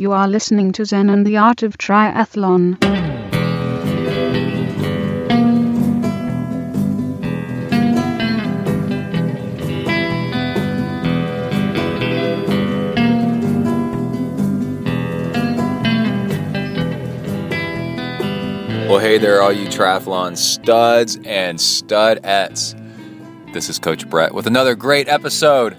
You are listening to Zen and the Art of Triathlon. Well, hey there, all you triathlon studs and studettes. This is Coach Brett with another great episode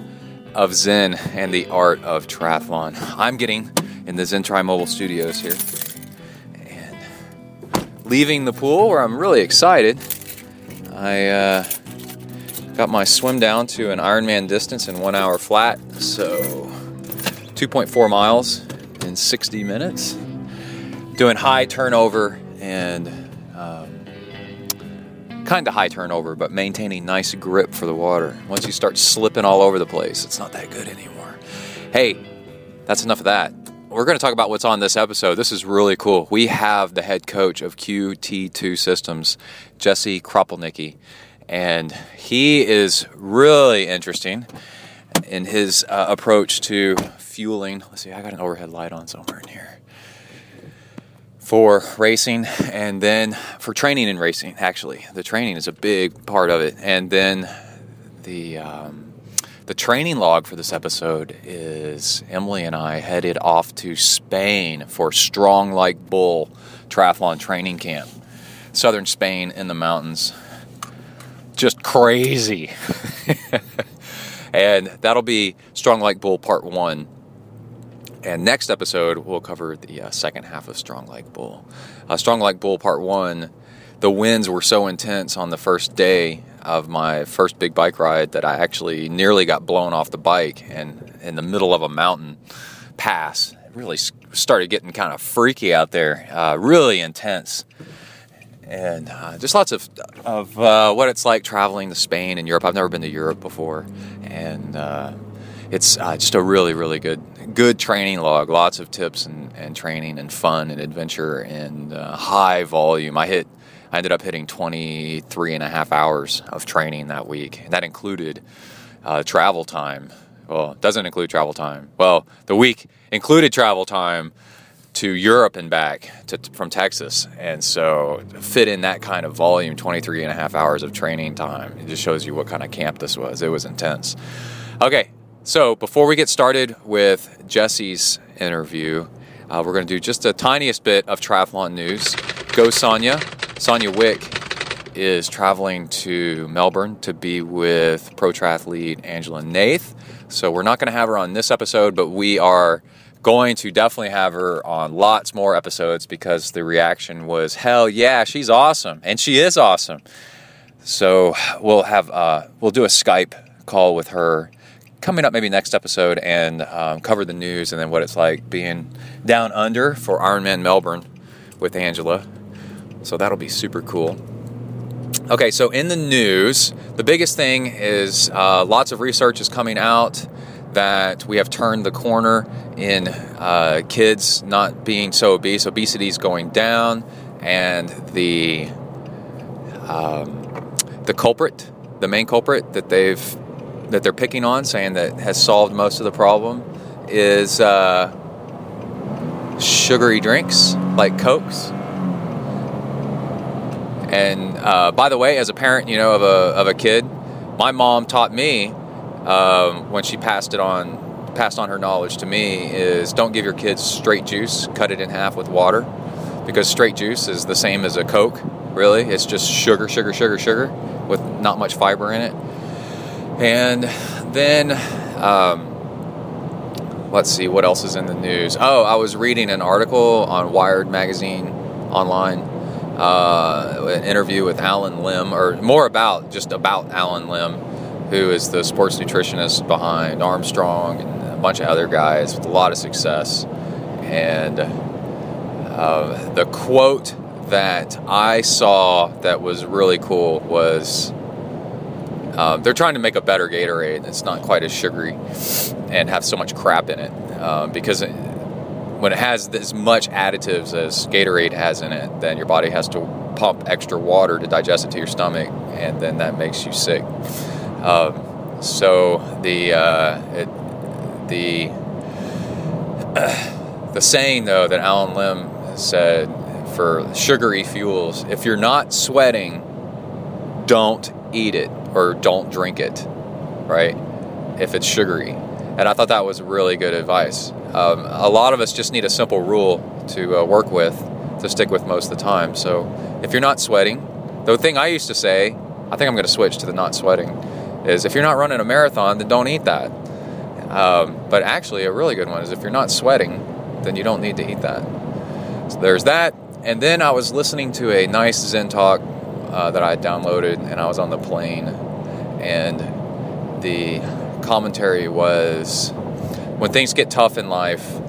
of Zen and the Art of Triathlon. I'm getting in the Zen Tri Mobile Studios here and leaving the pool where I'm really excited. I uh, got my swim down to an Ironman distance in one hour flat, so 2.4 miles in 60 minutes. Doing high turnover and um, kind of high turnover, but maintaining nice grip for the water. Once you start slipping all over the place, it's not that good anymore. Hey, that's enough of that. We're going to talk about what's on this episode. This is really cool. We have the head coach of QT2 Systems, Jesse Kropelnicki, and he is really interesting in his uh, approach to fueling. Let's see, I got an overhead light on somewhere in here for racing and then for training and racing actually the training is a big part of it and then the um, the training log for this episode is Emily and I headed off to Spain for Strong Like Bull triathlon training camp southern Spain in the mountains. Just crazy. And that'll be Strong Like Bull part 1 and next episode, we'll cover the uh, second half of Strong Like Bull. Uh, Strong Like Bull Part 1, the winds were so intense on the first day of my first big bike ride that I actually nearly got blown off the bike and in the middle of a mountain pass. It really started getting kind of freaky out there, uh, really intense. And uh, just lots of, of uh, what it's like traveling to Spain and Europe. I've never been to Europe before. And uh, it's uh, just a really, really good, good training log. Lots of tips and, and training and fun and adventure and uh, high volume. I hit, I ended up hitting 23 and a half hours of training that week. That included uh, travel time. Well, it doesn't include travel time. Well, the week included travel time to Europe and back to, from Texas. And so fit in that kind of volume, 23 and a half hours of training time. It just shows you what kind of camp this was. It was intense. Okay, so, before we get started with Jesse's interview, uh, we're going to do just the tiniest bit of triathlon news. Go Sonia. Sonia Wick is traveling to Melbourne to be with pro triathlete Angela Naeth. So, we're not going to have her on this episode, but we are going to definitely have her on lots more episodes because the reaction was, hell yeah, she's awesome. And she is awesome. So, we'll have, uh, we'll do a Skype call with her coming up maybe next episode and um, cover the news and then what it's like being down under for Ironman Melbourne with Angela. So that'll be super cool. Okay, so in the news, the biggest thing is uh, lots of research is coming out that we have turned the corner in uh, kids not being so obese. Obesity is going down, and the um, the culprit, the main culprit that they've that they're picking on, saying that has solved most of the problem, is uh, sugary drinks like Cokes. And uh, by the way, as a parent, you know, of a, of a kid, my mom taught me um, when she passed it on, passed on her knowledge to me, is don't give your kids straight juice. Cut it in half with water, because straight juice is the same as a Coke. Really, it's just sugar, sugar, sugar, sugar, with not much fiber in it. And then, um, let's see what else is in the news. Oh, I was reading an article on Wired magazine online, uh, an interview with Allen Lim, or more about just about Allen Lim, who is the sports nutritionist behind Armstrong and a bunch of other guys with a lot of success. And uh, the quote that I saw that was really cool was uh, they're trying to make a better Gatorade. It's not quite as sugary and have so much crap in it uh, because when it has as much additives as Gatorade has in it, then your body has to pump extra water to digest it to your stomach, and then that makes you sick. Um, so the uh, it, the uh, the saying though that Allen Lim said for sugary fuels, if you're not sweating, don't eat it or don't drink it, right? If it's sugary. And I thought that was really good advice. Um, a lot of us just need a simple rule to uh, work with to stick with most of the time. So if you're not sweating, the thing I used to say, I think I'm going to switch to the not sweating, is if you're not running a marathon, then don't eat that. Um, but actually, a really good one is if you're not sweating, then you don't need to eat that. So there's that. And then I was listening to a nice Zen talk uh, that I downloaded, and I was on the plane, and the commentary was when things get tough in life,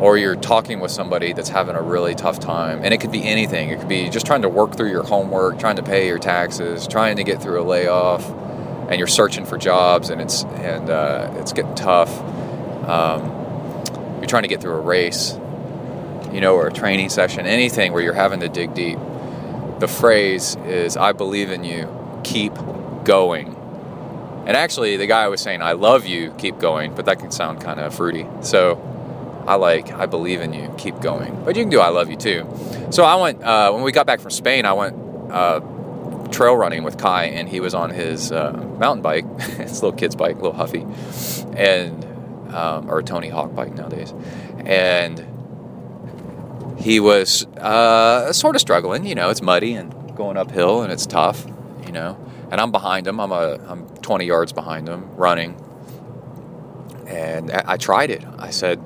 or you're talking with somebody that's having a really tough time, and it could be anything. It could be just trying to work through your homework, trying to pay your taxes, trying to get through a layoff, and you're searching for jobs, and it's and uh, it's getting tough. Um, you're trying to get through a race, you know, or a training session, anything where you're having to dig deep. The phrase is, "I believe in you. Keep going." And actually, the guy was saying, "I love you. Keep going," but that can sound kind of fruity. So I like, I believe in you, keep going. But you can do I love you too. So I went, uh, when we got back from Spain, I went uh, trail running with Kai, and he was on his uh, mountain bike, his little kid's bike, little Huffy, and, um, or a Tony Hawk bike nowadays. And he was uh, sort of struggling, you know, it's muddy and going uphill and it's tough, you know. And I'm behind him, I'm, a, I'm 20 yards behind him, running. And I, tried it. I said,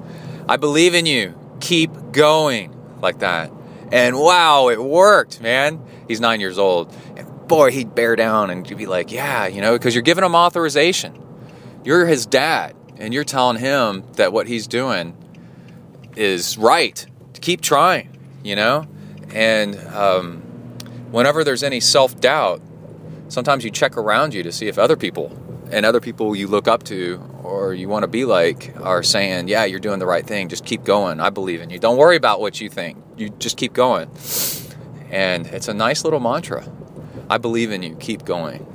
I believe in you. Keep going like that. And wow, it worked, man. He's nine years old. And boy, he'd bear down and be like, yeah, you know, because you're giving him authorization. You're his dad, and you're telling him that what he's doing is right. To Keep trying, you know? And um, whenever there's any self doubt, sometimes you check around you to see if other people and other people you look up to or you want to be like are saying, "Yeah, you're doing the right thing. Just keep going. I believe in you. Don't worry about what you think. You just keep going." And it's a nice little mantra. I believe in you. Keep going.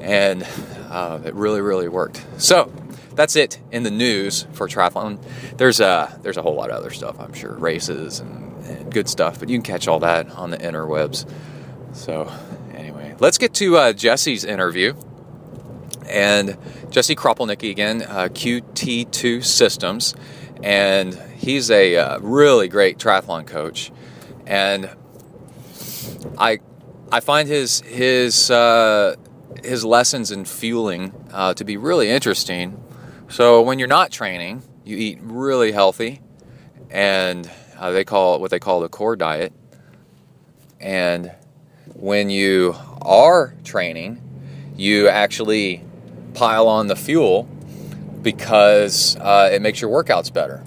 And uh, it really, really worked. So that's it in the news for triathlon. There's a there's a whole lot of other stuff. I'm sure races and, and good stuff, but you can catch all that on the interwebs. So let's get to uh, Jesse's interview. And Jesse Kropelnicki again, uh, QT2 Systems, and he's a uh, really great triathlon coach. And I I find his his uh, his lessons in fueling uh, to be really interesting. So when you're not training, you eat really healthy, and uh, they call it what they call the core diet. And when you are training, you actually pile on the fuel because uh, it makes your workouts better.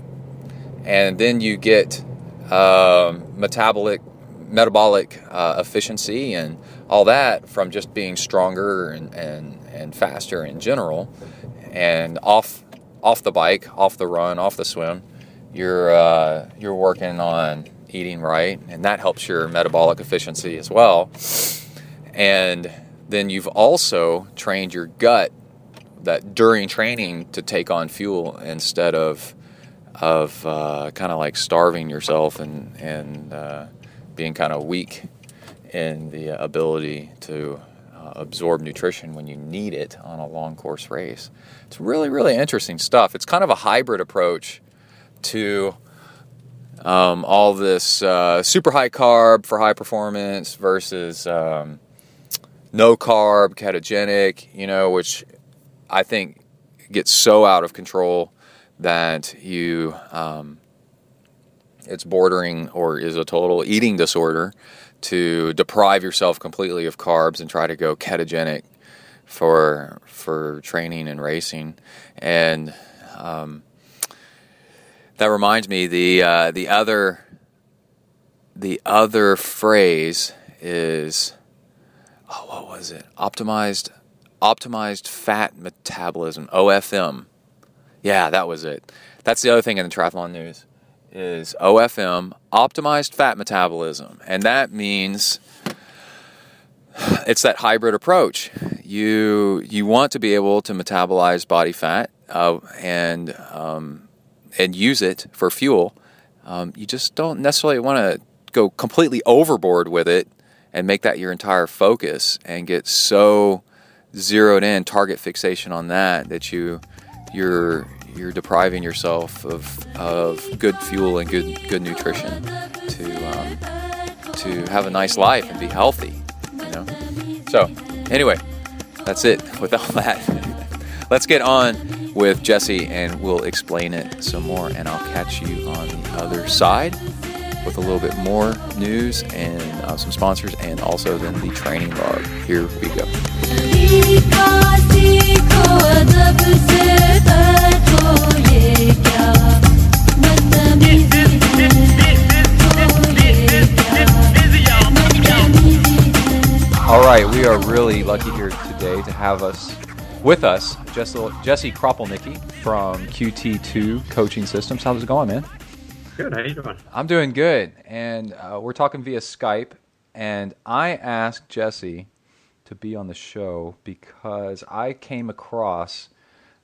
And then you get uh, metabolic, metabolic uh, efficiency and all that from just being stronger and, and, and faster in general. And off off the bike, off the run, off the swim, you're uh, you're working on eating right, and that helps your metabolic efficiency as well. And then you've also trained your gut that during training to take on fuel instead of of uh, kind of like starving yourself and and uh, being kind of weak in the ability to uh, absorb nutrition when you need it on a long course race. It's really really interesting stuff. It's kind of a hybrid approach to um, all this uh, super high carb for high performance versus um, no carb ketogenic, you know, which I think gets so out of control that you um, it's bordering or is a total eating disorder to deprive yourself completely of carbs and try to go ketogenic for for training and racing. And um, that reminds me the uh, the other the other phrase is oh what was it optimized optimized fat metabolism, OFM. Yeah, that was it. That's the other thing in the triathlon news is OFM, optimized fat metabolism. And that means it's that hybrid approach. You you want to be able to metabolize body fat, uh, and um, and use it for fuel, um, you just don't necessarily want to go completely overboard with it and make that your entire focus and get so zeroed in target fixation on that that you you're you're depriving yourself of of good fuel and good good nutrition to um, to have a nice life and be healthy you know? So anyway that's it with all that let's get on with Jesse and we'll explain it some more and I'll catch you on the other side with a little bit more news and uh, some sponsors and also then the training log. Here we go. All right we are really lucky here today to have us with us jesse, kropelnicki from qt2 coaching systems how's it going man Good. How you doing? I'm doing good, and uh, we're talking via Skype. And I asked Jesse to be on the show because I came across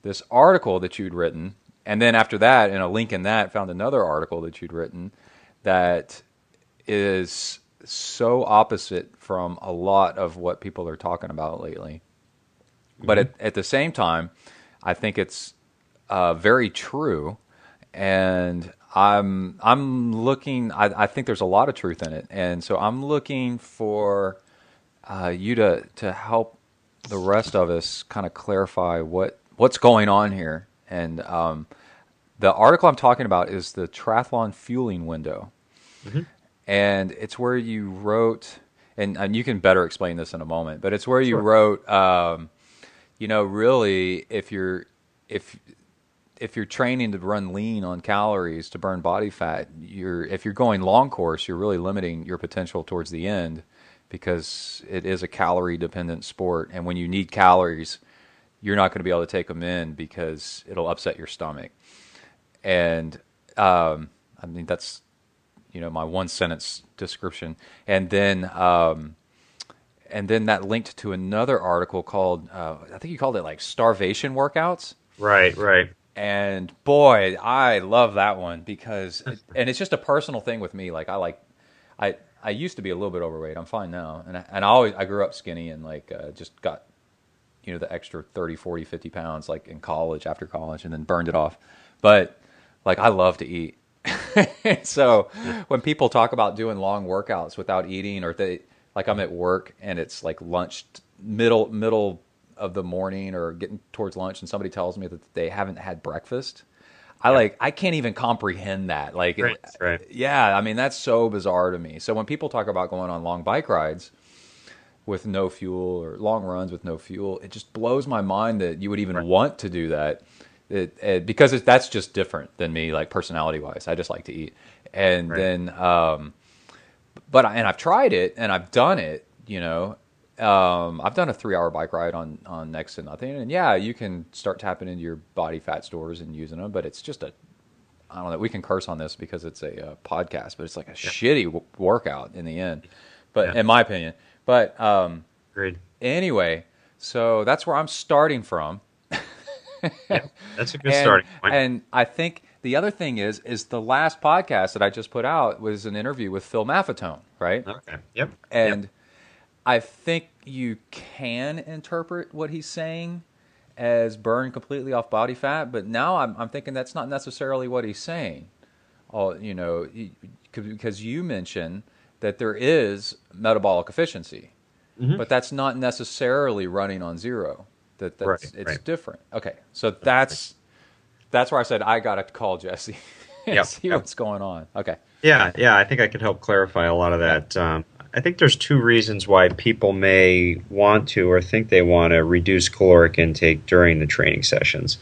this article that you'd written, and then after that, in a link in that, found another article that you'd written that is so opposite from a lot of what people are talking about lately. Mm-hmm. But at, at, the same time, I think it's uh, very true, and I'm I'm looking. I, I, think there's a lot of truth in it, and so I'm looking for uh, you to to help the rest of us kind of clarify what what's going on here. And um, the article I'm talking about is the triathlon fueling window, mm-hmm. and it's where you wrote, and, and, you can better explain this in a moment, but it's where you wrote, um, you know, really, if you're if if you're training to run lean on calories to burn body fat, you're if you're going long course, you're really limiting your potential towards the end because it is a calorie dependent sport, and when you need calories, you're not going to be able to take them in because it'll upset your stomach. And um, I mean that's you know my one sentence description, and then. Um, and then that linked to another article called uh, I think you called it like starvation workouts. Right, right and boy, I love that one because, it, and it's just a personal thing with me. Like I like, I I used to be a little bit overweight. I'm fine now, and I, and I always I grew up skinny and like uh, just got, you know, the extra 30, 40, 50 pounds like in college after college, and then burned it off. But like I love to eat, so when people talk about doing long workouts without eating, or they like I'm at work and it's like lunch middle middle of the morning or getting towards lunch and somebody tells me that they haven't had breakfast I yeah. like I can't even comprehend that. Like right, right. yeah, I mean that's so bizarre to me. So when people talk about going on long bike rides with no fuel or long runs with no fuel, it just blows my mind that you would even right. want to do that. It, it, because it, that's just different than me, like personality wise. I just like to eat, and then, um, but I, and I've tried it and I've done it, you know, um, I've done a three-hour bike ride on on next to nothing, and yeah, you can start tapping into your body fat stores and using them, but it's just a I don't know. We can curse on this because it's a uh, podcast, but it's like a yeah. shitty w- workout in the end. But yeah. in my opinion, but um, Agreed. Anyway, so that's where I'm starting from. yeah, that's a good and, starting point. And I think the other thing is, is the last podcast that I just put out was an interview with Phil Maffetone, right? Okay. Yep. And yep I think you can interpret what he's saying as burn completely off body fat, but now I'm, I'm thinking that's not necessarily what he's saying. Oh, you know, because you mentioned that there is metabolic efficiency, mm-hmm. but that's not necessarily running on zero. That that's right, it's right. different. Okay, so that's that's where I said I got to call Jesse and yep, see yep. what's going on. Okay. Yeah, yeah, I think I could help clarify a lot of that. Um, I think there's two reasons why people may want to or think they want to reduce caloric intake during the training sessions.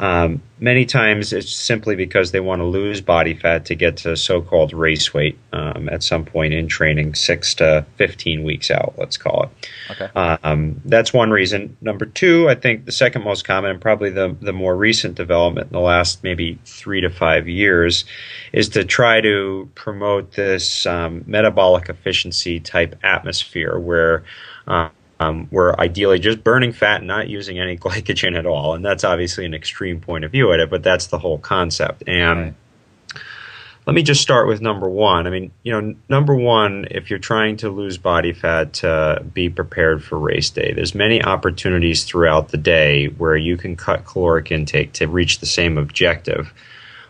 Um, many times it's simply because they want to lose body fat to get to so called race weight um, at some point in training, six to 15 weeks out, let's call it. Okay. Um, that's one reason. Number two, I think the second most common and probably the, the more recent development in the last maybe three to five years is to try to promote this um, metabolic efficiency type atmosphere where. Uh, um, we're ideally just burning fat and not using any glycogen at all. And that's obviously an extreme point of view at it, but that's the whole concept. And right. let me just start with number one. I mean, you know, number one, if you're trying to lose body fat, to be prepared for race day. There's many opportunities throughout the day where you can cut caloric intake to reach the same objective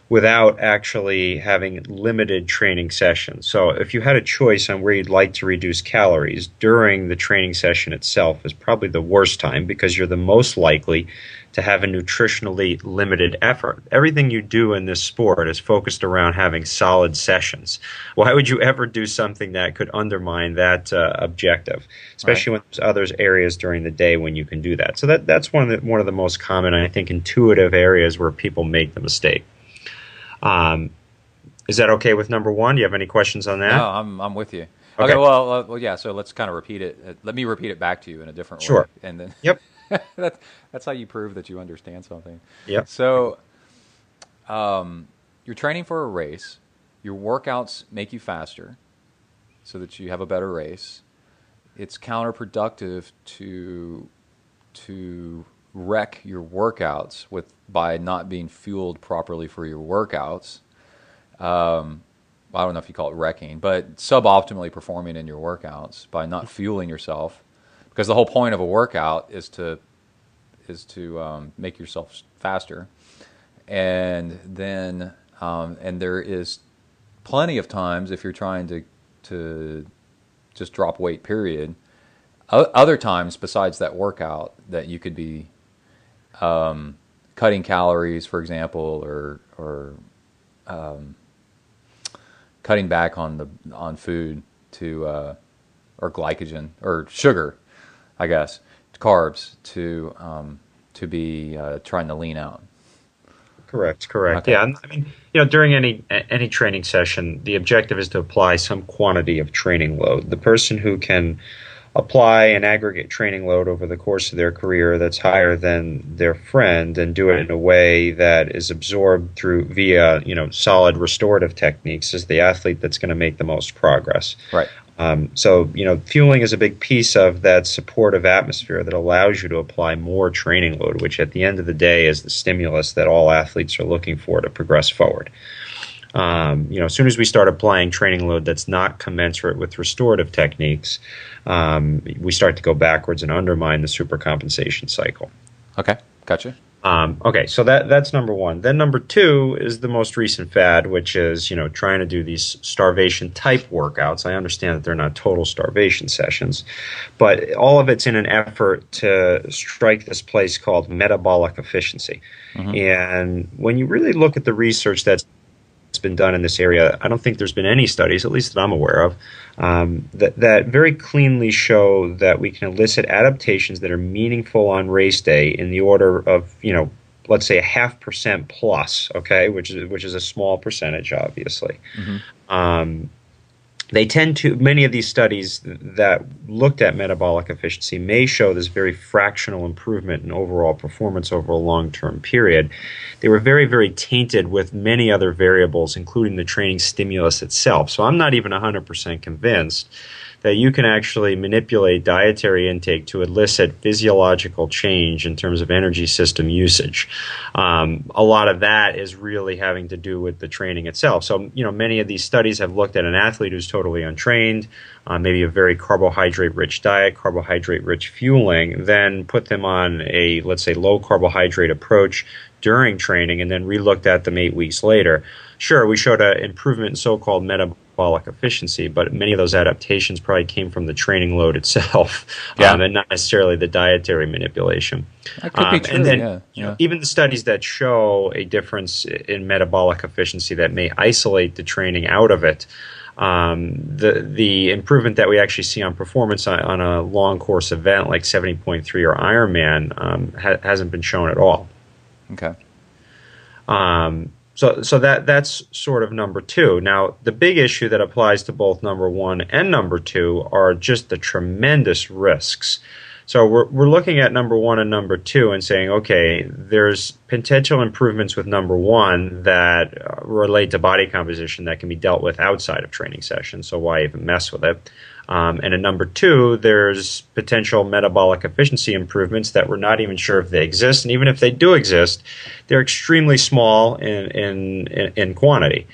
without actually having limited training sessions. So, if you had a choice on where you'd like to reduce calories during the training session itself, is probably the worst time because you're the most likely to have a nutritionally limited effort. Everything you do in this sport is focused around having solid sessions. Why would you ever do something that could undermine that uh, objective, especially right. when there's other areas during the day when you can do that? So that that's one of the one of the most common, I think, intuitive areas where people make the mistake. Um, is that okay with number one? Do you have any questions on that? No, I'm, I'm with you. Okay, okay well, uh, well, yeah. So let's kind of repeat it. Uh, let me repeat it back to you in a different sure. way. And then, yep, that's that's how you prove that you understand something. Yep. So, um, you're training for a race. Your workouts make you faster, so that you have a better race. It's counterproductive to to wreck your workouts with by not being fueled properly for your workouts. Um, I don't know if you call it wrecking, but suboptimally performing in your workouts by not fueling yourself, because the whole point of a workout is to is to um, make yourself faster, and then um, and there is plenty of times if you're trying to to just drop weight. Period. Other times besides that workout that you could be um, cutting calories, for example, or or um, cutting back on the on food to uh, or glycogen or sugar, I guess, carbs to um, to be uh, trying to lean out. Correct. Correct. Okay. Yeah. I mean, you know, during any any training session, the objective is to apply some quantity of training load. The person who can apply an aggregate training load over the course of their career that's higher than their friend and do it in a way that is absorbed through via you know solid restorative techniques is the athlete that's going to make the most progress. Right. Um, so you know fueling is a big piece of that supportive atmosphere that allows you to apply more training load which at the end of the day is the stimulus that all athletes are looking for to progress forward um, you know, as soon as we start applying training load that's not commensurate with restorative techniques, um, we start to go backwards and undermine the supercompensation cycle. Okay, gotcha. Um, okay, so that that's number one. Then number two is the most recent fad, which is you know trying to do these starvation type workouts. I understand that they're not total starvation sessions, but all of it's in an effort to strike this place called metabolic efficiency. Mm-hmm. And when you really look at the research that's been done in this area, I don't think there's been any studies, at least that I'm aware of, um, that, that very cleanly show that we can elicit adaptations that are meaningful on race day in the order of, you know, let's say a half percent plus, okay, which is which is a small percentage, obviously. Mm-hmm. Um, they tend to many of these studies that looked at metabolic efficiency may show this very fractional improvement in overall performance over a long-term period. They were very very tainted with many other variables including the training stimulus itself. So i'm not even 100% convinced that you can actually manipulate dietary intake to elicit physiological change in terms of energy system usage. Um, a lot of that is really having to do with the training itself. So, you know, many of these studies have looked at an athlete who's totally untrained, uh, maybe a very carbohydrate rich diet, carbohydrate rich fueling, then put them on a, let's say, low carbohydrate approach during training and then relooked at them eight weeks later. Sure, we showed an improvement in so called metabolic metabolic efficiency, but many of those adaptations probably came from the training load itself, yeah. um, and not necessarily the dietary manipulation. That could um, be true. And then, yeah, you know, even the studies that show a difference in metabolic efficiency that may isolate the training out of it. Um, the the improvement that we actually see on performance on, on a long course event like 70.3 or Ironman um, ha- hasn't been shown at all. Okay. Um, so, so that that's sort of number two. Now, the big issue that applies to both number one and number two are just the tremendous risks So we're, we're looking at number one and number two and saying, okay, there's potential improvements with number one that uh, relate to body composition that can be dealt with outside of training sessions. So why even mess with it? Um, and in number two, there's potential metabolic efficiency improvements that we're not even sure if they exist. And even if they do exist, they're extremely small in, in, in, quantity.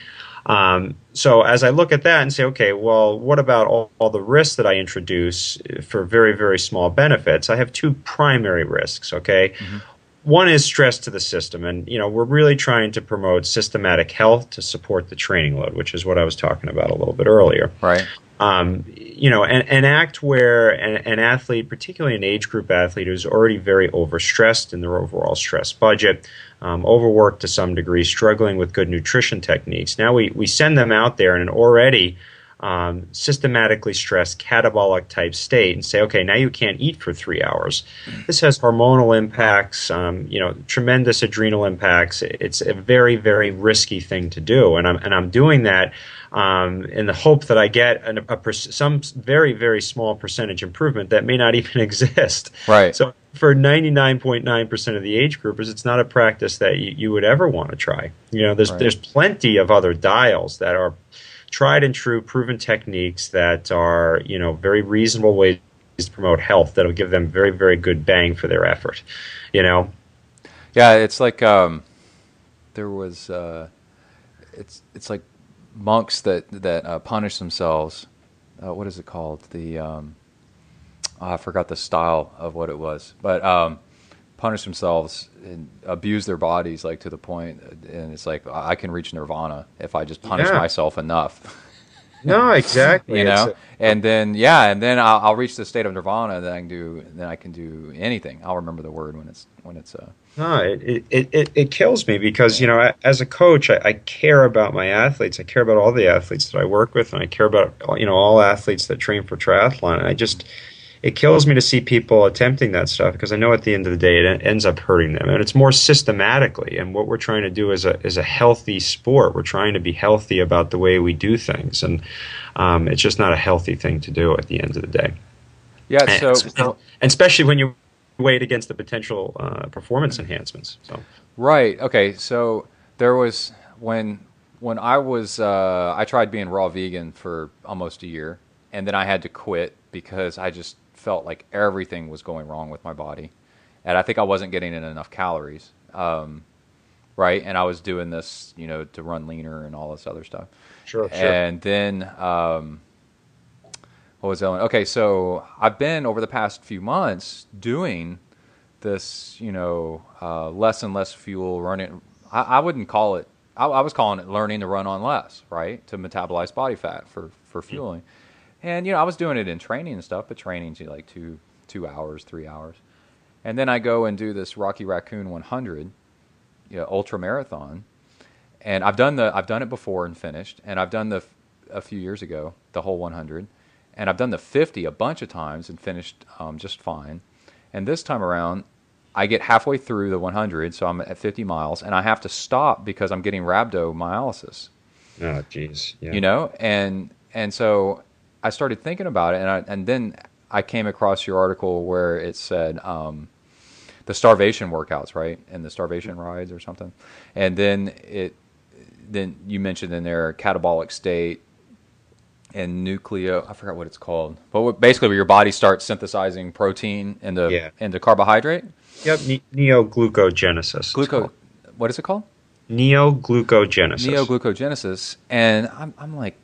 Um, so as I look at that and say, okay, well, what about all, all, the risks that I introduce for very, very small benefits? I have two primary risks, okay? Mm-hmm. One is stress to the system, and you know we're really trying to promote systematic health to support the training load, which is what I was talking about a little bit earlier. Right. Um, you know, an, an act where an, an, athlete, particularly an age group athlete who's already very overstressed in their overall stress budget, um, overworked to some degree, struggling with good nutrition techniques. Now we, we send them out there in an already um, systematically stressed catabolic type state and say, okay, now you can't eat for three hours. This has hormonal impacts, um, you know, tremendous adrenal impacts. It's a very, very risky thing to do, and I'm and I'm doing that um, in the hope that I get an, a, some very, very small percentage improvement that may not even exist. Right. So for 99.9% of the age groupers, it's not a practice that you, you would ever want to try. You know, there's, right. there's plenty of other dials that are tried and true, proven techniques that are, you know, very reasonable ways to promote health that'll give them very, very good bang for their effort, you know? Yeah, it's like, um, there was, uh, it's, it's like monks that that uh, punish themselves. Uh, what is it called? The um, oh, I forgot the style of what it was, but um, punish themselves and abuse their bodies like to the point, and it's like I can reach nirvana if I just punish yeah. myself enough. no, exactly. you know, a, and then yeah, and then I'll, I'll, reach the state of nirvana. Then I can do. Then I can do anything. I'll remember the word when it's when it's. Uh, no, it, it, it, it kills me because you know as a coach I, I, care about my athletes. I care about all the athletes that I work with, and I care about you know all athletes that train for triathlon. And I just it kills me to see people attempting that stuff because I know at the end of the day it ends up hurting them, and it's more systematically. And what we're trying to do is a is a healthy sport. We're trying to be healthy about the way we do things, and um, it's just not a healthy thing to do at the end of the day. Yeah. So, and, and especially when you weigh it against the potential uh, performance enhancements. So. Right. Okay. So there was when when I was uh, I tried being raw vegan for almost a year, and then I had to quit because I just felt like everything was going wrong with my body, and I think I wasn't getting in enough calories. Um, right, and I was doing this, you know, to run leaner and all this other stuff. Sure. sure. And then. Um, what was Ellen? Okay, so I've been over the past few months doing this, you know, uh, less and less fuel running. I, I wouldn't call it. I, I, was calling it learning to run on less, right? To metabolize body fat for for fueling. And you know, I was doing it in training and stuff, but training's like two two hours, three hours, and then I go and do this Rocky Raccoon 100, you know, ultra marathon, and I've done the I've done it before and finished, and I've done the a few years ago the whole 100 and I've done the 50 a bunch of times and finished um, just fine. And this time around, I get halfway through the 100, so I'm at 50 miles, and I have to stop because I'm getting rhabdomyolysis. Oh, jeez. Yeah. You know, and and so I started thinking about it, and I, and then I came across your article where it said um, the starvation workouts, right, and the starvation rides or something, and then it then you mentioned in there catabolic state and nucleo. I forgot what it's called, but basically, where your body starts synthesizing protein into yeah. into carbohydrate. Yep, ne- neoglucogenesis. Gluco. What is it called? Neoglucogenesis. Neoglucogenesis, and I'm I'm like,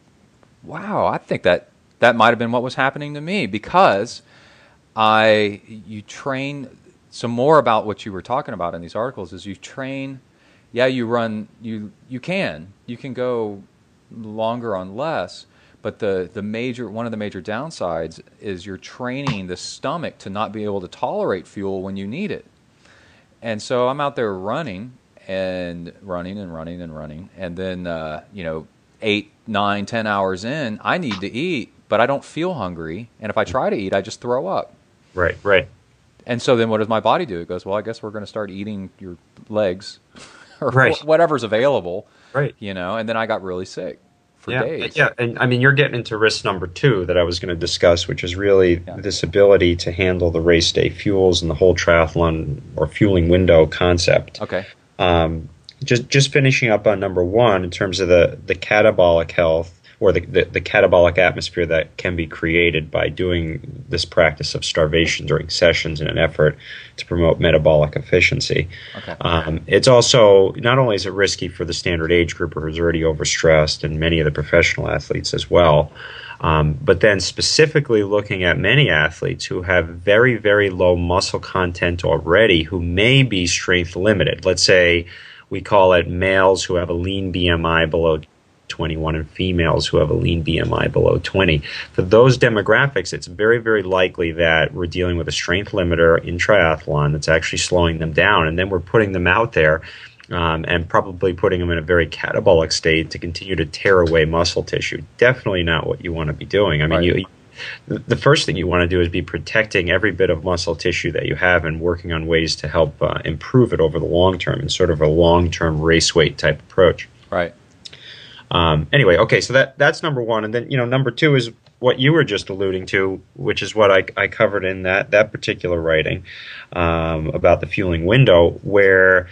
wow, I think that that might have been what was happening to me because I you train some more about what you were talking about in these articles is you train yeah you run you you can you can go longer on less but the, the major one of the major downsides is you're training the stomach to not be able to tolerate fuel when you need it. And so I'm out there running and running and running and running, and then uh, you know eight, nine, ten hours in, I need to eat, but I don't feel hungry, and if I try to eat, I just throw up. Right, right. And so then what does my body do? It goes, well, I guess we're going to start eating your legs or right. whatever's available. Right. You know, and then I got really sick for yeah, days. Yeah, and I mean, you're getting into risk number two that I was going to discuss, which is really Yeah. this ability to handle the race day fuels and the whole triathlon or fueling window concept. Okay. Um, just just finishing up on number one in terms of the the catabolic health or the, the, the catabolic atmosphere that can be created by doing this practice of starvation during sessions in an effort to promote metabolic efficiency. Okay. Um, it's also not only is it risky for the standard age grouper who's already overstressed and many of the professional athletes as well, um, but then specifically looking at many athletes who have very, very low muscle content already who may be strength limited. Let's say we call it males who have a lean BMI below 21 and females who have a lean BMI below 20. For those demographics, it's very, very likely that we're dealing with a strength limiter in triathlon that's actually slowing them down. And then we're putting them out there um, and probably putting them in a very catabolic state to continue to tear away muscle tissue. Definitely not what you want to be doing. I mean, Right. you. The first thing you want to do is be protecting every bit of muscle tissue that you have and working on ways to help uh, improve it over the long term in sort of a long term race weight type approach. Right. Um, anyway, okay, so that that's number one, and then you know number two is what you were just alluding to, which is what I, I covered in that that particular writing um, about the fueling window, where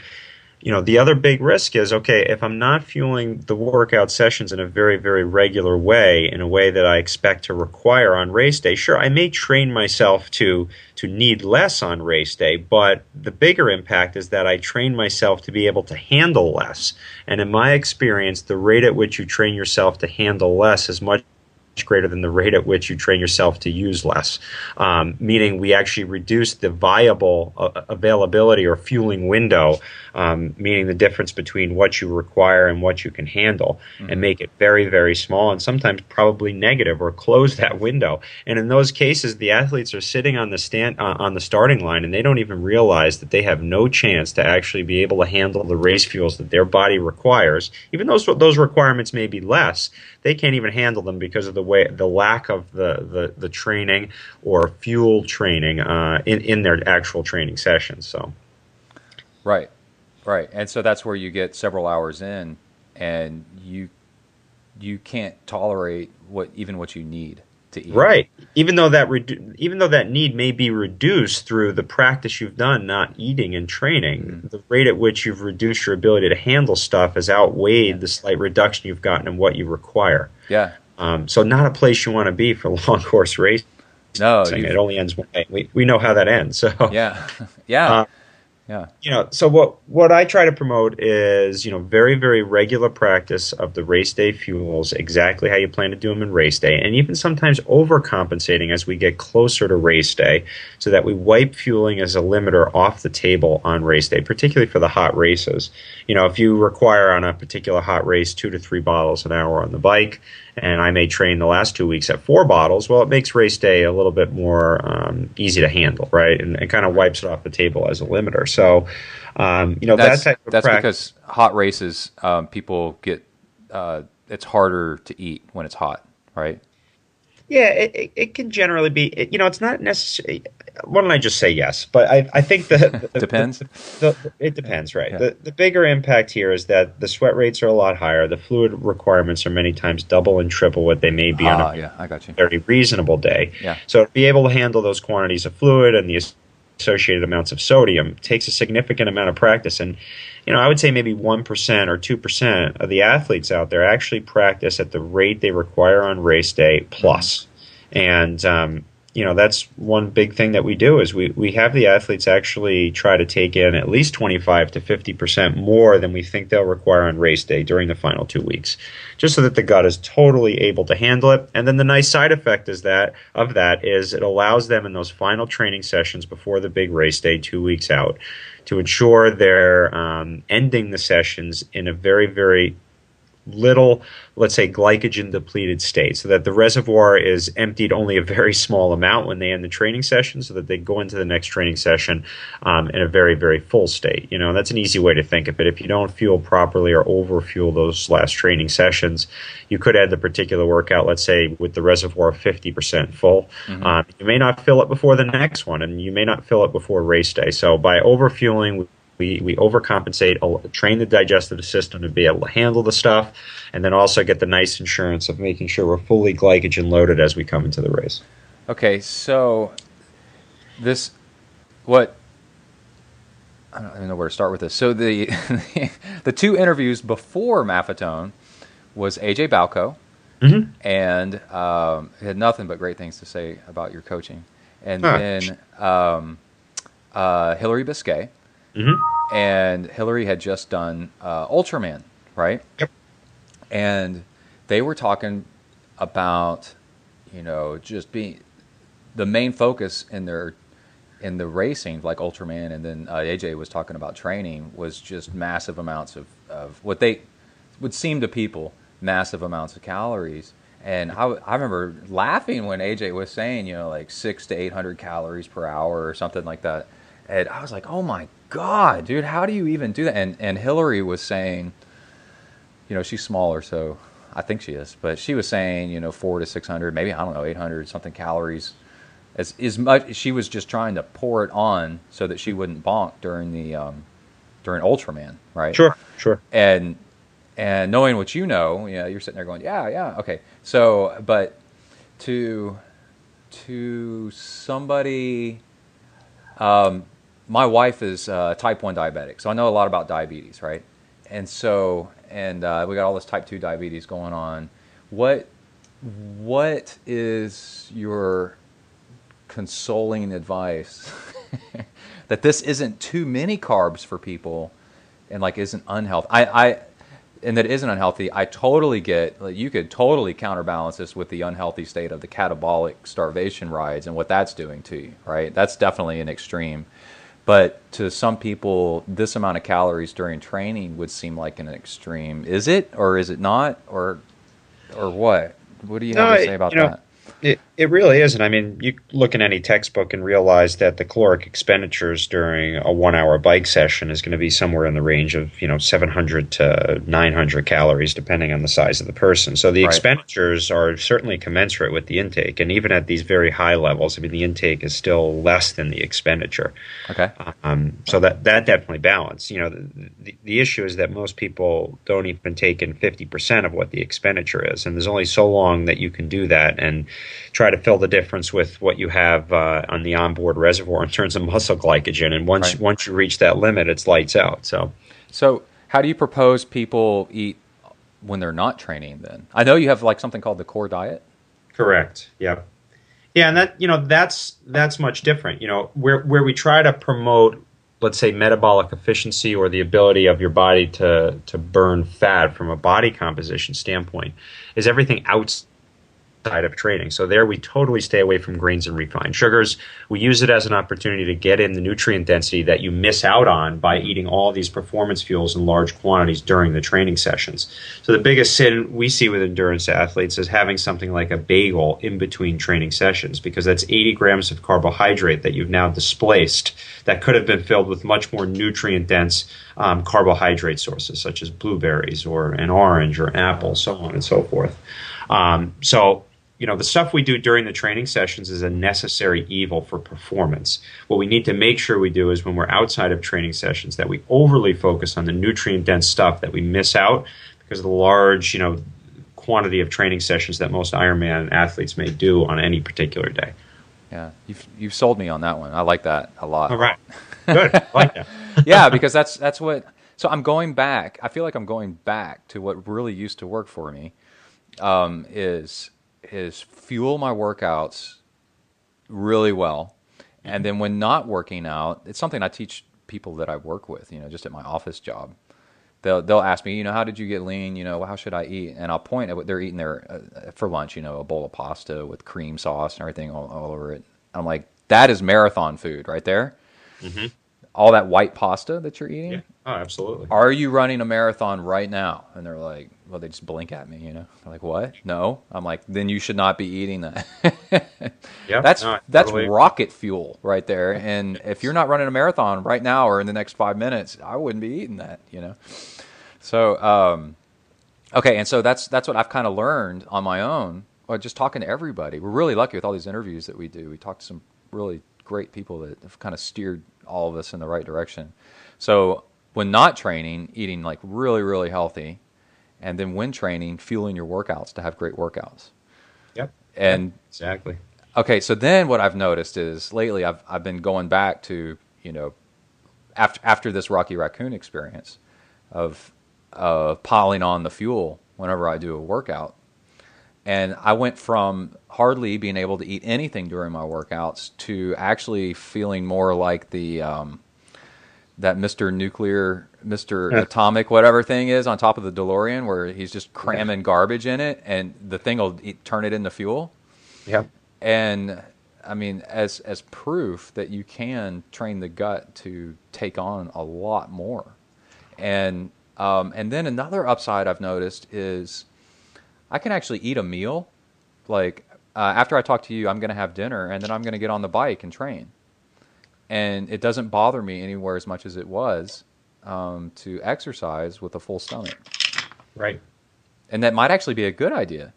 you know the other big risk is okay if I'm not fueling the workout sessions in a very very regular way, in a way that I expect to require on race day. Sure, I may train myself to to need less on race day, but the bigger impact is that I train myself to be able to handle less. And in my experience, the rate at which you train yourself to handle less is much greater than the rate at which you train yourself to use less. Um, meaning, we actually reduce the viable uh, availability or fueling window, um, meaning the difference between what you require and what you can handle, and make it very, very small and sometimes probably negative or close that window. And in those cases, the athletes are sitting on the stand uh, on the starting line and they don't even realize that they have no chance to actually be able to handle the race fuels that their body requires. Even though those requirements may be less, they can't even handle them because of the way the lack of the the, the training or fuel training uh, in in their actual training sessions. So Right. Right. And so that's where you get several hours in and you you can't tolerate what even what you need to eat. right, even though that redu- even though that need may be reduced through the practice you've done, not eating and training, the rate at which you've reduced your ability to handle stuff has outweighed the slight reduction you've gotten in what you require. Yeah. Um, so not a place you want to be for long course race. No. It only ends one way. We, we know how that ends. So yeah. yeah. Uh, yeah. you know, so what what I try to promote is you know very very regular practice of the race day fuels, exactly how you plan to do them in race day, and even sometimes overcompensating as we get closer to race day, so that we wipe fueling as a limiter off the table on race day, particularly for the hot races. You know, if you require on a particular hot race two to three bottles an hour on the bike, and I may train the last two weeks at four bottles, well, it makes race day a little bit more um, easy to handle, right? And it kind of wipes it off the table as a limiter. So, um, you know, That's that type of that's prac- because hot races um, people get uh, it's harder to eat when it's hot, right? Yeah, it, it, it can generally be. It, you know, it's not necessarily. Why don't I just say yes? But I, I think that Depends. The, the, it depends, right? Yeah. The, the bigger impact here is that the sweat rates are a lot higher. The fluid requirements are many times double and triple what they may be on Ah, a yeah, I got you. very reasonable day. Yeah. So to be able to handle those quantities of fluid and the associated amounts of sodium takes a significant amount of practice. And you know, I would say maybe one percent or two percent of the athletes out there actually practice at the rate they require on race day plus. And um, you know, that's one big thing that we do is we, we have the athletes actually try to take in at least 25 to 50% more than we think they'll require on race day during the final two weeks, just so that the gut is totally able to handle it. And then the nice side effect is that of that is it allows them in those final training sessions before the big race day, two weeks out, to ensure they're um, ending the sessions in a very, very little, let's say, glycogen depleted state, so that the reservoir is emptied only a very small amount when they end the training session, so that they go into the next training session um, in a very, very full state. You know, that's an easy way to think of it. If you don't fuel properly or overfuel those last training sessions, you could end the particular workout, let's say, with the reservoir 50% full. Um, you may not fill it before the next one, and you may not fill it before race day. So by overfueling, We, we overcompensate, train the digestive system to be able to handle the stuff, and then also get the nice insurance of making sure we're fully glycogen loaded as we come into the race. Okay, so this, what, I don't even know where to start with this. So the the two interviews before Maffetone was AJ Baucco, mm-hmm. and um, had nothing but great things to say about your coaching, and Ah. then um, uh, Hillary Biscay, Mm-hmm. and Hillary had just done uh, Ultraman, right? Yep. And they were talking about, you know, just being the main focus in their in the racing, like Ultraman, and then uh, AJ was talking about training, was just massive amounts of, of what they would seem to people massive amounts of calories. And I, I remember laughing when AJ was saying, you know, like six to eight hundred calories per hour or something like that. And I was like, oh my god, dude, how do you even do that? And and Hillary was saying, you know, she's smaller, so I think she is, but she was saying, you know, four to six hundred, maybe I don't know, eight hundred something calories. As as much she was just trying to pour it on so that she wouldn't bonk during the um, during Ultraman, right? Sure, sure. and and knowing what you know, you know, you're sitting there going, yeah, yeah, okay. So, but to to somebody, um, my wife is uh, type one diabetic, so I know a lot about diabetes, right? And so, and uh, we got all this type two diabetes going on. What what is your consoling advice that this isn't too many carbs for people and like isn't unhealthy. I, I and that isn't unhealthy. I totally get. Like, you could totally counterbalance this with the unhealthy state of the catabolic starvation rides and what that's doing to you. Right? That's definitely an extreme. But to some people, this amount of calories during training would seem like an extreme. Is it, or is it not, or or what? What do you have No, to say about you know, that? It, it really isn't. I mean, you look in any textbook and realize that the caloric expenditures during a one hour bike session is going to be somewhere in the range of, you know, 700 to 900 calories, depending on the size of the person. So the Right. expenditures are certainly commensurate with the intake. And even at these very high levels, I mean, the intake is still less than the expenditure. Okay. Um, so that that definitely balance. You know, the, the, the issue is that most people don't even take in fifty percent of what the expenditure is, and there's only so long that you can do that and try to fill the difference with what you have uh, on the onboard reservoir in terms of muscle glycogen. And once Right. once you reach that limit, it's lights out. So So, how do you propose people eat when they're not training? Then I know you have like something called the core diet. Correct. Yep. Yeah, and that you know that's that's much different. You know, where where we try to promote, let's say, metabolic efficiency or the ability of your body to to burn fat from a body composition standpoint, is everything outside of training. So there, we totally stay away from grains and refined sugars. We use it as an opportunity to get in the nutrient density that you miss out on by eating all these performance fuels in large quantities during the training sessions. So the biggest sin we see with endurance athletes is having something like a bagel in between training sessions because that's 80 grams of carbohydrate that you've now displaced that could have been filled with much more nutrient dense um, carbohydrate sources such as blueberries or an orange or apple, so on and so forth. Um, so you know the stuff we do during the training sessions is a necessary evil for performance what we need to make sure we do is when we're outside of training sessions that we overly focus on the nutrient dense stuff that we miss out because of the large you know quantity of training sessions that most ironman athletes may do on any particular day Yeah, you've you've sold me on that one. I like that a lot. all right good I like that yeah, because that's that's what. So I'm going back. I feel like I'm going back to what really used to work for me. Um, is is fuel my workouts really well, and then when not working out, it's something I teach people that I work with. You know, just at my office job. They'll, they'll ask me, you know, how did you get lean? You know, how should I eat? And I'll point at what they're eating there uh, for lunch, you know, a bowl of pasta with cream sauce and everything all, all over it. I'm like, that is marathon food right there. All that white pasta that you're eating. yeah oh absolutely Are you running a marathon right now? And they're like, well, they just blink at me, you know. They're like, what? No. I'm like, then you should not be eating that. yeah that's no, that's totally- rocket fuel right there. And if you're not running a marathon right now or in the next five minutes, I wouldn't be eating that, you know. So, um, okay, and so that's that's what I've kind of learned on my own, or just talking to everybody. We're really lucky with all these interviews that we do. We talk to some really great people that have kind of steered all of us in the right direction. So when not training, eating like really, really healthy, and then when training, fueling your workouts to have great workouts. Yep. And exactly. Okay, so then what I've noticed is lately I've I've been going back to you know after after this Rocky Raccoon experience of of piling on the fuel whenever I do a workout, and I went from hardly being able to eat anything during my workouts to actually feeling more like the um, that Mr. Nuclear, Mr. Yeah. Atomic, whatever thing is on top of the DeLorean, where he's just cramming garbage in it, and the thing will eat, turn it into fuel. Yep. And I mean, as as proof that you can train the gut to take on a lot more, and um, and then another upside I've noticed is I can actually eat a meal. Like uh, after I talk to you, I'm going to have dinner, and then I'm going to get on the bike and train, and it doesn't bother me anywhere as much as it was um, to exercise with a full stomach, Right. and that might actually be a good idea.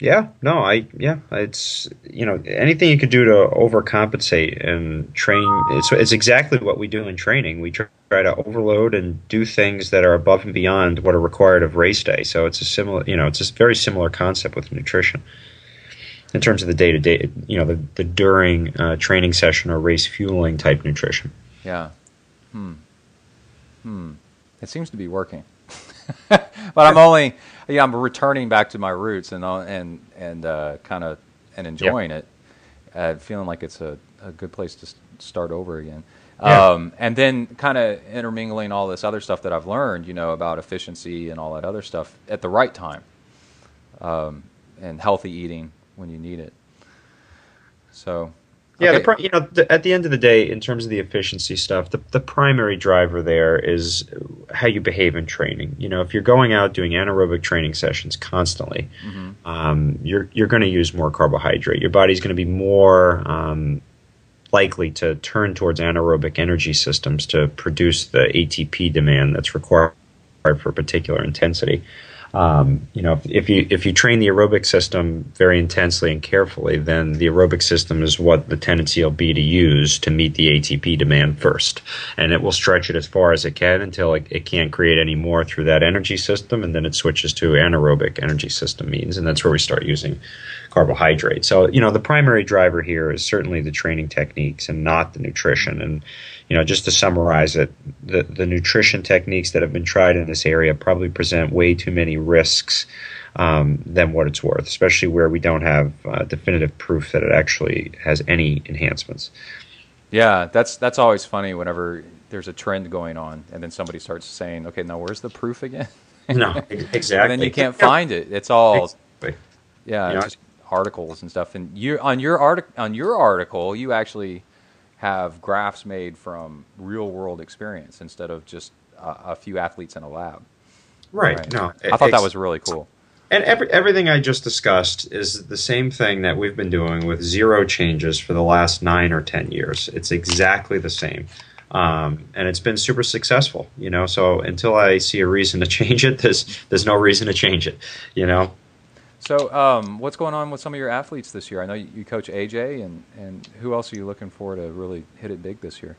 Yeah, no, I yeah, it's you know anything you could do to overcompensate and train. It's it's exactly what we do in training. We try to overload and do things that are above and beyond what are required of race day. So it's a similar, you know, it's a very similar concept with nutrition in terms of the day to day, you know, the the during uh, training session or race fueling type nutrition. Yeah. Hmm. Hmm. It seems to be working. but I'm only, yeah, I'm returning back to my roots and uh, and and uh, kind of and enjoying it, uh, feeling like it's a, a good place to s- start over again. Yeah. Um, and then kind of intermingling all this other stuff that I've learned, you know, about efficiency and all that other stuff at the right time, um, and healthy eating when you need it. So, Yeah, okay. the pri- you know, the, at the end of the day, in terms of the efficiency stuff, the, the primary driver there is how you behave in training. You know, if you're going out doing anaerobic training sessions constantly, Mhm. um, you're you're going to use more carbohydrate. Your body's going to be more um, likely to turn towards anaerobic energy systems to produce the ATP demand that's required for a particular intensity. Um, you know, if, if you if you train the aerobic system very intensely and carefully, then the aerobic system is what the tendency will be to use to meet the ATP demand first, and it will stretch it as far as it can until it, it can't create any more through that energy system, and then it switches to anaerobic energy system means, and that's where we start using carbohydrates. So, you know, the primary driver here is certainly the training techniques and not the nutrition. And, you know, just to summarize it, the, the nutrition techniques that have been tried in this area probably present way too many risks um, than what it's worth, especially where we don't have uh, definitive proof that it actually has any enhancements. Yeah, that's that's always funny whenever there's a trend going on, and then somebody starts saying, "Okay, now where's the proof again?" No, exactly. and then you can't find it. It's all Exactly. yeah, You know, just articles and stuff. And you on your artic- on your article, you actually have graphs made from real world experience instead of just a, a few athletes in a lab. Right. No, I thought that was really cool. And every, everything I just discussed is the same thing that we've been doing with zero changes for the last nine or ten years. It's exactly the same, um, and it's been super successful. You know, so until I see a reason to change it, there's there's no reason to change it. You know, So, um, what's going on with some of your athletes this year? I know you, you coach AJ, and, and who else are you looking for to really hit it big this year?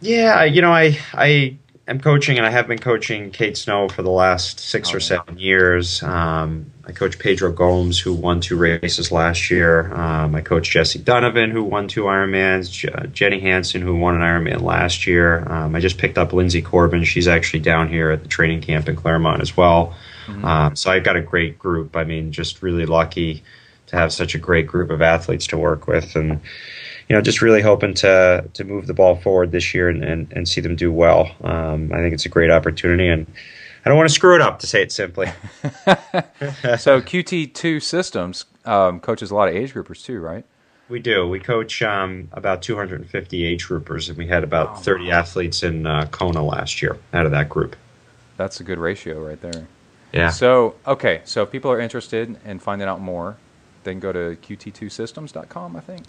Yeah, you know, I I am coaching, and I have been coaching Kate Snow for the last six Oh, or seven years. Um, I coach Pedro Gomes, who won two races last year. Um, I coach Jessie Donovan, who won two Ironmans. J- Jenny Hansen, who won an Ironman last year. Um, I just picked up Lindsay Corbin. She's actually down here at the training camp in Clermont as well. Um, so I've got a great group. I mean, just really lucky to have such a great group of athletes to work with, and you know, just really hoping to to move the ball forward this year and, and, and see them do well. Um, I think it's a great opportunity, and I don't want to screw it up, to say it simply. so QT2 Systems um, coaches a lot of age groupers too, right? we do. We coach um, about 250 age groupers, and we had about Oh, 30 athletes in uh, Kona last year out of that group. That's a good ratio right there. Yeah. So, okay, so if people are interested in finding out more, they can go to qt2systems.com, I think.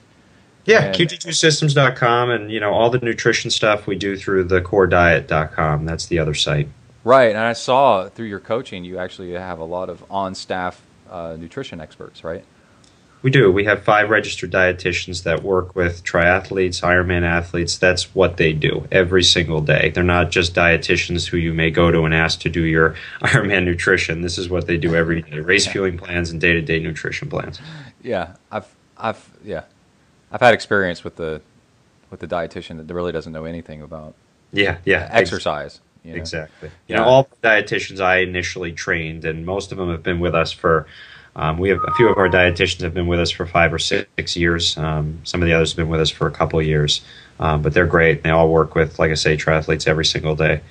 Yeah, And- QT2systems.com and you know all the nutrition stuff we do through the corediet.com. That's the other site. Right, and I saw through your coaching, you actually have a lot of on-staff uh, nutrition experts, right? We do. We have five registered dietitians that work with triathletes, Ironman athletes. That's what they do every single day. They're not just dietitians who you may go to and ask to do your Ironman nutrition. This is what they do every day: race fueling plans and day-to-day nutrition plans. Yeah, I've, I've, yeah, I've had experience with the, with the dietitian that really doesn't know anything about Yeah, yeah. exercise. you know? Exactly. You Yeah. know, all the dietitians I initially trained, and most of them have been with us for. Um, we have a few of our dietitians have been with us for five or six years. Um, some of the others have been with us for a couple of years, um, but they're great. They all work with, like I say, triathletes every single day.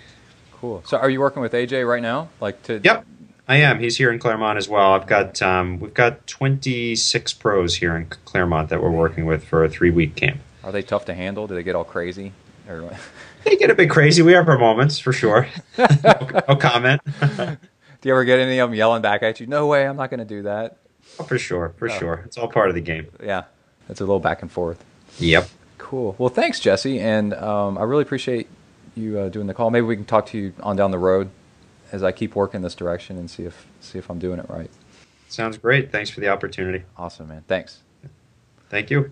Cool. So, are you working with AJ right now? Like to? Yep, I am. He's here in Clermont as well. I've got um, we've got 26 pros here in Clermont that we're working with for a three week camp. Are they tough to handle? Do they get all crazy? Or They get a bit crazy. We have our moments for sure. no, no comment. do you ever get any of them yelling back at you? No way, I'm not going to do that. Oh, for sure, for Oh. sure. It's all part of the game. Yeah, it's a little back and forth. Yep. Cool. Well, thanks, Jesse, and um, I really appreciate you uh, doing the call. Maybe we can talk to you on down the road as I keep working this direction and see if see if I'm doing it right. Sounds great. Thanks for the opportunity. Awesome, man. Thanks. Thank you.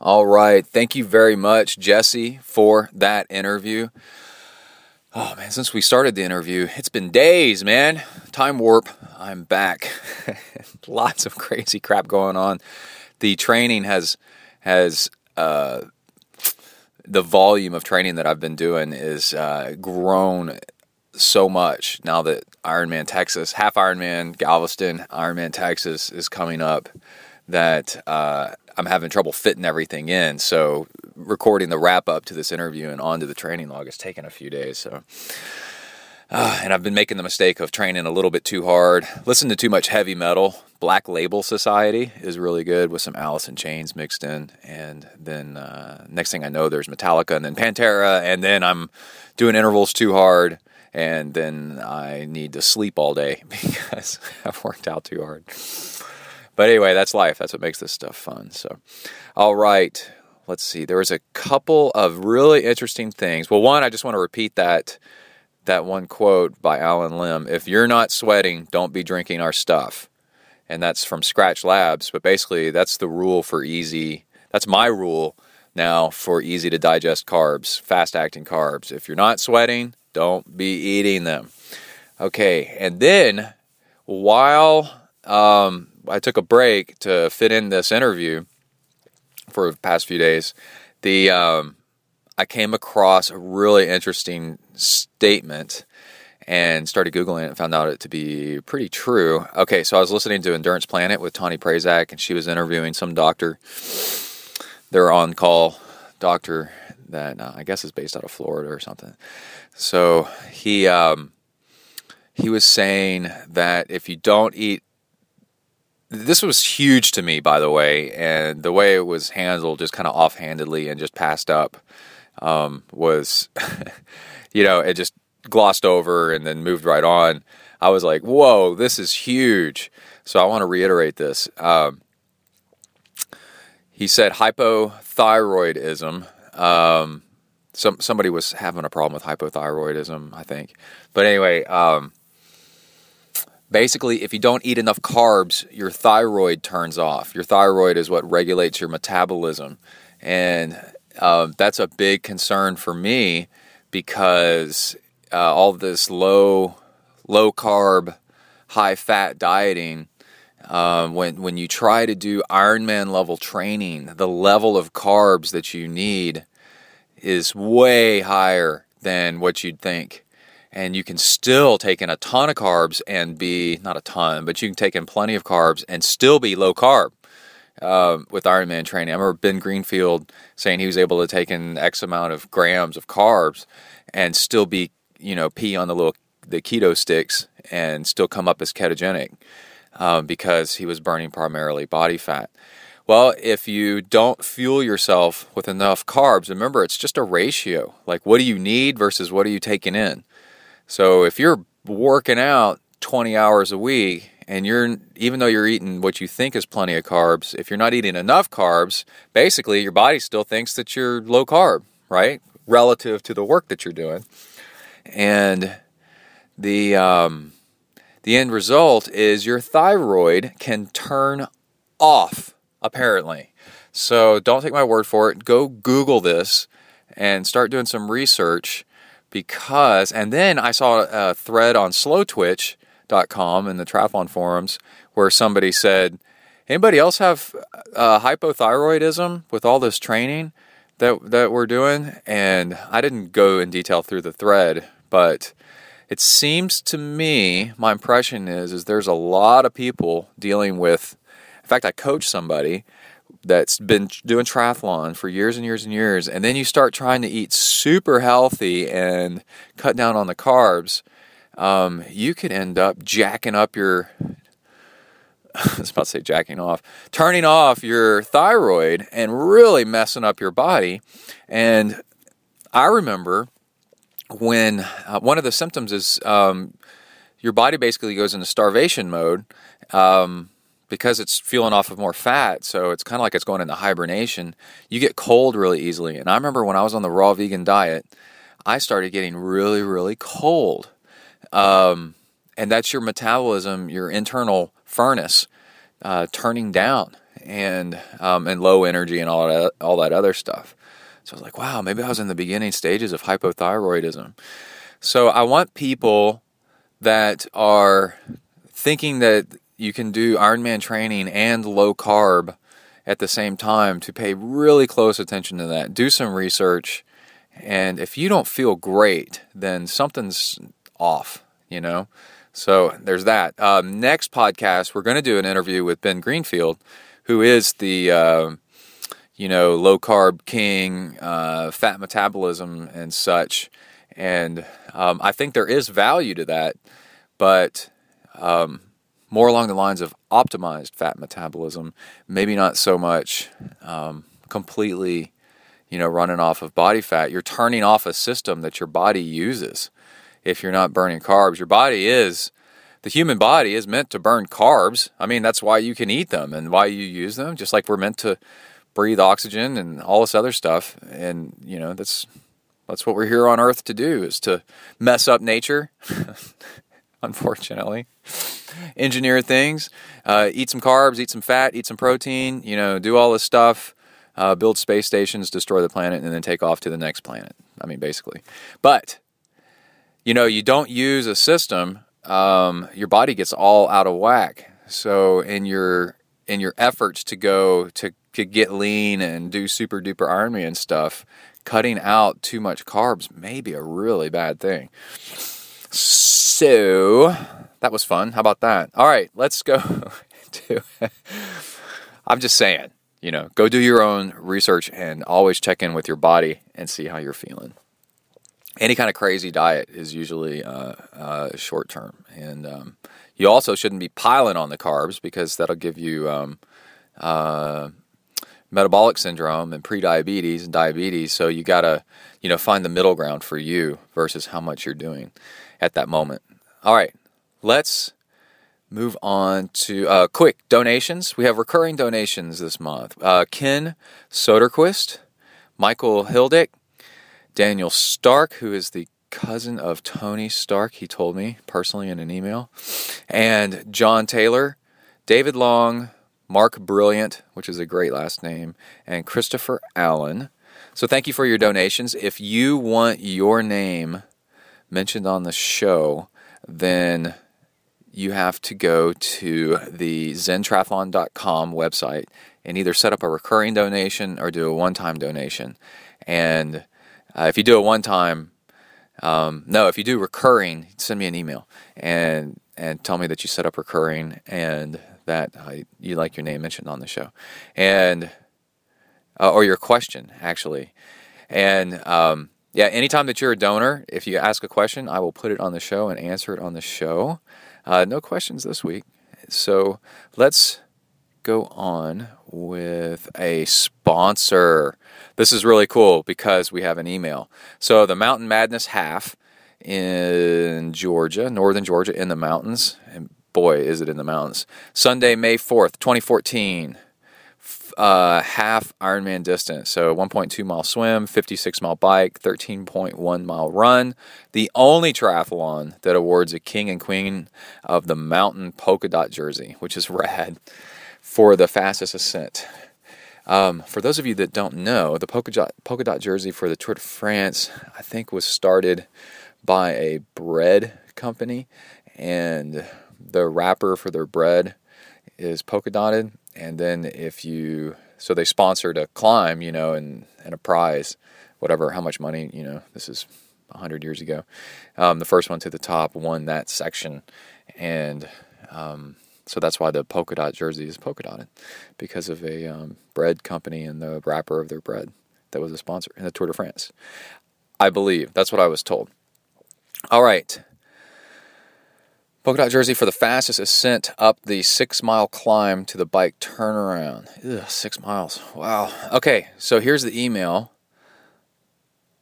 All right. Thank you very much, Jesse, for that interview. Oh, man, since we started the interview, it's been days, man. Time warp. I'm back. Lots of crazy crap going on. The training has, has, uh, the volume of training that I've been doing is uh, grown so much now that Ironman Texas, half Ironman Galveston, Ironman Texas is coming up that uh, I'm having trouble fitting everything in. So recording the wrap up to this interview and onto the training log has taken a few days. So. Uh, and I've been making the mistake of training a little bit too hard. Listen to too much heavy metal. Black Label Society is really good with some Alice in Chains mixed in. And then uh, next thing I know, there's Metallica and then Pantera. And then I'm doing intervals too hard. And then I need to sleep all day because I've worked out too hard. But anyway, that's life. That's what makes this stuff fun. So, all right. Let's see. There was a couple of really interesting things. Well, one, I just want to repeat that that one quote by Allen Lim if you're not sweating, don't be drinking our stuff. And that's from Skratch Labs. But basically, that's the rule for easy, that's my rule now for easy to digest carbs, fast acting carbs. If you're not sweating, don't be eating them. Okay. And then while um, I took a break to fit in this interview for the past few days, the. Um, I came across a really interesting statement and started Googling it and found out it to be pretty true. Okay, so I was listening to Endurance Planet with Tawnee Prazak, and she was interviewing some doctor. They're on call doctor that uh, I guess is based out of Florida or something. So he um, he was saying that if you don't eat this was huge to me, by the way, and the way it was handled, just kind of offhandedly and just passed up, um, was, you know, it just glossed over and then moved right on. I was like, "Whoa, this is huge!" So I want to reiterate this. Um, he said hypothyroidism. Um, some somebody was having a problem with hypothyroidism, I think. But anyway, um, basically, if you don't eat enough carbs, your thyroid turns off. Your thyroid is what regulates your metabolism, and um, that's a big concern for me because uh, all this low low carb, high fat dieting. Um, when when you try to do Ironman level training, the level of carbs that you need is way higher than what you'd think and you can still take in a ton of carbs and be not a ton, but you can take in plenty of carbs and still be low carb um, with Ironman training. I remember Ben Greenfield saying he was able to take in X amount of grams of carbs and still be, you know, pee on the little the keto sticks and still come up as ketogenic um, because he was burning primarily body fat. Well, if you don't fuel yourself with enough carbs, remember it's just a ratio. Like, what do you need versus what are you taking in? So if you're working out 20 hours a week and you're even though you're eating what you think is plenty of carbs, if you're not eating enough carbs, basically your body still thinks that you're low carb, right? Relative to the work that you're doing. And the um, the end result is your thyroid can turn off, apparently. So don't take my word for it. Go Google this and start doing some research because, and then I saw a thread on slowtwitch.com in the triathlon forums where somebody said, anybody else have uh, hypothyroidism with all this training that, that we're doing? And I didn't go in detail through the thread, but it seems to me, my impression is, is there's a lot of people dealing with, in fact, I coach somebody that's been doing triathlon for years and years and years, and then you start trying to eat super healthy and cut down on the carbs, um, you could end up jacking up your. I was about to say jacking off, turning off your thyroid and really messing up your body. And I remember when uh, one of the symptoms is um, your body basically goes into starvation mode. Um, because it's fueling off of more fat, so it's kind of like it's going into hibernation. You get cold really easily. And I remember when I was on the raw vegan diet, I started getting really, really cold. Um, and that's your metabolism, your internal furnace, uh, turning down, and um, and low energy and all that all that other stuff. So I was like, wow, maybe I was in the beginning stages of hypothyroidism. So I want people that are thinking that you can do Ironman training and low carb at the same time to pay really close attention to that. Do some research. And if you don't feel great, then something's off, you know? So there's that. Um, next podcast, we're going to do an interview with Ben Greenfield, who is the, uh, you know, low carb king, uh, fat metabolism, and such. And um, I think there is value to that, but um, more along the lines of optimized fat metabolism, maybe not so much um, completely, you know, running off of body fat. You're turning off a system that your body uses. If you're not burning carbs, your body is the human body is meant to burn carbs. I mean, that's why you can eat them and why you use them, just like we're meant to breathe oxygen and all this other stuff. And, you know, that's that's what we're here on earth to do is to mess up nature. unfortunately engineer things, uh, eat some carbs, eat some fat, eat some protein, you know, do all this stuff, uh, build space stations, destroy the planet, and then take off to the next planet. I mean, basically. But, you know, you don't use a system, um, your body gets all out of whack. So in your in your efforts to go to, to get lean and do super duper Ironman stuff, cutting out too much carbs may be a really bad thing. So that was fun. How about that? All right, let's go to. I'm just saying, you know, go do your own research and always check in with your body and see how you're feeling. Any kind of crazy diet is usually uh, uh, short term, and um, you also shouldn't be piling on the carbs because that'll give you um, uh, metabolic syndrome and prediabetes and diabetes. So you gotta, you know, find the middle ground for you versus how much you're doing at that moment. All right, let's move on to uh, quick donations. We have recurring donations this month. Uh, Ken Soderquist, Michael Hildick, Daniel Stark, who is the cousin of Tony Stark, he told me personally in an email, and John Taylor, David Long, Mark Brilliant, which is a great last name, and Christopher Allen. So thank you for your donations. If you want your name mentioned on the show, then you have to go to the zentriathlon.com website and either set up a recurring donation or do a one time donation. And uh, if you do a one time, um, no, if you do recurring, send me an email and and tell me that you set up recurring and that uh, you like your name mentioned on the show, and uh, or your question actually, and um, yeah, anytime that you're a donor, if you ask a question, I will put it on the show and answer it on the show. Uh, no questions this week. So let's go on with a sponsor. This is really cool because we have an email. So the Mountain Madness half in Georgia, northern Georgia, in the mountains. And boy, is it in the mountains. Sunday, May 4th, 2014 uh, half Ironman distance. So 1.2 mile swim, 56 mile bike, 13.1 mile run. The only triathlon that awards a king and queen of the mountain polka dot jersey, which is rad. for the fastest ascent. Um, for those of you that don't know, the polka dot, polka dot jersey for the Tour de France, I think, was started by a bread company, and the wrapper for their bread is polka dotted. And then if you, so they sponsored a climb, you know, and, and a prize, whatever, how much money, you know, this is 100 years ago. Um, the first one to the top won that section. And um, so that's why the polka dot jersey is polka dotted because of a um, bread company and the wrapper of their bread that was a sponsor in the Tour de France. I believe that's what I was told. All right. Polka dot jersey for the fastest ascent up the six mile climb to the bike turnaround. Ugh, six miles. Wow. Okay, so here's the email.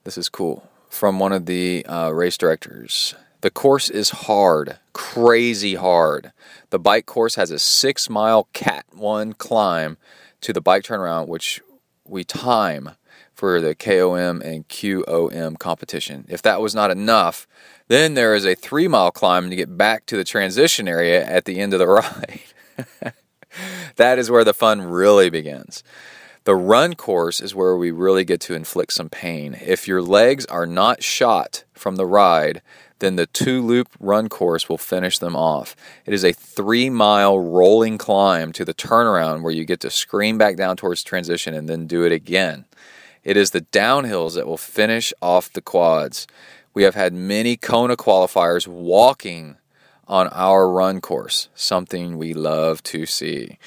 This is cool from one of the uh, race directors. The course is hard, crazy hard. The bike course has a six mile Cat 1 climb to the bike turnaround, which we time for the KOM and QOM competition. If that was not enough, then there is a three mile climb to get back to the transition area at the end of the ride. that is where the fun really begins. The run course is where we really get to inflict some pain. If your legs are not shot from the ride, then the two loop run course will finish them off. It is a three mile rolling climb to the turnaround where you get to scream back down towards transition and then do it again. It is the downhills that will finish off the quads. We have had many Kona qualifiers walking on our run course, something we love to see.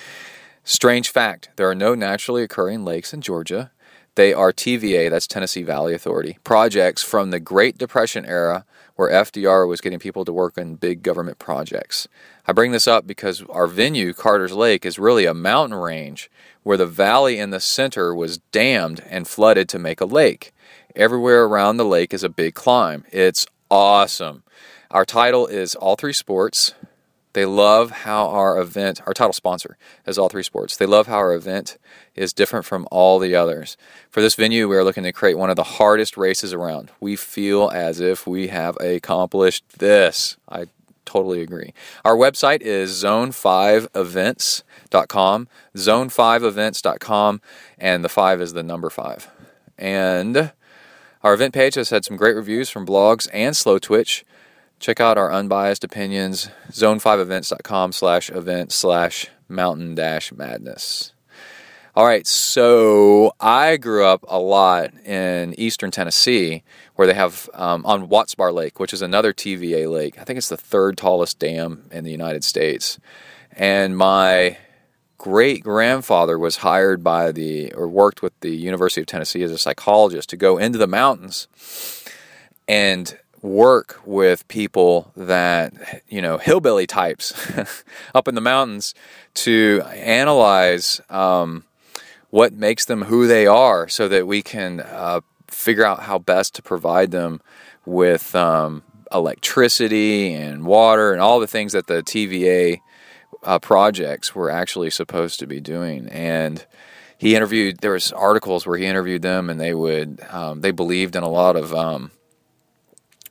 Strange fact there are no naturally occurring lakes in Georgia. They are TVA, that's Tennessee Valley Authority, projects from the Great Depression era where FDR was getting people to work on big government projects. I bring this up because our venue, Carter's Lake, is really a mountain range where the valley in the center was dammed and flooded to make a lake. Everywhere around the lake is a big climb. It's awesome. Our title is All Three Sports. They love how our event, our title sponsor is All Three Sports. They love how our event is different from all the others. For this venue, we are looking to create one of the hardest races around. We feel as if we have accomplished this. I totally agree. Our website is zone5events.com, zone5events.com, and the five is the number five. And our event page has had some great reviews from blogs and Slow Twitch. Check out our unbiased opinions, zone5events.com slash event slash mountain dash madness. All right, so I grew up a lot in eastern Tennessee where they have um, on Watts Bar Lake, which is another TVA lake. I think it's the third tallest dam in the United States. And my great grandfather was hired by the, or worked with the University of Tennessee as a psychologist to go into the mountains and work with people that you know hillbilly types up in the mountains to analyze um, what makes them who they are so that we can uh, figure out how best to provide them with um, electricity and water and all the things that the TVA uh, projects were actually supposed to be doing and he interviewed there was articles where he interviewed them and they would um, they believed in a lot of um,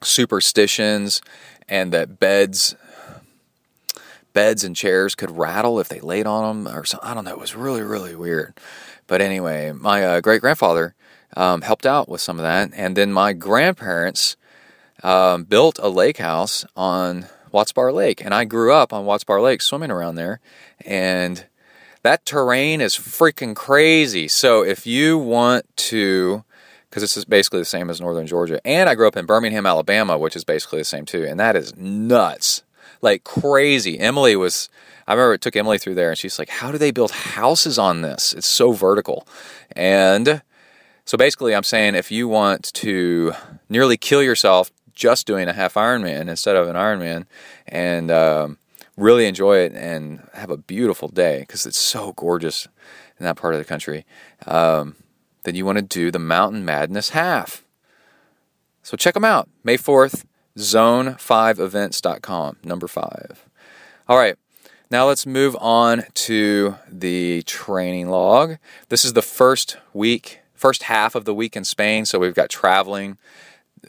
superstitions and that beds beds and chairs could rattle if they laid on them or something. I don't know. It was really, really weird. But anyway, my uh, great grandfather um, helped out with some of that. And then my grandparents um, built a lake house on Watts Bar Lake. And I grew up on Watts Bar Lake swimming around there. And that terrain is freaking crazy. So if you want to because this is basically the same as northern Georgia. And I grew up in Birmingham, Alabama, which is basically the same too. And that is nuts. Like crazy. Emily was, I remember it took Emily through there and she's like, how do they build houses on this? It's so vertical. And so basically, I'm saying if you want to nearly kill yourself just doing a half Ironman instead of an Ironman and um, really enjoy it and have a beautiful day because it's so gorgeous in that part of the country. Um, then you want to do the Mountain Madness half. So check them out. May 4th, zone5events.com, number 5. All right. Now let's move on to the training log. This is the first week, first half of the week in Spain. So we've got traveling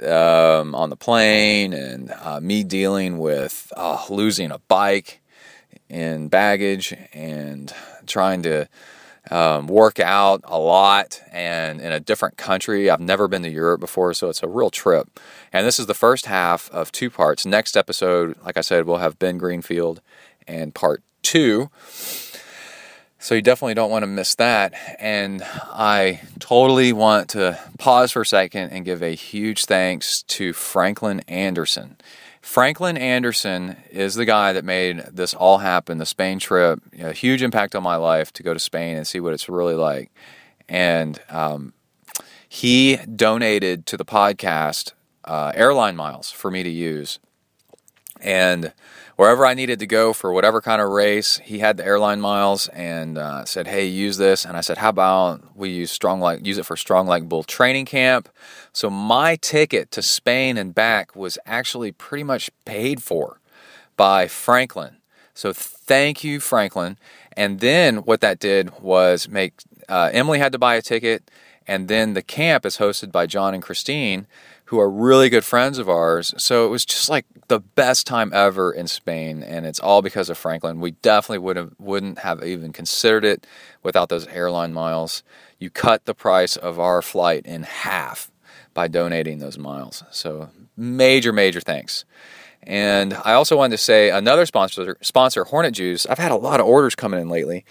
um, on the plane and uh, me dealing with uh, losing a bike in baggage and trying to um, work out a lot and in a different country. I've never been to Europe before, so it's a real trip. And this is the first half of two parts. Next episode, like I said, we'll have Ben Greenfield and part two. So you definitely don't want to miss that. And I totally want to pause for a second and give a huge thanks to Franklin Anderson. Franklin Anderson is the guy that made this all happen, the Spain trip, you know, a huge impact on my life to go to Spain and see what it's really like. And um, he donated to the podcast uh, airline miles for me to use. And wherever I needed to go for whatever kind of race, he had the airline miles and uh, said, "Hey, use this." And I said, "How about we use strong like use it for strong like bull training camp?" So my ticket to Spain and back was actually pretty much paid for by Franklin. So thank you, Franklin. And then what that did was make uh, Emily had to buy a ticket, and then the camp is hosted by John and Christine who are really good friends of ours. So it was just like the best time ever in Spain, and it's all because of Franklin. We definitely would have wouldn't have even considered it without those airline miles. You cut the price of our flight in half by donating those miles. So major, major thanks. And I also wanted to say another sponsor, sponsor Hornet Juice. I've had a lot of orders coming in lately.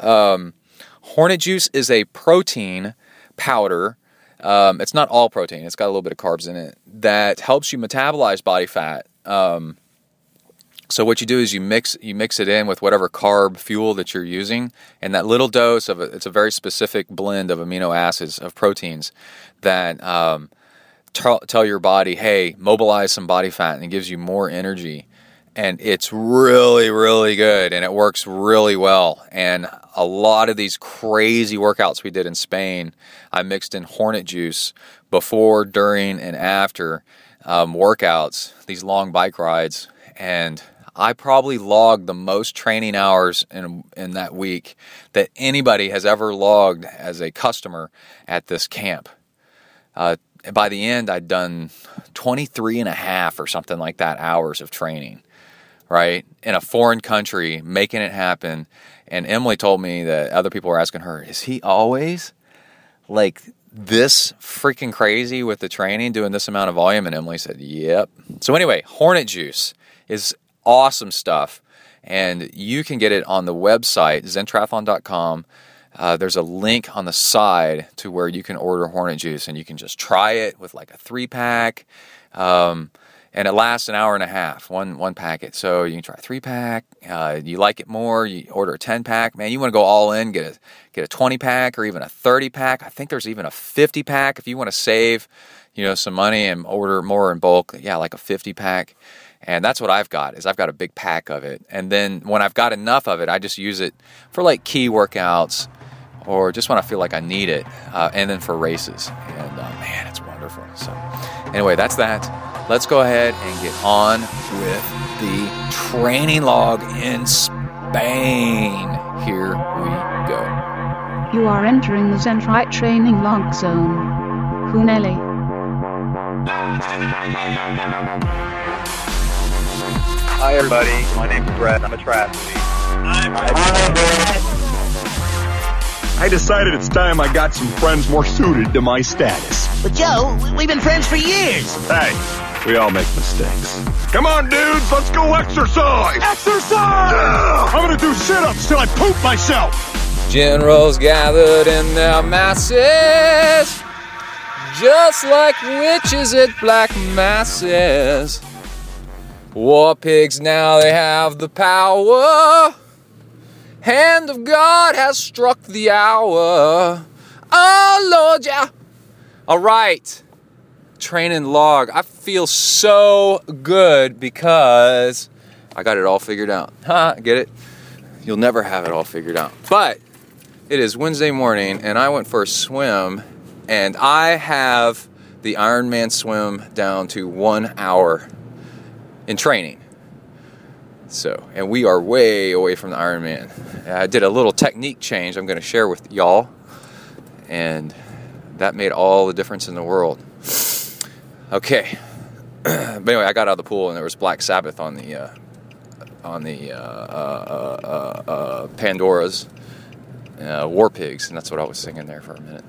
Um, Hornet Juice is a protein powder um, it's not all protein; it's got a little bit of carbs in it that helps you metabolize body fat. Um, so what you do is you mix you mix it in with whatever carb fuel that you're using, and that little dose of a, it's a very specific blend of amino acids of proteins that um, tell, tell your body, hey, mobilize some body fat, and it gives you more energy and it's really really good and it works really well. And a lot of these crazy workouts we did in Spain I mixed in hornet juice before during and after um, workouts these long bike rides and I probably logged the most training hours in in that week that anybody has ever logged as a customer at this camp. Uh, by the end I'd done 23 and a half or something like that hours of training right? In a foreign country, making it happen. And Emily told me that other people were asking her, is he always like this freaking crazy with the training, doing this amount of volume? And Emily said, yep. So, anyway, Hornet Juice is awesome stuff. And you can get it on the website, zentriathlon.com. Uh, there's a link on the side to where you can order Hornet Juice and you can just try it with like a three pack. Um, and it lasts an hour and a half, one one packet. So you can try a three pack. Uh, you like it more, you order a ten pack. Man, you want to go all in, get a get a twenty pack or even a thirty pack. I think there's even a fifty pack if you want to save, you know, some money and order more in bulk. Yeah, like a fifty pack. And that's what I've got is I've got a big pack of it. And then when I've got enough of it, I just use it for like key workouts or just when I feel like I need it, uh, and then for races. And uh, man, it's wonderful. So anyway, that's that let's go ahead and get on with the training log in Spain. Here we go. You are entering the Zentrite training log zone. Huneli. Hi, everybody. My name's Brett. I'm a triathlete. Hi, Brett. I decided it's time I got some friends more suited to my status. But Joe, we've been friends for years. Hey, we all make mistakes. Come on, dudes, let's go exercise! Exercise! Yeah! I'm gonna do sit-ups till I poop myself! Generals gathered in their masses, just like witches at black masses. War pigs now they have the power. Hand of God has struck the hour. Oh Lord, yeah. All right training log. I feel so good because I got it all figured out. Huh? Get it? You'll never have it all figured out. But it is Wednesday morning and I went for a swim and I have the Ironman swim down to one hour in training. So, and we are way away from the Ironman. I did a little technique change I'm going to share with y'all, and that made all the difference in the world. Okay. but anyway, I got out of the pool and there was Black Sabbath on the uh, on the uh, uh, uh, uh, Pandora's uh, War Pigs, and that's what I was singing there for a minute.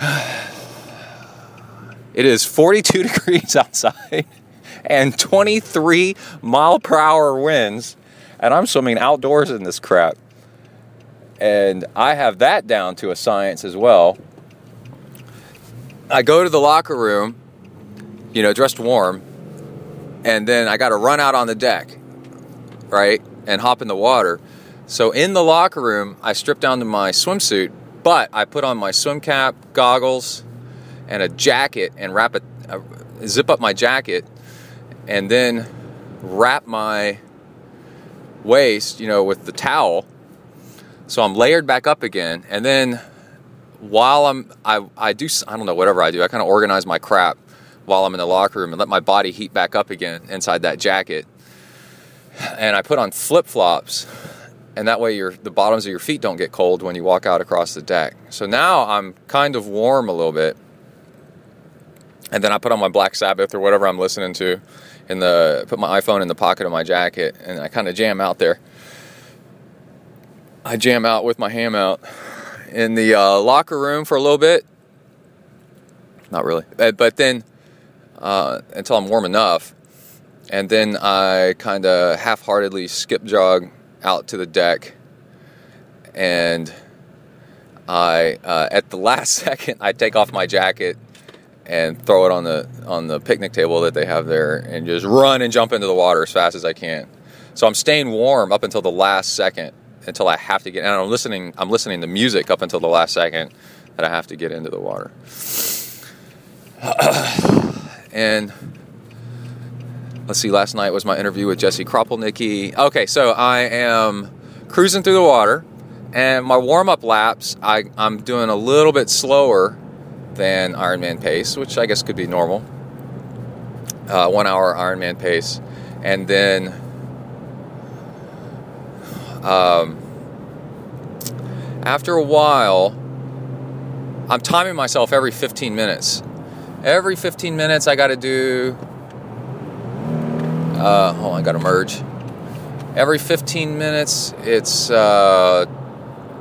It is 42 degrees outside and 23 mile per hour winds, and I'm swimming outdoors in this crap. And I have that down to a science as well. I go to the locker room, you know, dressed warm, and then I got to run out on the deck, right, and hop in the water. So in the locker room, I strip down to my swimsuit, but I put on my swim cap, goggles, and a jacket, and wrap it, uh, zip up my jacket, and then wrap my waist, you know, with the towel. So I'm layered back up again, and then while I'm, I, I do, I don't know, whatever I do, I kind of organize my crap while I'm in the locker room and let my body heat back up again inside that jacket. And I put on flip flops, and that way your the bottoms of your feet don't get cold when you walk out across the deck. So now I'm kind of warm a little bit. And then I put on my Black Sabbath or whatever I'm listening to in the put my iPhone in the pocket of my jacket and I kind of jam out there. I jam out with my ham out in the uh, locker room for a little bit. Not really, but, but then uh, until I'm warm enough, and then I kind of half-heartedly skip jog out to the deck, and I uh, at the last second I take off my jacket and throw it on the on the picnic table that they have there, and just run and jump into the water as fast as I can. So I'm staying warm up until the last second, until I have to get. And I'm listening. I'm listening to music up until the last second that I have to get into the water. and let's see. Last night was my interview with Jesse Kropelnicki. Okay, so I am cruising through the water, and my warm up laps. I, I'm doing a little bit slower than Ironman pace, which I guess could be normal. Uh, one hour Ironman pace, and then um, after a while, I'm timing myself every 15 minutes. Every 15 minutes, I got to do. Uh, hold on, I got to merge. Every 15 minutes, it's uh,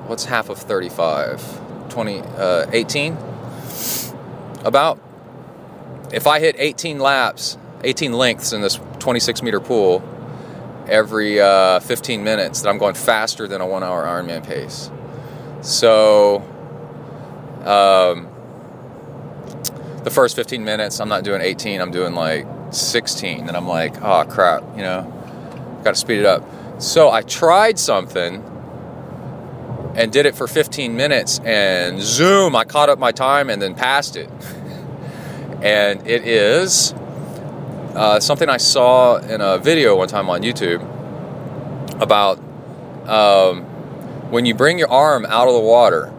what's half of 35? 20, uh, 18? About. If I hit 18 laps, 18 lengths in this 26 meter pool every uh, 15 minutes, that I'm going faster than a one hour Ironman pace. So, um, the first 15 minutes, I'm not doing 18, I'm doing like 16. And I'm like, oh crap, you know, got to speed it up. So I tried something and did it for 15 minutes, and zoom, I caught up my time and then passed it. and it is uh, something I saw in a video one time on YouTube about um, when you bring your arm out of the water.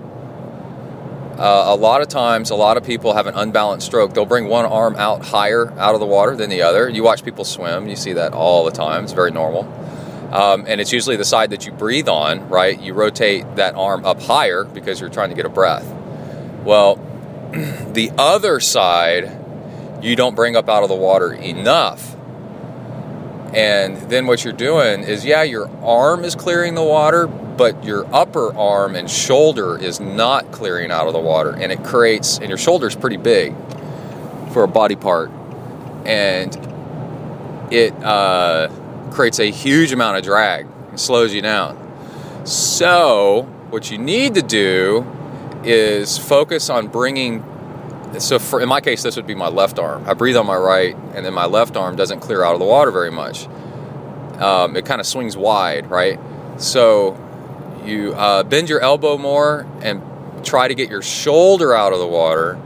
Uh, a lot of times, a lot of people have an unbalanced stroke. They'll bring one arm out higher out of the water than the other. You watch people swim, you see that all the time. It's very normal. Um, and it's usually the side that you breathe on, right? You rotate that arm up higher because you're trying to get a breath. Well, the other side, you don't bring up out of the water enough. And then what you're doing is, yeah, your arm is clearing the water, but your upper arm and shoulder is not clearing out of the water. And it creates, and your shoulder is pretty big for a body part. And it uh, creates a huge amount of drag and slows you down. So, what you need to do is focus on bringing so for in my case this would be my left arm. I breathe on my right and then my left arm doesn't clear out of the water very much. Um, it kind of swings wide right? So you uh, bend your elbow more and try to get your shoulder out of the water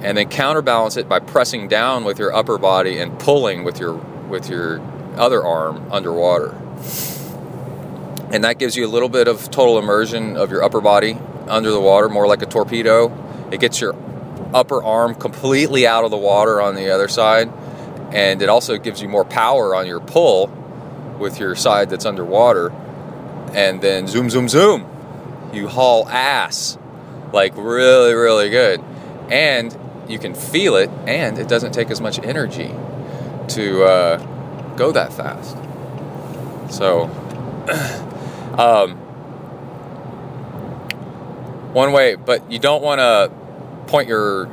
and then counterbalance it by pressing down with your upper body and pulling with your with your other arm underwater. And that gives you a little bit of total immersion of your upper body under the water more like a torpedo. It gets your upper arm completely out of the water on the other side, and it also gives you more power on your pull with your side that's underwater. And then zoom, zoom, zoom, you haul ass like really, really good, and you can feel it, and it doesn't take as much energy to uh, go that fast. So, um, one way, but you don't want to point your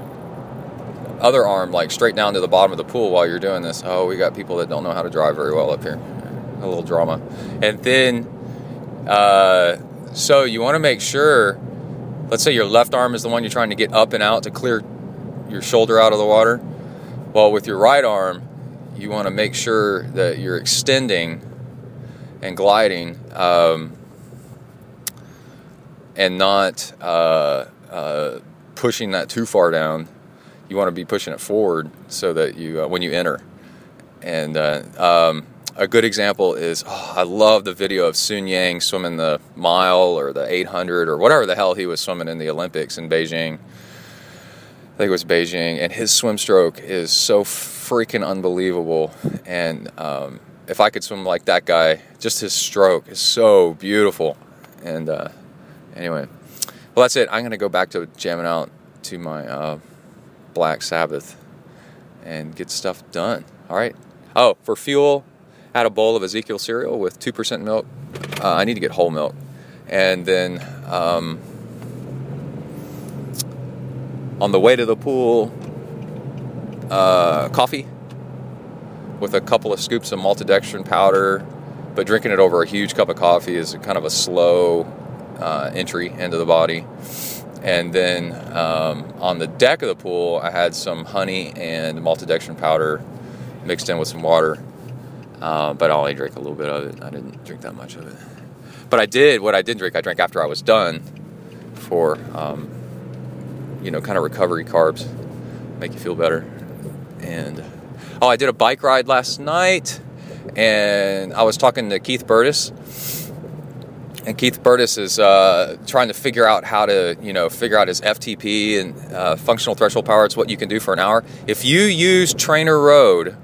other arm like straight down to the bottom of the pool while you're doing this. Oh, we got people that don't know how to drive very well up here. A little drama. And then, uh, so you want to make sure, let's say your left arm is the one you're trying to get up and out to clear your shoulder out of the water. Well, with your right arm, you want to make sure that you're extending and gliding um, and not uh, uh, pushing that too far down. You want to be pushing it forward so that you, uh, when you enter. And uh, um, a good example is oh, I love the video of Sun Yang swimming the mile or the 800 or whatever the hell he was swimming in the Olympics in Beijing. I think it was Beijing, and his swim stroke is so freaking unbelievable. And um, if I could swim like that guy, just his stroke is so beautiful. And uh, anyway, well, that's it. I'm going to go back to jamming out to my uh, Black Sabbath and get stuff done. All right. Oh, for fuel, add a bowl of Ezekiel cereal with 2% milk. Uh, I need to get whole milk. And then um, on the way to the pool, uh, coffee with a couple of scoops of maltodextrin powder, but drinking it over a huge cup of coffee is kind of a slow uh, entry into the body. And then um, on the deck of the pool, I had some honey and maltodextrin powder mixed in with some water. Uh, but I only drank a little bit of it. I didn't drink that much of it. But I did, what I did drink, I drank after I was done for, um, you know, kind of recovery carbs, make you feel better. And, oh, I did a bike ride last night and I was talking to Keith Burtis and Keith Burtis is uh, trying to figure out how to, you know, figure out his FTP and uh, functional threshold power. It's what you can do for an hour. If you use TrainerRoad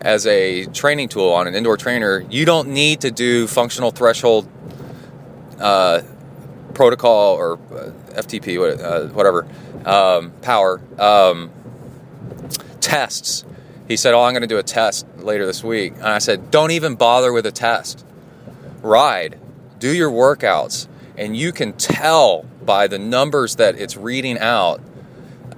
as a training tool on an indoor trainer, you don't need to do functional threshold uh, protocol or uh, FTP, uh, whatever, um, power um, tests. He said, "Oh, I'm going to do a test later this week," and I said, "Don't even bother with a test. Ride." Do your workouts, and you can tell by the numbers that it's reading out.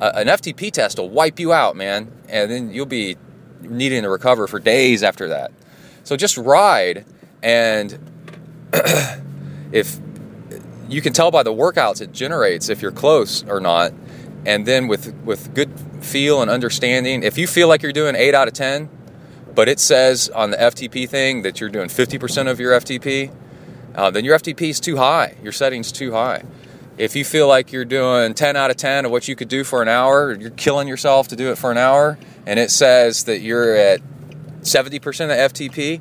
Uh, an FTP test will wipe you out, man, and then you'll be needing to recover for days after that. So just ride, and if you can tell by the workouts it generates if you're close or not, and then with with good feel and understanding, if you feel like you're doing eight out of ten, but it says on the FTP thing that you're doing 50% of your FTP, uh, then your FTP is too high. Your setting's too high. If you feel like you're doing 10 out of 10 of what you could do for an hour, you're killing yourself to do it for an hour, and it says that you're at 70% of FTP,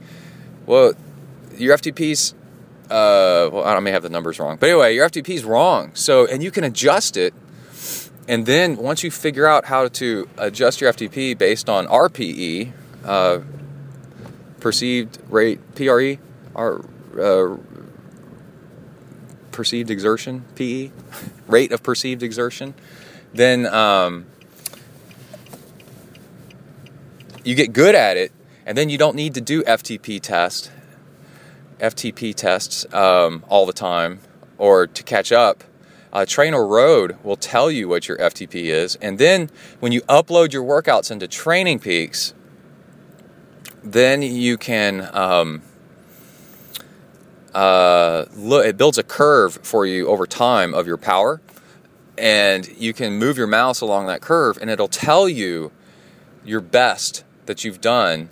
well, your FTP's, uh, well, I may have the numbers wrong, but anyway, your FTP is wrong. So, and you can adjust it. And then once you figure out how to adjust your FTP based on RPE, uh, perceived rate, PRE, our uh, perceived exertion, PE, rate of perceived exertion, then um, you get good at it, and then you don't need to do FTP test, FTP tests um, all the time, or to catch up. Uh, TrainerRoad will tell you what your FTP is, and then when you upload your workouts into TrainingPeaks, then you can um, uh, it builds a curve for you over time of your power, and you can move your mouse along that curve, and it'll tell you your best that you've done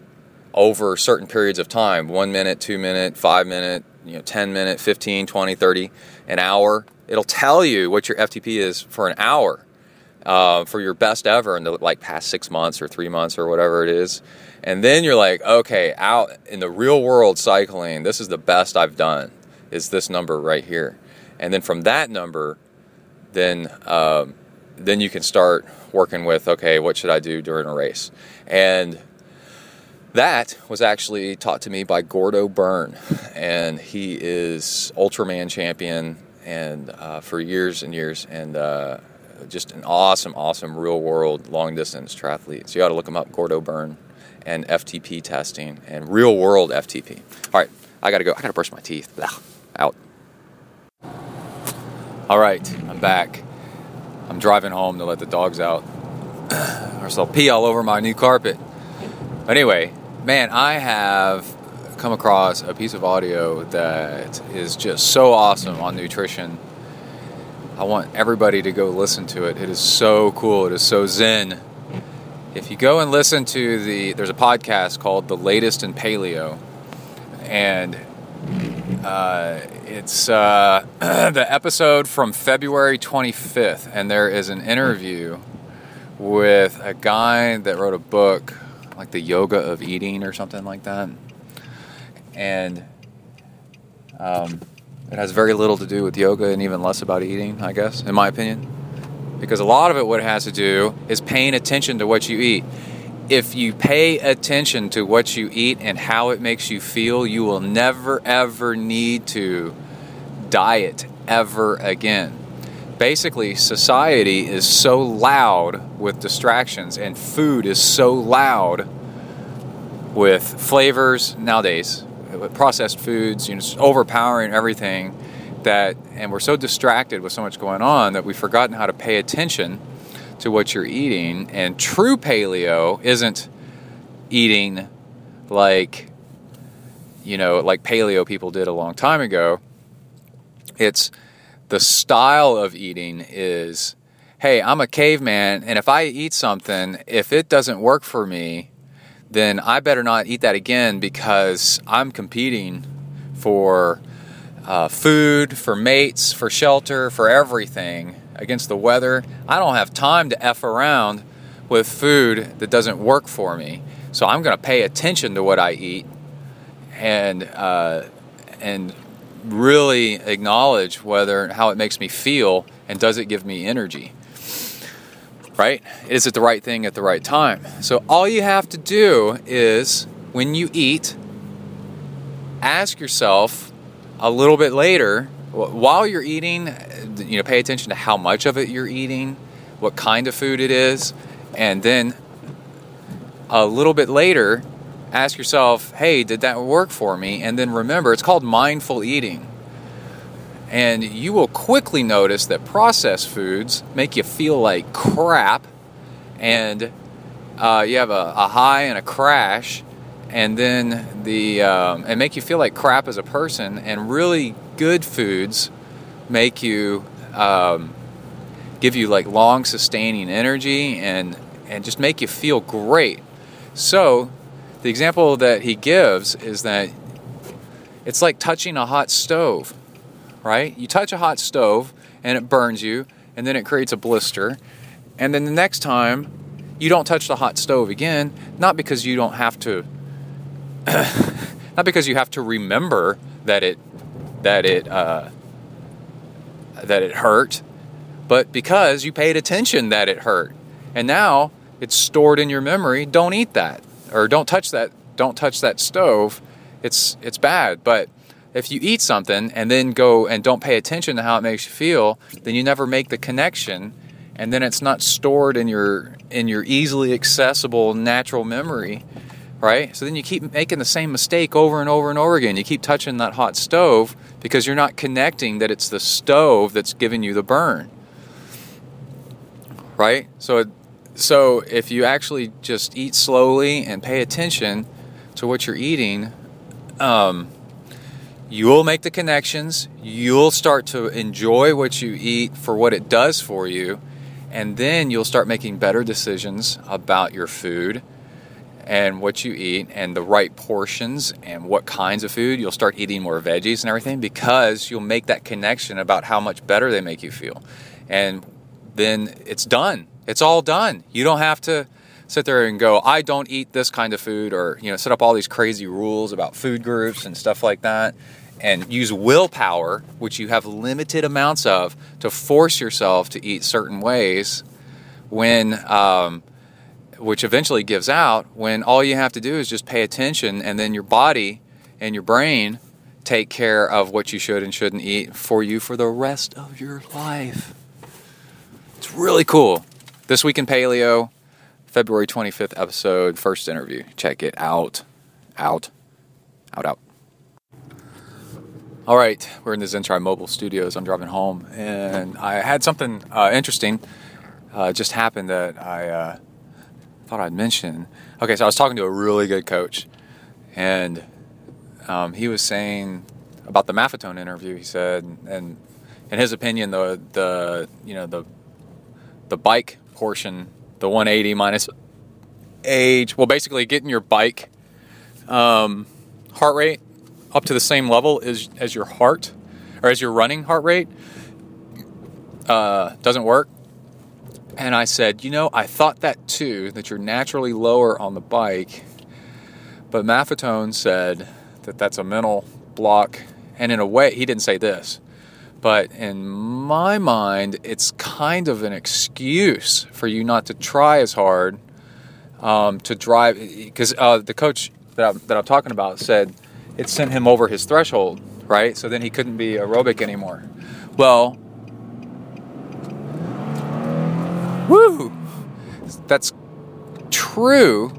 over certain periods of time one minute, two minute, five minute, you know, 10 minute, 15, 20, 30, an hour. It'll tell you what your FTP is for an hour. Uh, for your best ever in the like past six months or three months or whatever it is, and then you're like, okay, out in the real world cycling, this is the best I've done, is this number right here. And then from that number, then um, then you can start working with, okay, what should I do during a race? And that was actually taught to me by Gordo Byrne, and he is Ultraman champion, and uh, for years and years, and uh, just an awesome, awesome real world long distance triathlete. So you ought to look him up, Gordo Byrne and FTP testing and real world FTP. All right, I gotta go. I gotta brush my teeth. Blah. Out. All right, I'm back. I'm driving home to let the dogs out, or else I'll pee all over my new carpet. Anyway, man, I have come across a piece of audio that is just so awesome on nutrition. I want everybody to go listen to it. It is so cool. It is so zen. If you go and listen to the, there's a podcast called The Latest in Paleo, and uh, it's uh, the episode from February 25th, and there is an interview with a guy that wrote a book, like The Yoga of Eating or something like that. And um, it has very little to do with yoga and even less about eating, I guess, in my opinion. Because a lot of it, what it has to do, is paying attention to what you eat if you pay attention to what you eat and how it makes you feel, you will never ever need to diet ever again. Basically, society is so loud with distractions, and food is so loud with flavors nowadays, processed foods, you know, overpowering everything that, and we're so distracted with so much going on that we've forgotten how to pay attention to what you're eating. And true paleo isn't eating like, you know, like paleo people did a long time ago. It's the style of eating is hey, I'm a caveman, and if I eat something, if it doesn't work for me, then I better not eat that again because I'm competing for uh, food, for mates, for shelter, for everything against the weather. I don't have time to F around with food that doesn't work for me. So I'm going to pay attention to what I eat and, uh, and really acknowledge whether how it makes me feel and does it give me energy. Right? Is it the right thing at the right time? So all you have to do is when you eat, ask yourself a little bit later while you're eating, you know, pay attention to how much of it you're eating, what kind of food it is, and then a little bit later, ask yourself, hey, did that work for me? And then remember, it's called mindful eating. And you will quickly notice that processed foods make you feel like crap, and uh, you have a, a, high and a crash, and then the um, and make you feel like crap as a person. And really good foods make you um, give you like long sustaining energy and and just make you feel great. So the example that he gives is that it's like touching a hot stove right? You touch a hot stove and it burns you, and then it creates a blister. And then the next time, you don't touch the hot stove again, not because you don't have to, not because you have to remember that it that it uh, that it hurt, but because you paid attention that it hurt, and now it's stored in your memory. Don't eat that, or don't touch that. Don't touch that stove. It's it's bad, but if you eat something and then go and don't pay attention to how it makes you feel, then you never make the connection and then it's not stored in your in your easily accessible natural memory, right? So then you keep making the same mistake over and over and over again. You keep touching that hot stove because you're not connecting that it's the stove that's giving you the burn. Right? So so if you actually just eat slowly and pay attention to what you're eating, um, you'll make the connections, you'll start to enjoy what you eat for what it does for you, and then you'll start making better decisions about your food and what you eat and the right portions and what kinds of food. You'll start eating more veggies and everything because you'll make that connection about how much better they make you feel. And then it's done. It's all done. You don't have to sit there and go, I don't eat this kind of food, or you know, set up all these crazy rules about food groups and stuff like that, and use willpower, which you have limited amounts of, to force yourself to eat certain ways, when um, which eventually gives out when all you have to do is just pay attention, and then your body and your brain take care of what you should and shouldn't eat for you for the rest of your life. It's really cool. This week in paleo February 25th episode, first interview. Check it out. Out. Out, out. All right, we're in the ZenTri Mobile Studios. I'm driving home, and I had something uh, interesting uh, just happened that I uh, thought I'd mention. Okay, so I was talking to a really good coach, and um, he was saying about the Maffetone interview. He said, and in his opinion, the the you know the the bike portion, the 180 minus age, well, basically getting your bike um, heart rate up to the same level as as your heart or as your running heart rate uh, doesn't work. And I said, you know, I thought that too, that you're naturally lower on the bike. But Maffetone said that that's a mental block. And in a way, he didn't say this, but in my mind, it's kind of an excuse for you not to try as hard um, to drive. Because uh, the coach that I'm, that I'm talking about said it sent him over his threshold, right? So then he couldn't be aerobic anymore. Well, woo, that's true.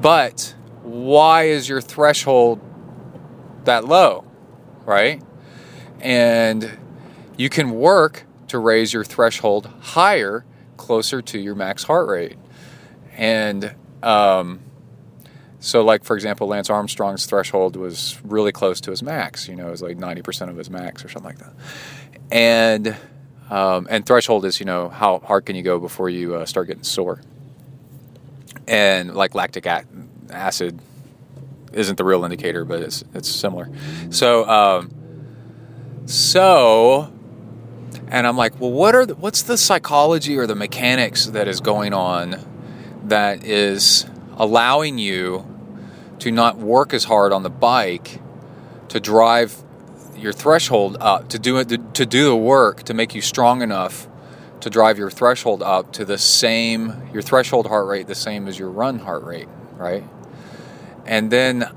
But why is your threshold that low, right? And you can work to raise your threshold higher, closer to your max heart rate. And um, so, like for example, Lance Armstrong's threshold was really close to his max. You know, it was like ninety percent of his max or something like that. And um, and threshold is you know how hard can you go before you uh, start getting sore. And like lactic acid isn't the real indicator, but it's it's similar. So um, so. And I'm like, well, what are the, what's the psychology or the mechanics that is going on that is allowing you to not work as hard on the bike to drive your threshold up to do it to do the work to make you strong enough to drive your threshold up to the same your threshold heart rate the same as your run heart rate right and then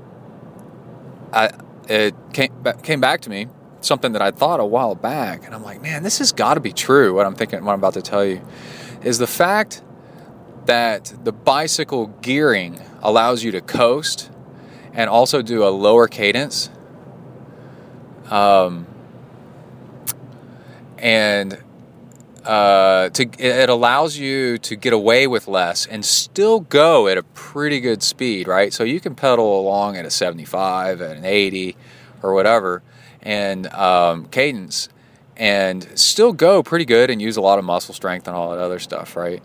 I, it came, came back to me something that I thought a while back and I'm like man this has got to be true what I'm thinking what I'm about to tell you is the fact that the bicycle gearing allows you to coast and also do a lower cadence. Um, and uh, to it allows you to get away with less and still go at a pretty good speed, right? So you can pedal along at a 75, at an 80, or whatever, and um, cadence, and still go pretty good and use a lot of muscle strength and all that other stuff, right?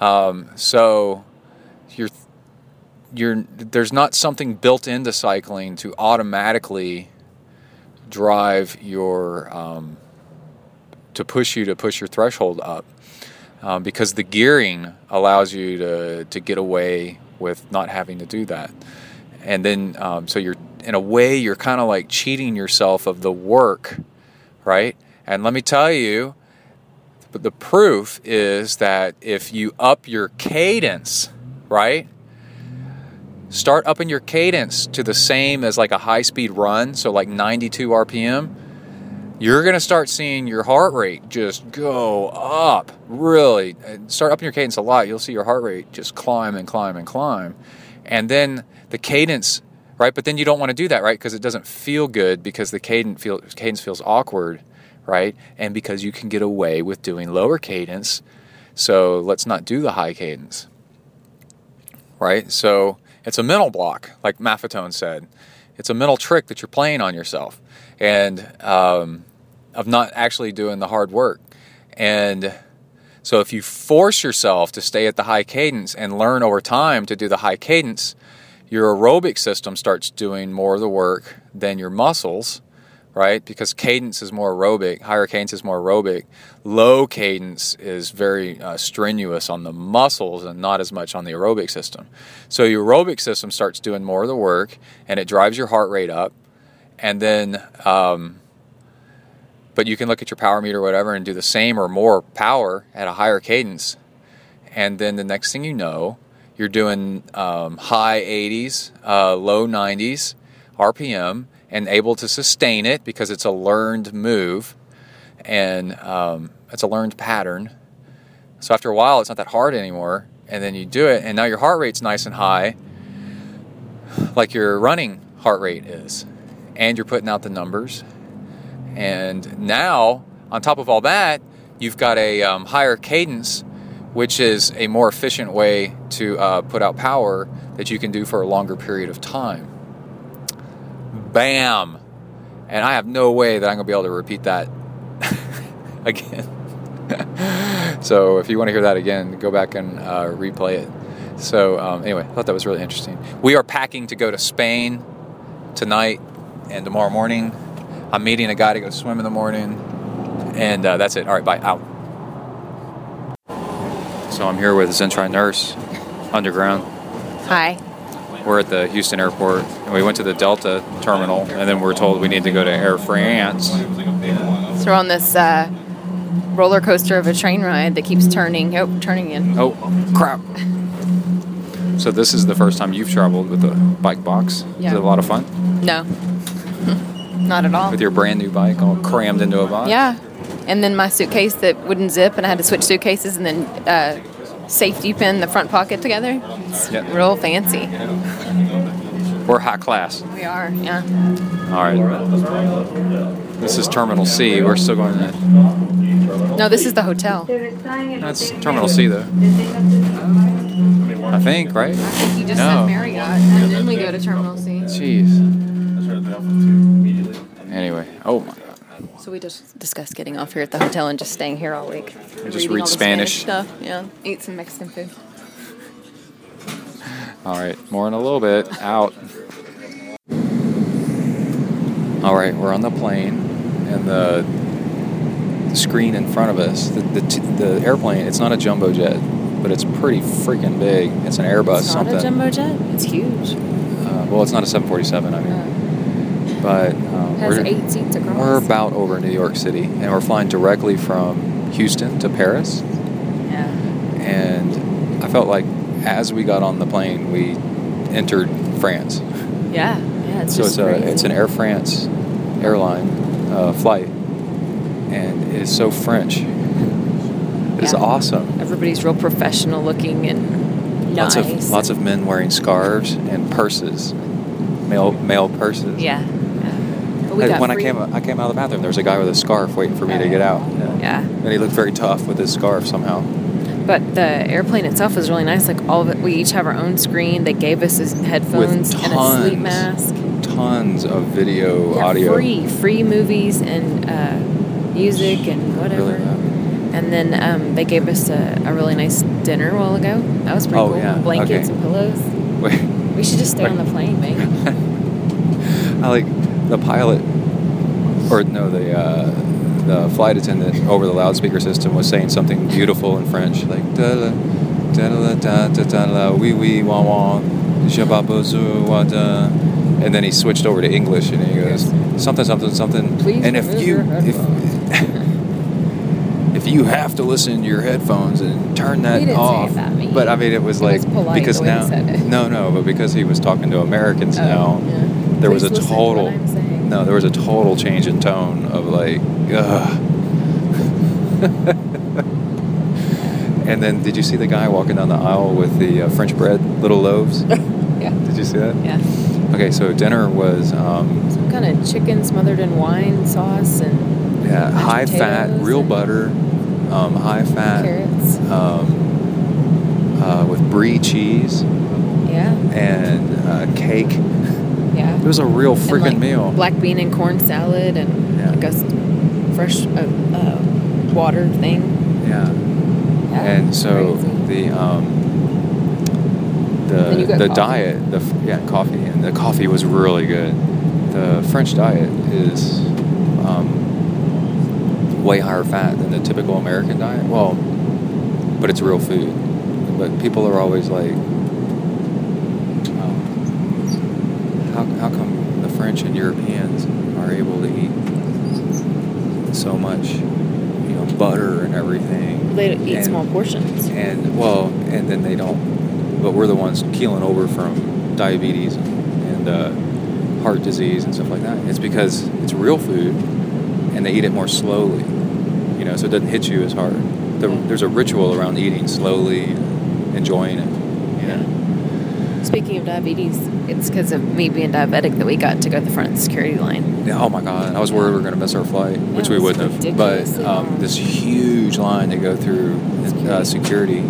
Um, so you're you're there's not something built into cycling to automatically drive your um, to push you to push your threshold up um, because the gearing allows you to to get away with not having to do that. And then um, so you're in a way you're kind of like cheating yourself of the work right? And let me tell you the proof is that if you up your cadence right start upping your cadence to the same as like a high speed run, so like 92 RPM, you're going to start seeing your heart rate just go up really. Uh, start upping your cadence a lot, you'll see your heart rate just climb and climb and climb. And then the cadence, right? But then you don't want to do that, right? Because it doesn't feel good because the cadence, feel, cadence feels awkward, right? And because you can get away with doing lower cadence. So let's not do the high cadence, right? So it's a mental block, like Maffetone said. It's a mental trick that you're playing on yourself, and um, of not actually doing the hard work. And so, if you force yourself to stay at the high cadence and learn over time to do the high cadence, your aerobic system starts doing more of the work than your muscles, right? Because cadence is more aerobic, higher cadence is more aerobic. Low cadence is very uh, strenuous on the muscles and not as much on the aerobic system. So your aerobic system starts doing more of the work and it drives your heart rate up. And then, um, but you can look at your power meter or whatever and do the same or more power at a higher cadence. And then the next thing you know, you're doing um, high 80s, uh, low 90s RPM and able to sustain it because it's a learned move and um, it's a learned pattern. So after a while, it's not that hard anymore. And then you do it, and now your heart rate's nice and high, like your running heart rate is. And you're putting out the numbers. And now, on top of all that, you've got a um, higher cadence, which is a more efficient way to uh, put out power that you can do for a longer period of time. Bam! And I have no way that I'm going to be able to repeat that again. so if you want to hear that again, go back and uh, replay it. So um, anyway, I thought that was really interesting. We are packing to go to Spain tonight and tomorrow morning. I'm meeting a guy to go swim in the morning, and uh, that's it. All right, bye. Out. So I'm here with ZenTri Nurse, underground. Hi. We're at the Houston airport, and we went to the Delta terminal, and then we're told we need to go to Air France. So we're on this uh, roller coaster of a train ride that keeps turning. Oh, turning in. Oh, crap. So this is the first time you've traveled with a bike box. Yeah. Is it a lot of fun? No. Not at all. With your brand new bike all crammed into a box? Yeah. And then my suitcase that wouldn't zip, and I had to switch suitcases and then uh, safety pin the front pocket together. It's Yeah. real fancy. We're high class. We are, yeah. All right. This is Terminal C. We're still going to. No, this is the hotel. That's Terminal C, though. I think, right? I think you just No. said Marriott, and then we go to Terminal C. Jeez. Anyway, oh my god. So we just discussed getting off here at the hotel and just staying here all week. just read all the Spanish. stuff. Yeah, eat some Mexican food. All right, more in a little bit. Out. All right, we're on the plane, and the, the screen in front of us, the, the, t- the airplane, it's not a jumbo jet, but it's pretty freaking big. It's an Airbus It's not something. a jumbo jet. It's huge. Uh, well, it's not a 747, I mean. But um, Has we're, eight seats across. we're about over New York City, and we're flying directly from Houston to Paris. Yeah. And I felt like as we got on the plane, we entered France. Yeah. Yeah. It's so just it's a crazy. it's an Air France airline uh, flight, and it is so French. It is Yeah. awesome. Everybody's real professional looking and nice. Lots of lots of men wearing scarves and purses, male male purses. Yeah. Yeah. But we I- when free- I came I came out of the bathroom, there was a guy with a scarf waiting for me to get out. Yeah. And he looked very tough with his scarf somehow. But the airplane itself was really nice. Like all of it, we each have our own screen. They gave us his headphones and a sleep mask. Tons of video, Yeah, audio. free, free movies and uh, music and whatever. Really, yeah. And then um, they gave us a, a really nice dinner a while ago. That was pretty Oh, cool. yeah, Blankets okay. and pillows. Wait, We should just stay on the plane, maybe. I like the pilot, or no, the uh, the flight attendant over the loudspeaker system was saying something beautiful in French, like da da da da da da da oui oui wah wah, wada. And then he switched over to English, and he goes something something something. Please and if you if if you have to listen to your headphones and turn that he didn't off. Say. But I mean, it was like was because now, no, no, but because he was talking to Americans oh, now, yeah. there Please was a total no there was a total change in tone of like ugh. and then did you see the guy walking down the aisle with the uh, french bread little loaves Yeah. did you see that Yeah. okay so dinner was um, Some kind of chicken smothered in wine sauce and yeah high fat real butter um, high fat carrots. um, uh, with brie cheese Yeah. and uh, cake Yeah. it was a real freaking like, meal Black bean and corn salad and Yeah. like a fresh uh, uh, water thing. yeah Yeah. and so crazy. the um, the the coffee. diet the yeah coffee and the coffee was really good. The French diet is um, way higher fat than the typical American diet. Well, but it's real food. But people are always like, um, how come the French and Europeans are able to eat so much, you know, butter and everything? they eat and- small portions. and well, and then they don't. But we're the ones keeling over from diabetes and uh, heart disease and stuff like that. It's because it's real food, and they eat it more slowly. You know, so it doesn't hit you as hard. The, there's a ritual around eating slowly, enjoying it. You know. Speaking of diabetes, it's because of me being diabetic that we got to go to the front of the security line. Yeah, oh my god, I was worried we were going to miss our flight, which we wouldn't have. But um, this huge line to go through uh, security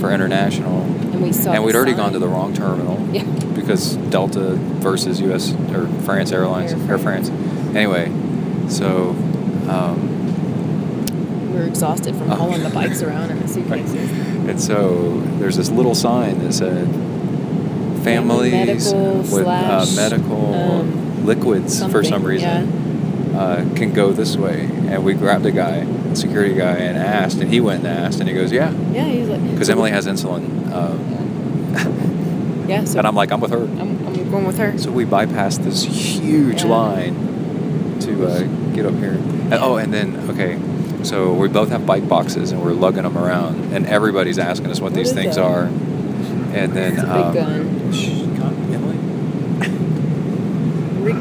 for international, And we saw And we'd already sign. gone to the wrong terminal. Yeah. Because Delta versus U.S. or France Airlines, Air Air France. Anyway, so um, We were exhausted from Oh. hauling the bikes around in the suitcases. and so there's this little sign that said families medical with uh, medical um, liquids for some reason uh, can go this way. And we grabbed a guy, a security guy, and asked, and he went and asked, and he goes, yeah, Yeah, he's like. because Emily has insulin. Um, Yeah, so and I'm like, I'm with her. I'm, I'm going with her. So we bypassed this huge Yeah. line to uh, get up here. And, oh, and then okay, so we both have bike boxes and we're lugging them around, and everybody's asking us what, What these things that? are. And then um, gun. shh, calm- Emily.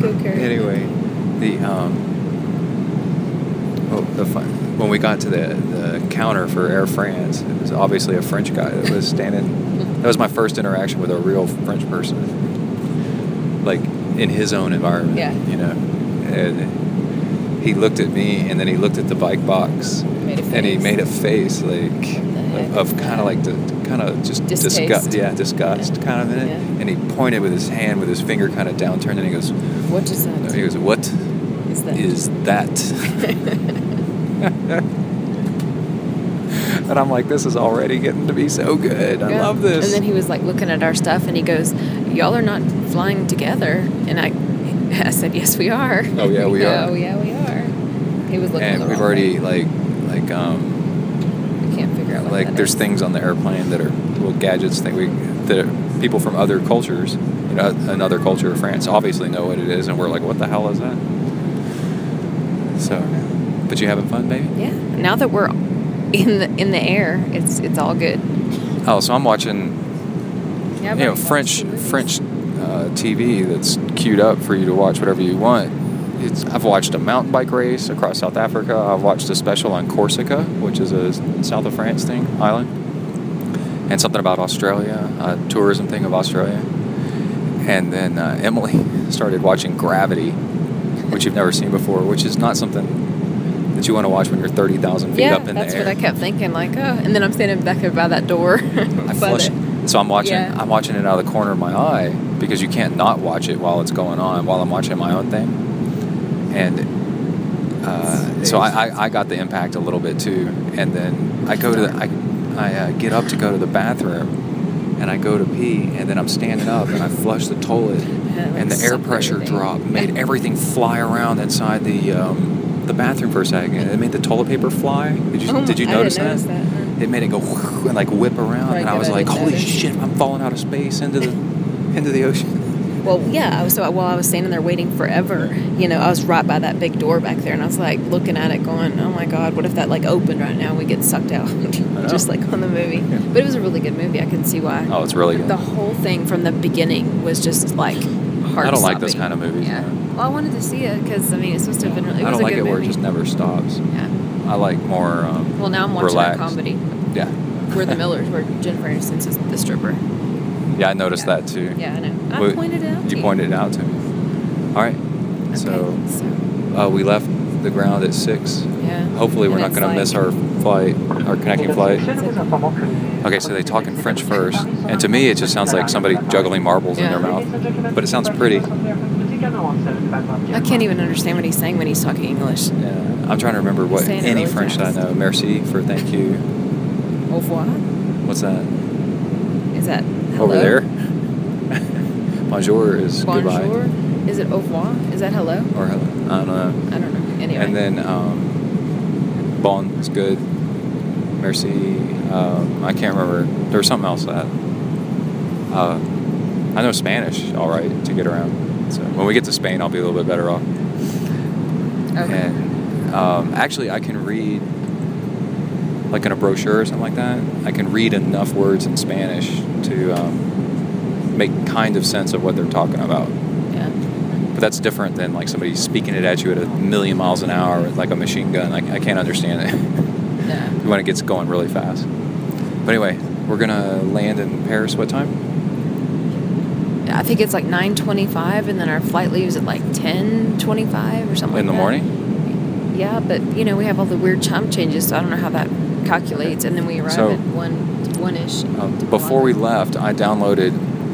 Rico carried. Anyway, the um, oh, the fun. When we got to the the counter for Air France, it was obviously a French guy that was standing. that was my first interaction with a real French person, like in his own environment. Yeah. You know, and he looked at me, and then he looked at the bike box, and he made a face like of, kind of like the kind of just Distaste. disgust. Yeah, disgust Yeah. kind of in it. Yeah. And he pointed with his hand, with his finger kind of downturned, and he goes. What is that? He goes, "What Is that? is that?" and I'm like, "This is already getting to be so good. I Yeah. love this." And then he was like looking at our stuff, and he goes, "Y'all are not flying together." And I, I said, "Yes, we are." Oh, yeah, we are. Oh yeah, we are. He was looking. And the we've already way. like, like, um, I can't figure out what like, there's is. things on the airplane that are little gadgets that we that people from other cultures, you know, another culture of France, obviously know what it is, and we're like, "What the hell is that?" So, but you having fun, baby? Yeah. Now that we're in the in the air, it's it's all good. Oh, so I'm watching Yeah, you know French French uh, TV that's queued up for you to watch whatever you want. It's, I've watched a mountain bike race across South Africa. I've watched a special on Corsica, which is a south of France thing island, and something about Australia, a tourism thing of Australia. And then uh, Emily started watching Gravity, which you've never seen before, which is not something that you want to watch when you're thirty thousand feet Yeah, up in the air. that's what I kept thinking. Like, oh, and then I'm standing back there by that door. I flush. So I'm watching. Yeah. I'm watching it out of the corner of my eye because you can't not watch it while it's going on while I'm watching my own thing. And uh, so I, I, I got the impact a little bit too. And then I go to the, I, I uh, get up to go to the bathroom, and I go to pee, and then I'm standing up and I flush the toilet, and the air pressure everything. drop made everything fly around inside the um, the bathroom for a second. It made the toilet paper fly. Did you Oh, did you notice that? notice that. It made it go and like whip around, Right, and I was like, "Holy shit! I'm falling out of space into the into the ocean." Well, yeah. I was- So while I was standing there waiting forever, you know, I was right by that big door back there, and I was like looking at it, going, "Oh my god, what if that like opened right now and we get sucked out, just like on the movie?" But it was a really good movie. I can see why. Oh, it's really good. The whole thing from the beginning was just like hard. I don't like those kind of movies, Yeah. no. Well, I wanted to see it because I mean, it's supposed to have been. Really, I don't like it where it just never stops. Yeah. I like more. Um, Well, now I'm watching relaxed. a comedy. Yeah, We're the Millers, where Jennifer Aniston's is the stripper. Yeah, I noticed Yeah. that too. Yeah, I know. I Well, pointed it out. You to pointed it out to me. All right. Okay, So so uh, we left the ground at six. yeah. Hopefully, we're And not going to miss our flight, our connecting flight. Okay, so they talk in French first, and to me, it just sounds like somebody juggling marbles in their mouth. But it sounds pretty. I can't even understand what he's saying when he's talking English. Yeah. I'm trying to remember what any really French that I know. Merci for thank you. Au revoir. What's that? Is that hello? Over there. Bonjour is Bonjour. goodbye. Is it au revoir? Is that hello? Or hello. I don't know. I don't know. Anyway. And then um, bon is good. Merci. Um, I can't remember. There was something else that. Uh, I know Spanish all right to get around. So when we get to Spain, I'll be a little bit better off. okay. And um, actually, I can read, like in a brochure or something like that, I can read enough words in Spanish to um, make kind of sense of what they're talking about. But that's different than like somebody speaking it at you at a million miles an hour with like a machine gun. Like I can't understand it. Yeah. when it gets going really fast. But anyway, we're gonna land in Paris. What time? I think it's like 9:25 and then our flight leaves at like 10:25 or something in like the that. morning yeah but you know we have all the weird time changes so I don't know how that calculates and then we arrive so, at 1 one-ish. Um, before we left, I downloaded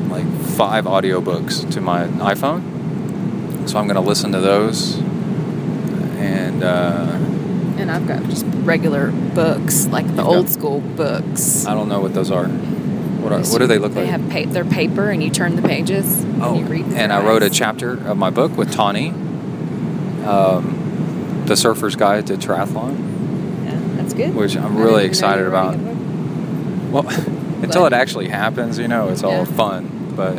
like five audiobooks to my iPhone, so I'm going to listen to those. And uh, and I've got just regular books, like the old got, school books. I don't know what those are. What, are, what do they look they like? They have pa- their paper, and you turn the pages. Oh, and, you read and I wrote a chapter of my book with Tawnee, um, the Surfer's Guide to Triathlon. Yeah, that's good. Which I'm really excited about. Well, until But- it actually happens, you know, it's all Yeah. fun. But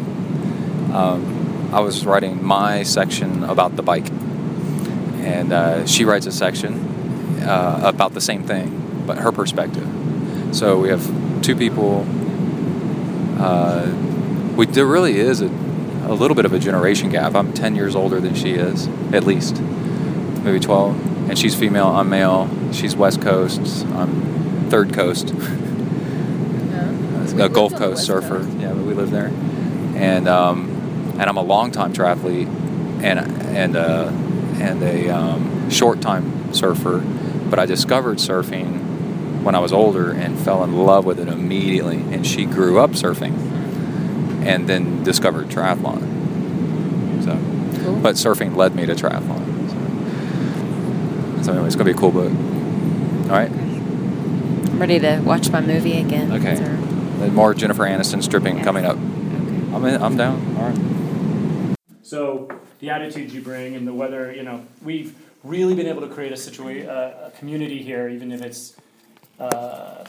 um, I was writing my section about the bike, and uh, she writes a section uh, about the same thing, but her perspective. So we have two people. Uh, we there really is a, a little bit of a generation gap. I'm 10 years older than she is, at least, maybe 12. And she's female. I'm male. She's West Coast. I'm Third Coast. a Gulf Coast surfer. Yeah, but we live there, and um, and I'm a long-time triathlete, and and uh, and a um, short time surfer. But I discovered surfing when I was older and fell in love with it immediately. And she grew up surfing, and then discovered triathlon. So, Cool. but surfing led me to triathlon. So, so anyway, it's gonna be a cool book. All right. I'm ready to watch my movie again. Okay. More Jennifer Aniston stripping coming up. okay. I'm in, I'm down. All right. So the attitudes you bring and the whether you know we've really been able to create a situation, uh, a community here, even if it's uh,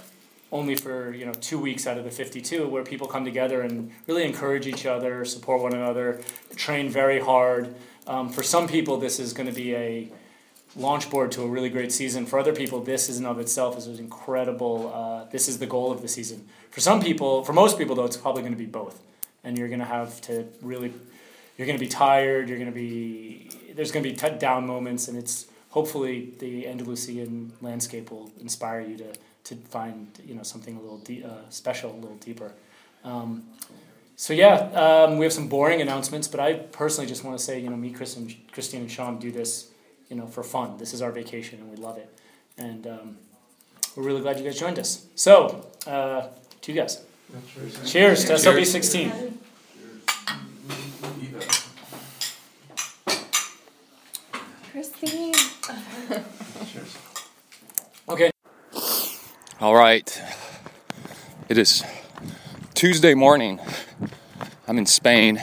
only for you know two weeks out of the fifty-two, where people come together and really encourage each other, support one another, train very hard. Um, for some people, this is going to be a launch board to a really great season. For other people, this is in of itself is an incredible. Uh, this is the goal of the season. For some people, for most people though, it's probably going to be both, and you're going to have to really you're going to be tired. You're going to be there's going to be t- down moments, and it's hopefully the Andalusian landscape will inspire you to to find you know something a little de- uh, special, a little deeper. Um, so yeah, um, we have some boring announcements, but I personally just want to say you know me, Chris, and Christine and Sean do this you know for fun. This is our vacation, and we love it, and um, we're really glad you guys joined us. So uh, to you guys. Cheers to SLB 16. Christine. Okay. All right. It is Tuesday morning. I'm in Spain.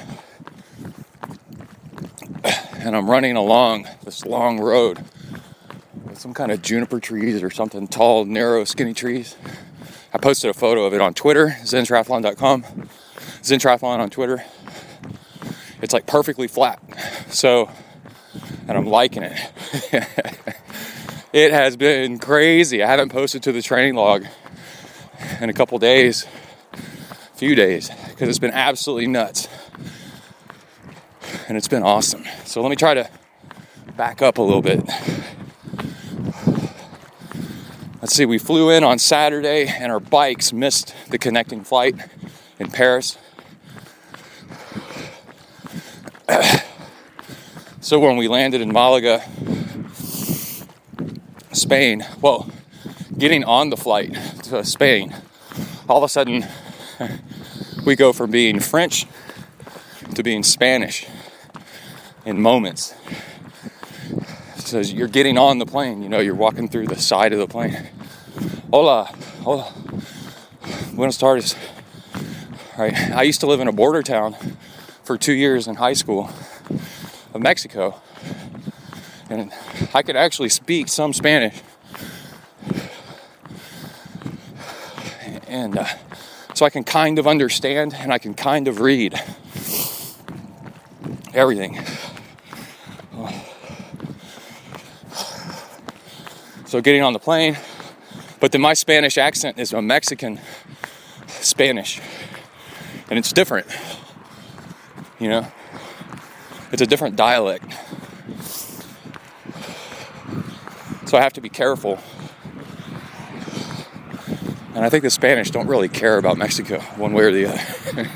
And I'm running along this long road with some kind of juniper trees or something tall, narrow, skinny trees. I posted a photo of it on Twitter, zentriathlon.com. Zentriathlon on Twitter. It's like perfectly flat. So, and I'm liking it. It has been crazy. I haven't posted to the training log in a couple days, few days, because it's been absolutely nuts. And it's been awesome. So let me try to back up a little bit. Let's see, we flew in on Saturday and our bikes missed the connecting flight in Paris. So when we landed in Malaga, Spain, well, getting on the flight to Spain, all of a sudden we go from being French to being Spanish in moments. So as you're getting on the plane, you know, you're walking through the side of the plane. Hola, hola, buenas tardes. Right, I used to live in a border town for two years in high school of Mexico and I could actually speak some Spanish. And uh, so I can kind of understand and I can kind of read everything. So getting on the plane, but then my Spanish accent is a Mexican Spanish, and it's different. You know, it's a different dialect. So I have to be careful. And I think the Spanish don't really care about Mexico one way or the other.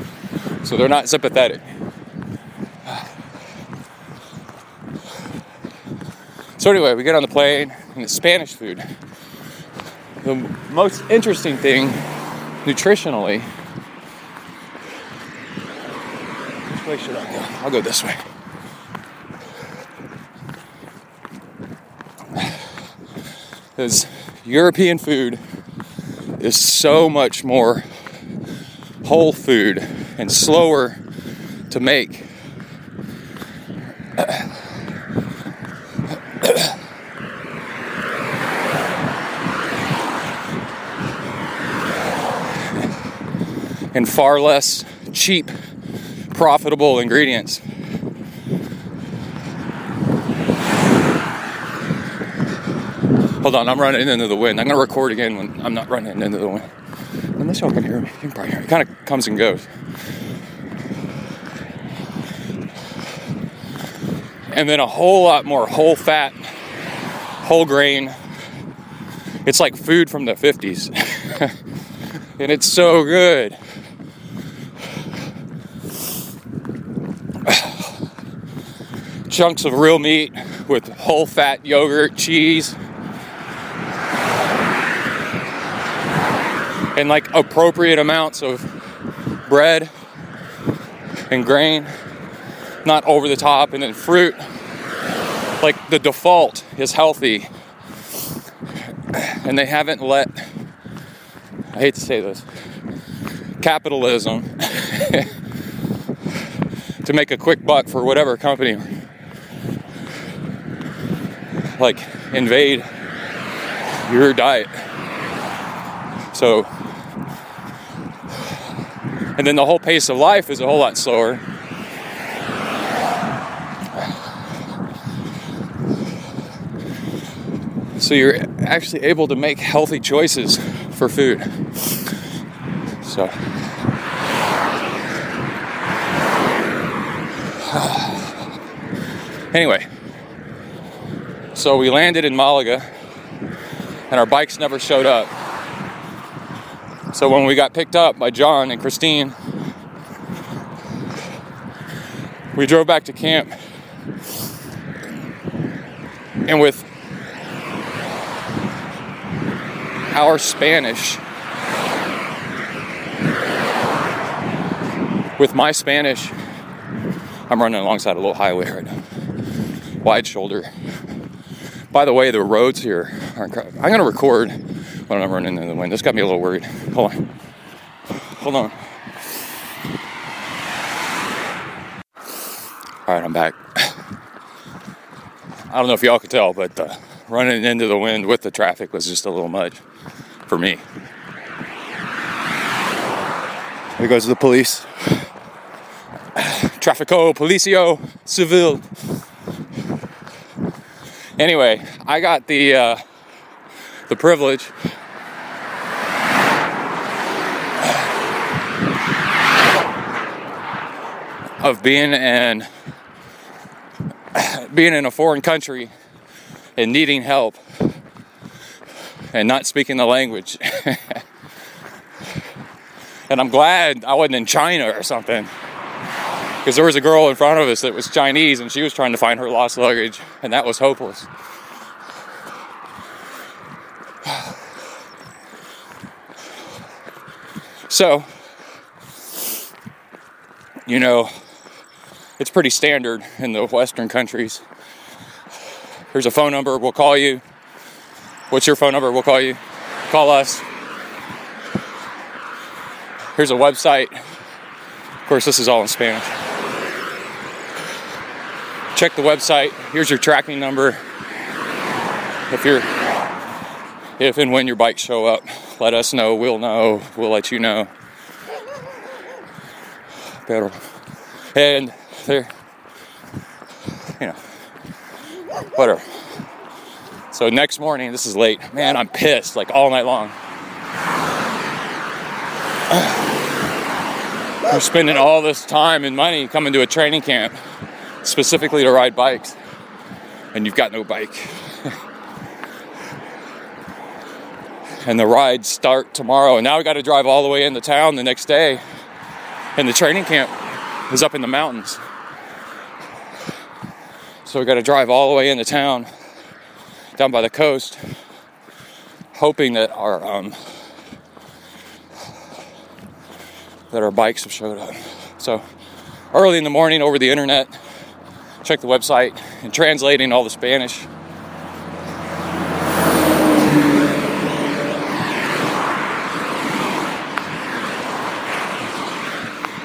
So they're not sympathetic. So anyway, we get on the plane and it's Spanish food. The most interesting thing nutritionally. Which way should I go? I'll go this way. Is European food is so much more whole food and slower to make. and far less cheap, profitable ingredients. Hold on, I'm running into the wind. I'm gonna record again when I'm not running into the wind. Unless y'all can hear me, you can probably hear me. It kind of comes and goes. And then a whole lot more whole fat, whole grain. It's like food from the 50s. and it's so good. Chunks of real meat with whole fat yogurt, cheese. and like appropriate amounts of bread and grain, not over the top, and then fruit. Like the default is healthy, and they haven't let, I hate to say this, capitalism to make a quick buck for whatever company like invade your diet. So and then the whole pace of life is a whole lot slower. So you're actually able to make healthy choices for food. So anyway, so we landed in Malaga and our bikes never showed up. So when we got picked up by John and Christine, we drove back to camp. And with our Spanish, with my Spanish, I'm running alongside a little highway right now, wide shoulder. By the way, the roads here are incredible. I'm going to record when I'm running in the wind. This got me a little worried. Hold on. Hold on. All right, I'm back. I don't know if y'all could tell, but uh, running into the wind with the traffic was just a little much for me. Here goes the police. Traffico, Policio, Civil. Anyway, I got the uh, the privilege of being in being in a foreign country and needing help and not speaking the language. and I'm glad I wasn't in China or something. Because there was a girl in front of us that was Chinese and she was trying to find her lost luggage, and that was hopeless. So, you know, it's pretty standard in the Western countries. Here's a phone number, we'll call you. What's your phone number? We'll call you. Call us. Here's a website. Of course, this is all in Spanish. Check the website. Here's your tracking number. If you're if and when your bikes show up, let us know. We'll know. We'll let you know. Pero, and there, you know, whatever. So next morning, this is late. Man, I'm pissed like all night long. We're spending all this time and money coming to a training camp specifically to ride bikes, and you've got no bike. and the rides start tomorrow. And now we got to drive all the way into town the next day And the training camp is up in the mountains. So we got to drive all the way into town, down by the coast, hoping that our um, that our bikes have showed up. So early in the morning over the internet, check the website and translating all the Spanish.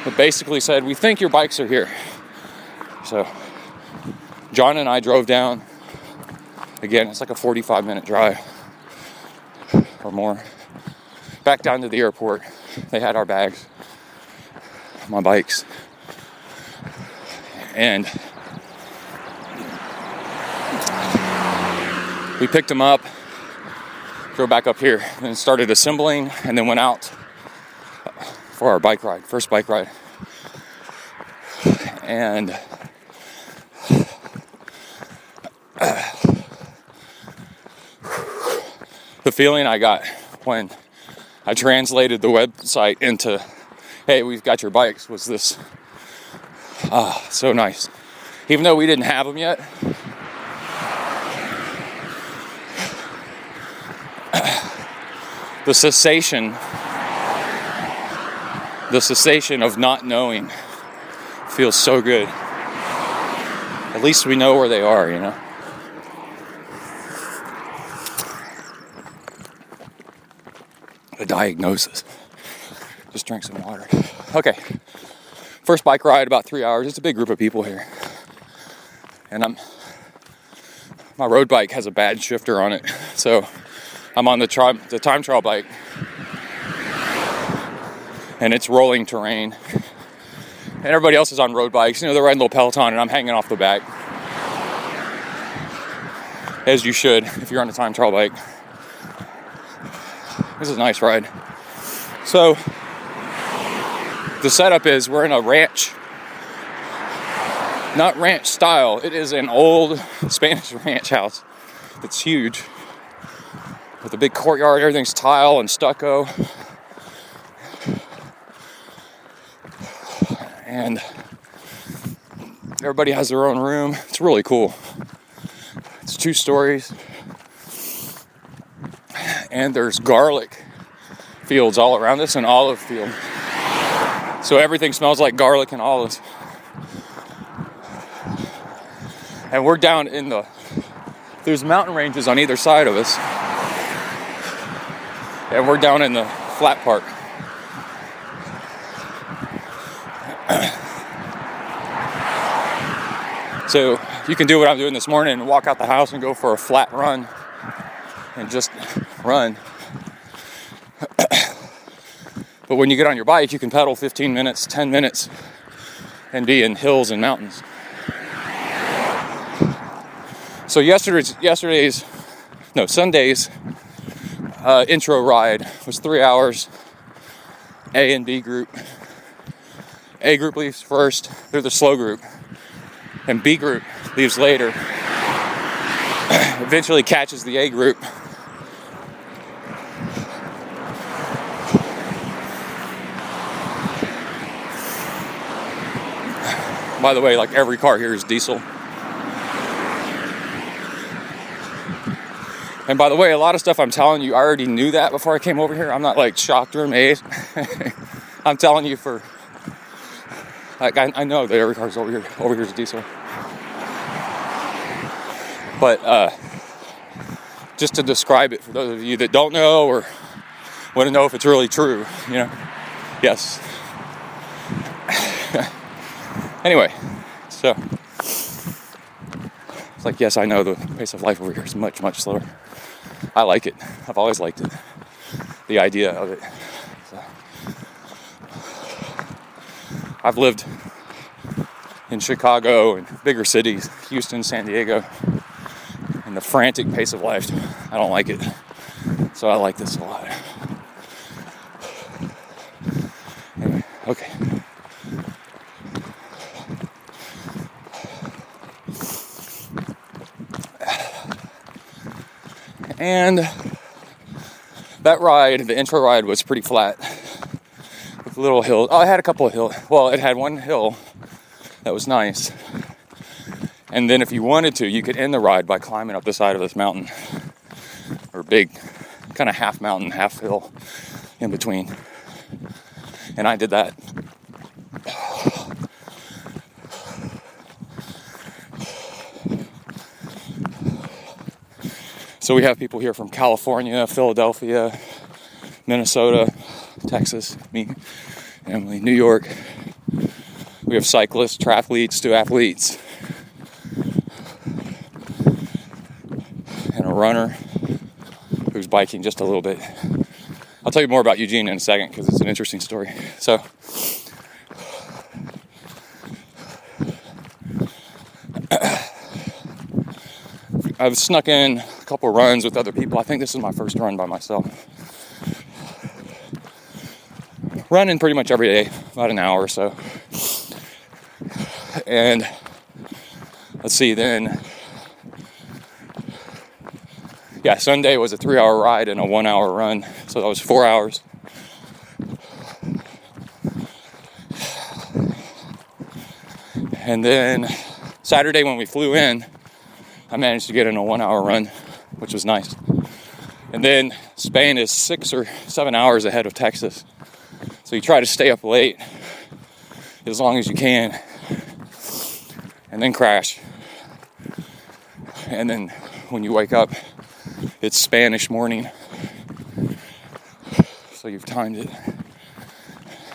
It basically said, We think your bikes are here. So John and I drove down. Again, it's like a 45 minute drive or more. Back down to the airport. They had our bags, my bikes. And we picked them up, drove back up here, and started assembling, and then went out for our bike ride, first bike ride. And the feeling I got when I translated the website into, hey, we've got your bikes, was this, ah, so nice. Even though we didn't have them yet, the cessation, the cessation of not knowing feels so good. At least we know where they are, you know? Diagnosis. Just drink some water. Okay. First bike ride, about three hours. It's a big group of people here. And I'm, my road bike has a bad shifter on it. So I'm on the, tri- the time trial bike. And it's rolling terrain and everybody else is on road bikes. You know, they're riding little Peloton, and I'm hanging off the back. As you should if you're on a time trial bike. This is a nice ride. So, the setup is we're in a ranch. Not ranch style, it is an old Spanish ranch house. It's huge. With a big courtyard, everything's tile and stucco. and everybody has their own room. It's really cool. It's two stories, and there's garlic fields all around us, an olive field. So everything smells like garlic and olives. And we're down in the there's mountain ranges on either side of us. And we're down in the flat part. So you can do what I'm doing this morning and walk out the house and go for a flat run and just run. but when you get on your bike, you can pedal 15 minutes, 10 minutes, and be in hills and mountains. So yesterday's, yesterday's no, Sunday's uh, intro ride was three hours, A and B group. A group leaves first, they're the slow group and B group leaves later. Eventually catches the A group. By the way, like every car here is diesel. And by the way, a lot of stuff I'm telling you, I already knew that before I came over here. I'm not like shocked or amazed. I'm telling you for like I, I know that every car's over here over here is diesel. But uh, just to describe it for those of you that don't know or want to know if it's really true, you know, yes. Anyway, so it's like yes, I know the pace of life over here is much much slower. I like it. I've always liked it. The idea of it. I've lived in Chicago and bigger cities, Houston, San Diego, and the frantic pace of life. I don't like it. So I like this a lot. Anyway, okay. And that ride, the intro ride, was pretty flat with little hills. Oh, it had a couple of hills. Well, it had one hill that was nice. And then if you wanted to, you could end the ride by climbing up the side of this mountain or big kind of half mountain, half hill in between. And I did that. So we have people here from California, Philadelphia, Minnesota, Texas, me, Emily, New York. We have cyclists, triathletes, duathletes, and a runner who's biking just a little bit. I'll tell you more about Eugene in a second because it's an interesting story. So, I've snuck in a couple runs with other people. I think this is my first run by myself. Running pretty much every day, about an hour or so. And let's see, then, yeah, Sunday was a three hour ride and a one hour run. So that was four hours. And then Saturday, when we flew in, I managed to get in a one hour run, which was nice. And then Spain is six or seven hours ahead of Texas. So you try to stay up late as long as you can and then crash. And then when you wake up, it's Spanish morning. So you've timed it.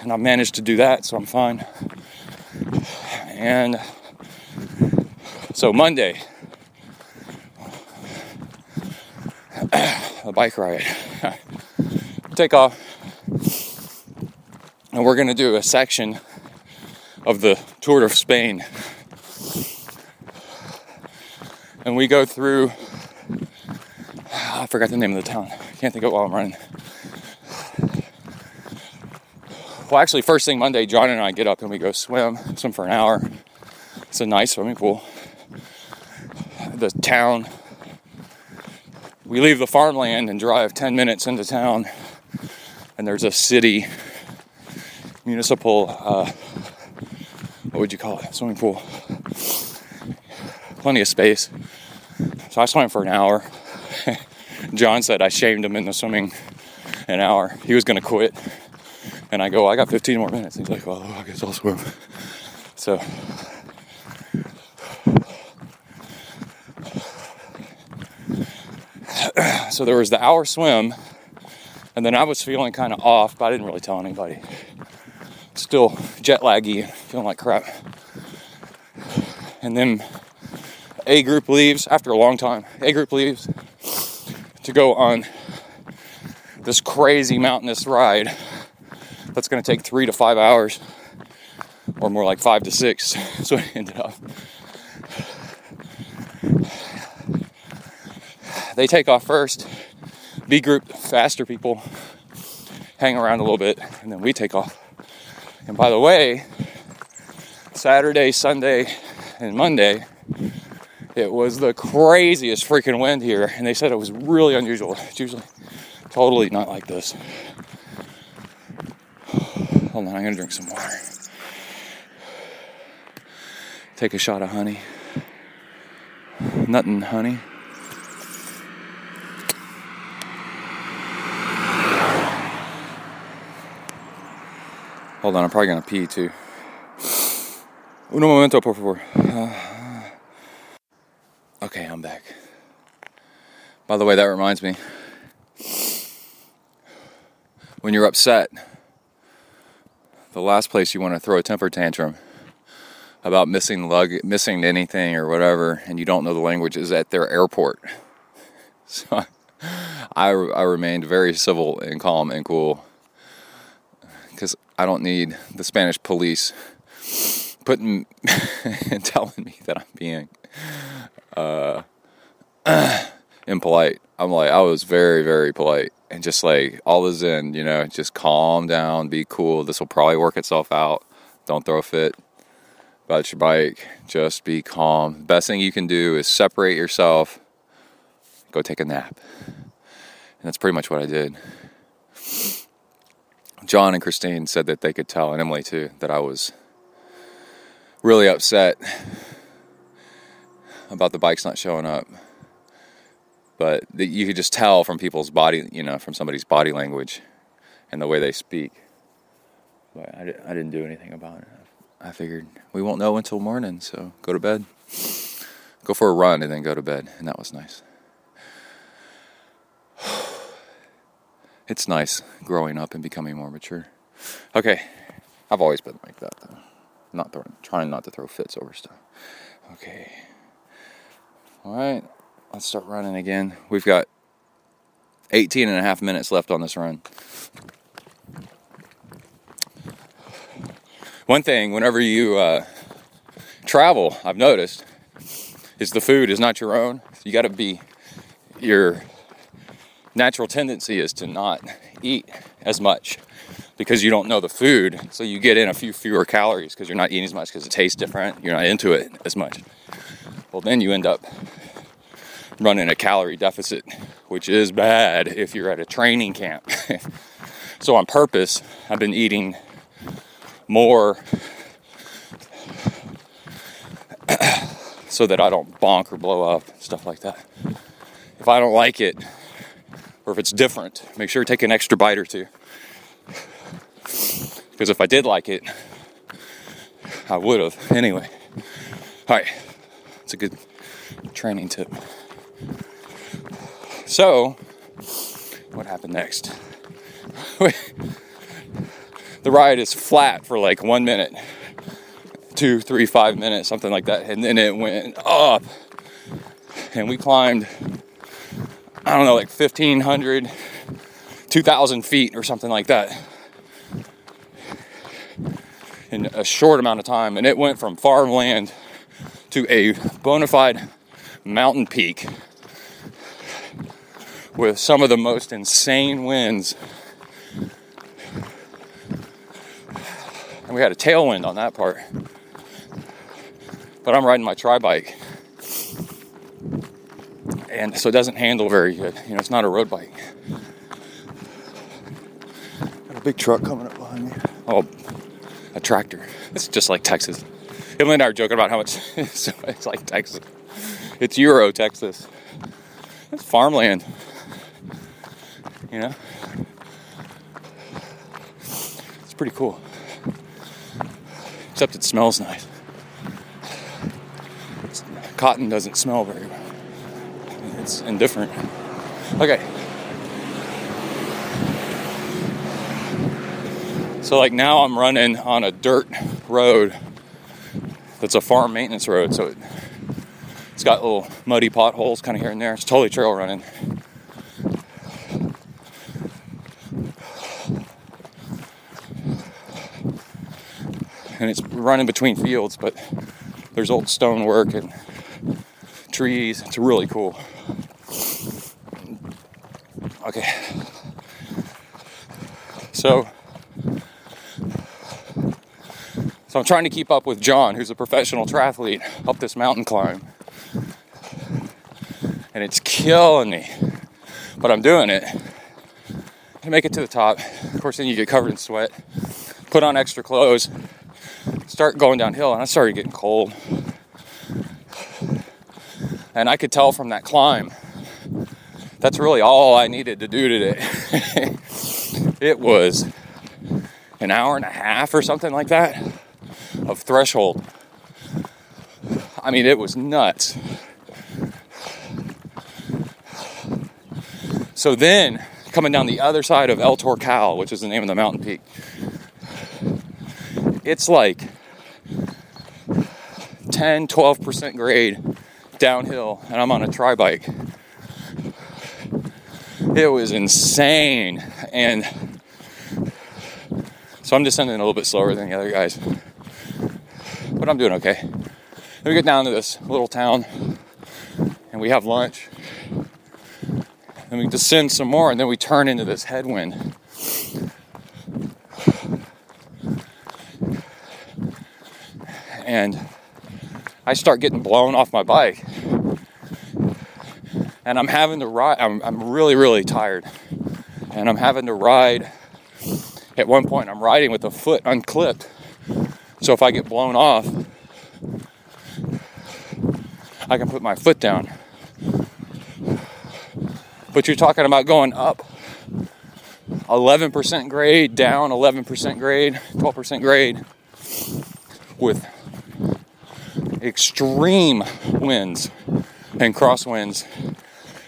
And I managed to do that, so I'm fine. And so Monday, a bike ride. Take off. And we're going to do a section of the Tour of Spain. And we go through, I forgot the name of the town. I can't think of it while I'm running. Well, actually, first thing Monday, John and I get up and we go swim, swim for an hour. It's a nice swimming pool. The town we leave the farmland and drive 10 minutes into town, and there's a city municipal, uh, what would you call it? Swimming pool. Plenty of space. So I swam for an hour. John said I shamed him into swimming an hour. He was going to quit. And I go, I got 15 more minutes. He's like, well, I guess I'll swim. So so there was the hour swim, and then I was feeling kind of off, but I didn't really tell anybody. Still jet laggy, feeling like crap. And then A group leaves after a long time. A group leaves to go on this crazy mountainous ride that's going to take three to five hours, or more like five to six. So it ended up. They take off first. B group, faster people, hang around a little bit, and then we take off. And by the way, Saturday, Sunday, and Monday, it was the craziest freaking wind here, and they said it was really unusual. It's usually totally not like this. Hold on, I'm gonna drink some water. Take a shot of honey. Nothing honey. Hold on, I'm probably gonna pee too. Uno momento, por favor. Uh, okay, I'm back. By the way, that reminds me. When you're upset, the last place you want to throw a temper tantrum about missing lug, missing anything or whatever, and you don't know the language, is at their airport. So I, I remained very civil and calm and cool because I don't need the Spanish police putting and telling me that I'm being uh, impolite. I'm like, I was very, very polite and just like all is in, you know, just calm down, be cool. This will probably work itself out. Don't throw a fit about your bike. Just be calm. Best thing you can do is separate yourself, go take a nap. And that's pretty much what I did John and Christine said that they could tell, and Emily too, that I was really upset about the bikes not showing up. But you could just tell from people's body, you know, from somebody's body language and the way they speak. But I, I didn't do anything about it. I figured we won't know until morning, so go to bed. Go for a run and then go to bed, and that was nice. It's nice growing up and becoming more mature. Okay, I've always been like that though. Not throwing, trying not to throw fits over stuff. Okay. All right, let's start running again. We've got 18 and a half minutes left on this run. One thing, whenever you uh, travel, I've noticed, is the food is not your own. You got to be, your natural tendency is to not eat as much because you don't know the food. So you get in a few fewer calories because you're not eating as much because it tastes different. You're not into it as much. Well, then you end up running a calorie deficit, which is bad if you're at a training camp. so on purpose, I've been eating more so that I don't bonk or blow up, stuff like that. If I don't like it, or if it's different, make sure to take an extra bite or two. Because if I did like it, I would have. Anyway, all right, it's a good training tip. So, what happened next? the ride is flat for like one minute, two, three, five minutes, something like that, and then it went up, and we climbed. I don't know, like 1,500, 2,000 feet or something like that in a short amount of time. And it went from farmland to a bona fide mountain peak with some of the most insane winds. And we had a tailwind on that part. But I'm riding my tri bike. And so it doesn't handle very good. You know, it's not a road bike. Got a big truck coming up behind me. Oh, a tractor. It's just like Texas. Emily and I were joking about how much it's like Texas. It's Euro Texas. It's farmland. You know? It's pretty cool. Except it smells nice. Cotton doesn't smell very well. It's indifferent. Okay. So like now I'm running on a dirt road that's a farm maintenance road, so it, it's got little muddy potholes kind of here and there. It's totally trail running. And it's running between fields, but there's old stonework and trees. It's really cool. Okay. So So I'm trying to keep up with John, who's a professional triathlete, up this mountain climb. And it's killing me. But I'm doing it. To make it to the top. Of course, then you get covered in sweat. Put on extra clothes. Start going downhill, and I started getting cold. And I could tell from that climb that's really all I needed to do today. it was an hour and a half or something like that of threshold. I mean, it was nuts. So then, coming down the other side of El Torcal, which is the name of the mountain peak, it's like 10 12% grade downhill, and I'm on a tri bike. It was insane. And so I'm descending a little bit slower than the other guys but I'm doing okay. Then we get down to this little town and we have lunch. And we descend some more and then we turn into this headwind. And I start getting blown off my bike. And I'm having to ride, I'm, I'm really, really tired. And I'm having to ride at one point I'm riding with a foot unclipped. So if I get blown off, I can put my foot down. But you're talking about going up 11% grade, down 11% grade, 12% grade with extreme winds and crosswinds.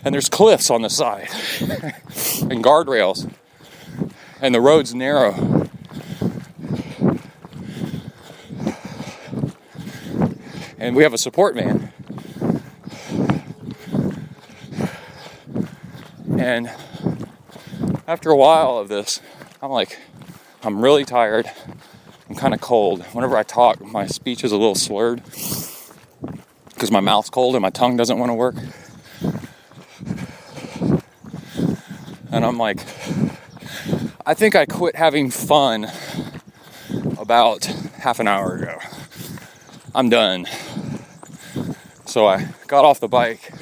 And there's cliffs on the side and guardrails. And the road's narrow. And we have a support van. And after a while of this, I'm like, I'm really tired. Kind of cold. Whenever I talk, my speech is a little slurred because my mouth's cold and my tongue doesn't want to work. And I'm like, I think I quit having fun about half an hour ago. I'm done. So I got off the bike.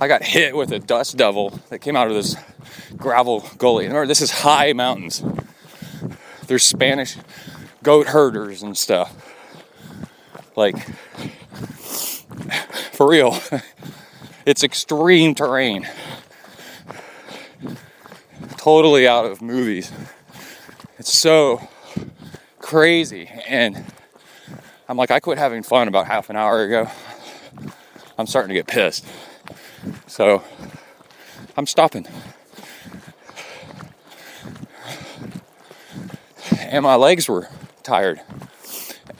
I got hit with a dust devil that came out of this gravel gully. Remember, this is high mountains. There's Spanish goat herders and stuff. Like, for real, it's extreme terrain. Totally out of movies. It's so crazy. And I'm like, I quit having fun about half an hour ago. I'm starting to get pissed. So I'm stopping. And my legs were tired.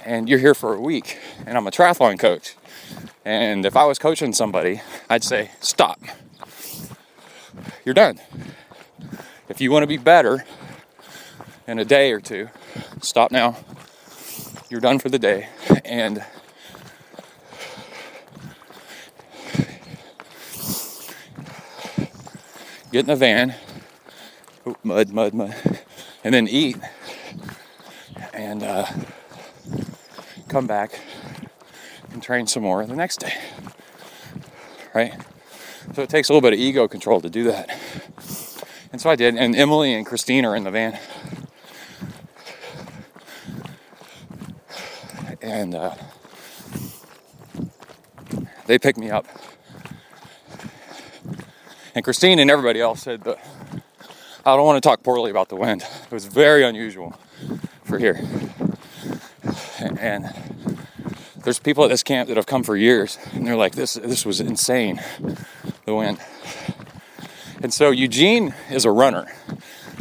And you're here for a week, and I'm a triathlon coach. And if I was coaching somebody, I'd say, stop. You're done. If you want to be better in a day or two, stop now. You're done for the day. And get in the van, mud, mud, mud, and then eat, and uh, come back and train some more the next day. Right? So it takes a little bit of ego control to do that. And so I did, and Emily and Christine are in the van. And uh, they picked me up and Christine and everybody else said that I don't want to talk poorly about the wind. It was very unusual for here. And there's people at this camp that have come for years and they're like, this, this was insane, the wind. And so Eugene is a runner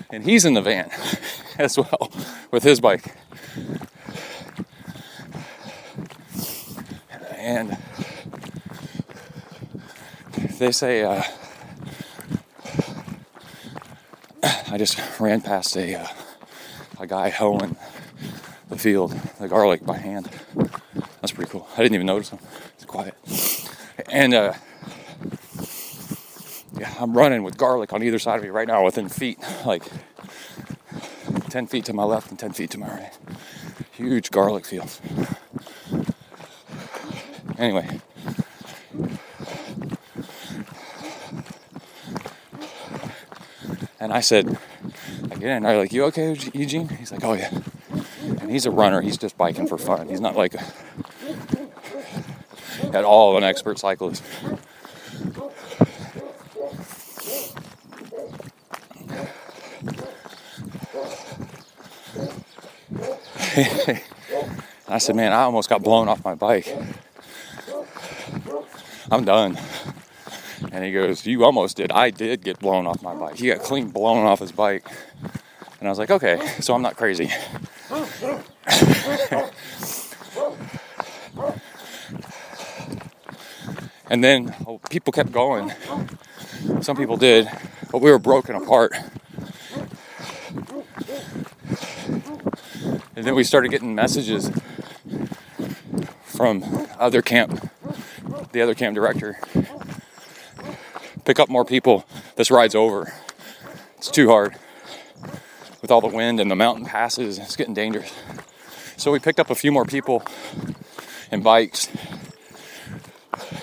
and he's in the van as well with his bike. And they say, uh, I just ran past a uh, a guy hoeing the field, the garlic by hand. That's pretty cool. I didn't even notice him. It's quiet. And uh, yeah, I'm running with garlic on either side of me right now, within feet, like 10 feet to my left and 10 feet to my right. Huge garlic fields. Anyway, And I said, I get in. I'm like, you okay, Eugene? He's like, oh yeah. And he's a runner. He's just biking for fun. He's not like a, at all an expert cyclist. I said, man, I almost got blown off my bike. I'm done. And he goes, You almost did. I did get blown off my bike. He got clean blown off his bike. And I was like, Okay, so I'm not crazy. and then oh, people kept going. Some people did, but we were broken apart. And then we started getting messages from other camp, the other camp director, pick up more people. This ride's over. It's too hard with all the wind and the mountain passes. It's getting dangerous. So we picked up a few more people and bikes.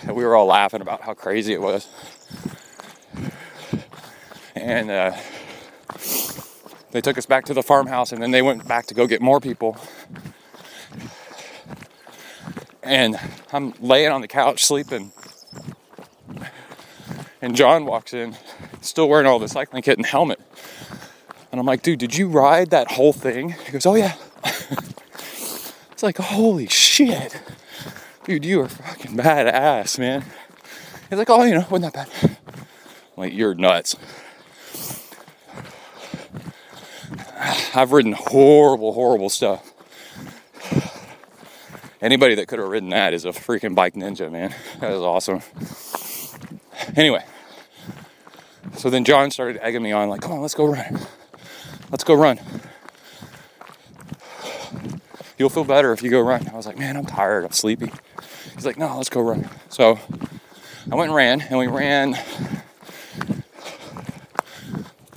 And we were all laughing about how crazy it was. And uh, they took us back to the farmhouse and then they went back to go get more people. And I'm laying on the couch sleeping. And John walks in, still wearing all the cycling kit and helmet. And I'm like, dude, did you ride that whole thing? He goes, oh yeah. it's like, holy shit. Dude, you are fucking badass, man. He's like, oh, you know, wasn't that bad. I'm like, you're nuts. I've ridden horrible, horrible stuff. Anybody that could have ridden that is a freaking bike ninja, man. That is awesome. Anyway, so then John started egging me on, like, come on, let's go run. Let's go run. You'll feel better if you go run. I was like, man, I'm tired. I'm sleepy. He's like, no, let's go run. So I went and ran, and we ran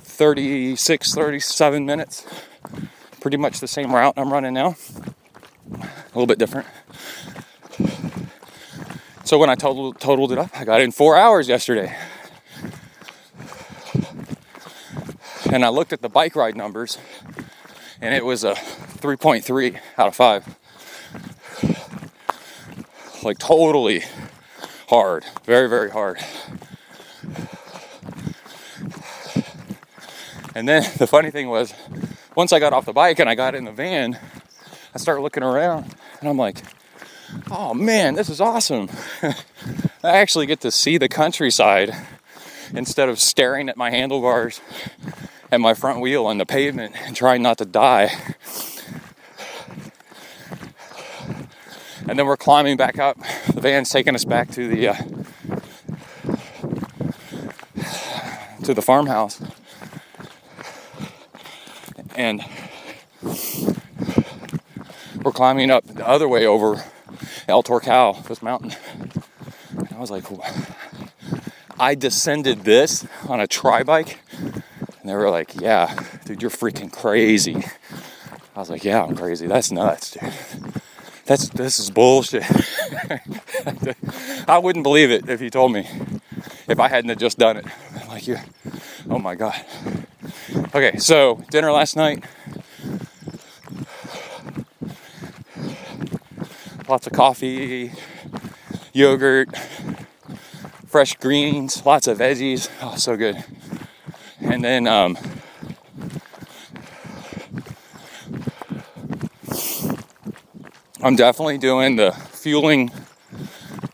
36, 37 minutes. Pretty much the same route I'm running now. A little bit different. So when I totaled, totaled it up, I got in four hours yesterday. And I looked at the bike ride numbers, and it was a 3.3 out of 5. Like totally hard. Very, very hard. And then the funny thing was, once I got off the bike and I got in the van, I started looking around and I'm like, oh man, this is awesome. I actually get to see the countryside instead of staring at my handlebars and my front wheel on the pavement and trying not to die. And then we're climbing back up. The van's taking us back to the uh, to the farmhouse and we're climbing up the other way over El Torcal, this mountain. And I was like, I descended this on a tri bike, and they were like, Yeah, dude, you're freaking crazy. I was like, Yeah, I'm crazy. That's nuts, dude. That's this is bullshit. I wouldn't believe it if you told me if I hadn't just done it. I'm like, yeah, oh my god. Okay, so dinner last night. Lots of coffee, yogurt, fresh greens, lots of veggies. Oh, so good. And then um, I'm definitely doing the fueling,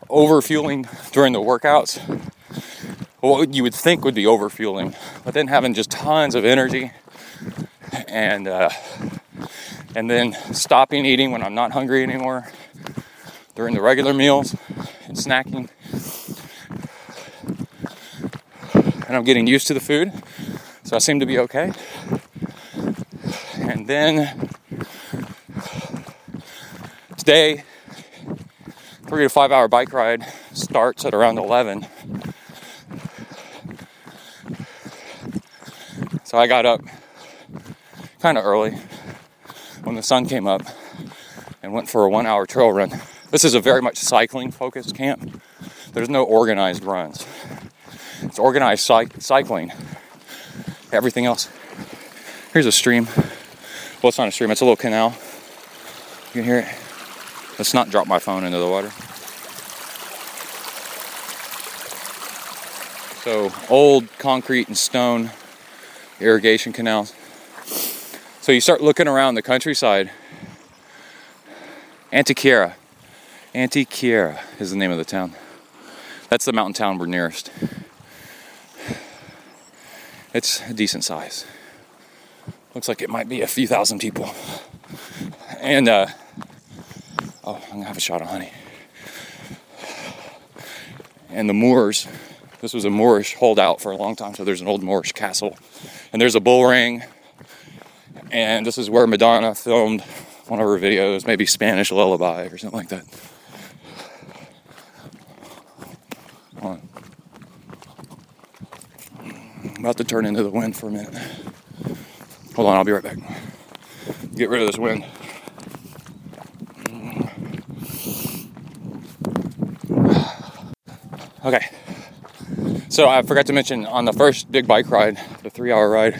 over fueling during the workouts what you would think would be overfueling, but then having just tons of energy and uh, and then stopping eating when I'm not hungry anymore during the regular meals and snacking. And I'm getting used to the food, so I seem to be okay. And then today, three to five hour bike ride starts at around 11 So I got up kind of early when the sun came up and went for a one hour trail run. This is a very much cycling focused camp. There's no organized runs, it's organized cycling. Everything else. Here's a stream. Well, it's not a stream, it's a little canal. You can hear it. Let's not drop my phone into the water. So, old concrete and stone irrigation canals. So you start looking around the countryside. Antequera. Antequera is the name of the town. That's the mountain town we're nearest. It's a decent size. Looks like it might be a few thousand people. And, uh, oh, I'm gonna have a shot of honey. And the Moors this was a Moorish holdout for a long time, so there's an old Moorish castle. And there's a bull ring. And this is where Madonna filmed one of her videos, maybe Spanish Lullaby or something like that. I'm about to turn into the wind for a minute. Hold on, I'll be right back. Get rid of this wind. Okay. So I forgot to mention on the first big bike ride, the three hour ride,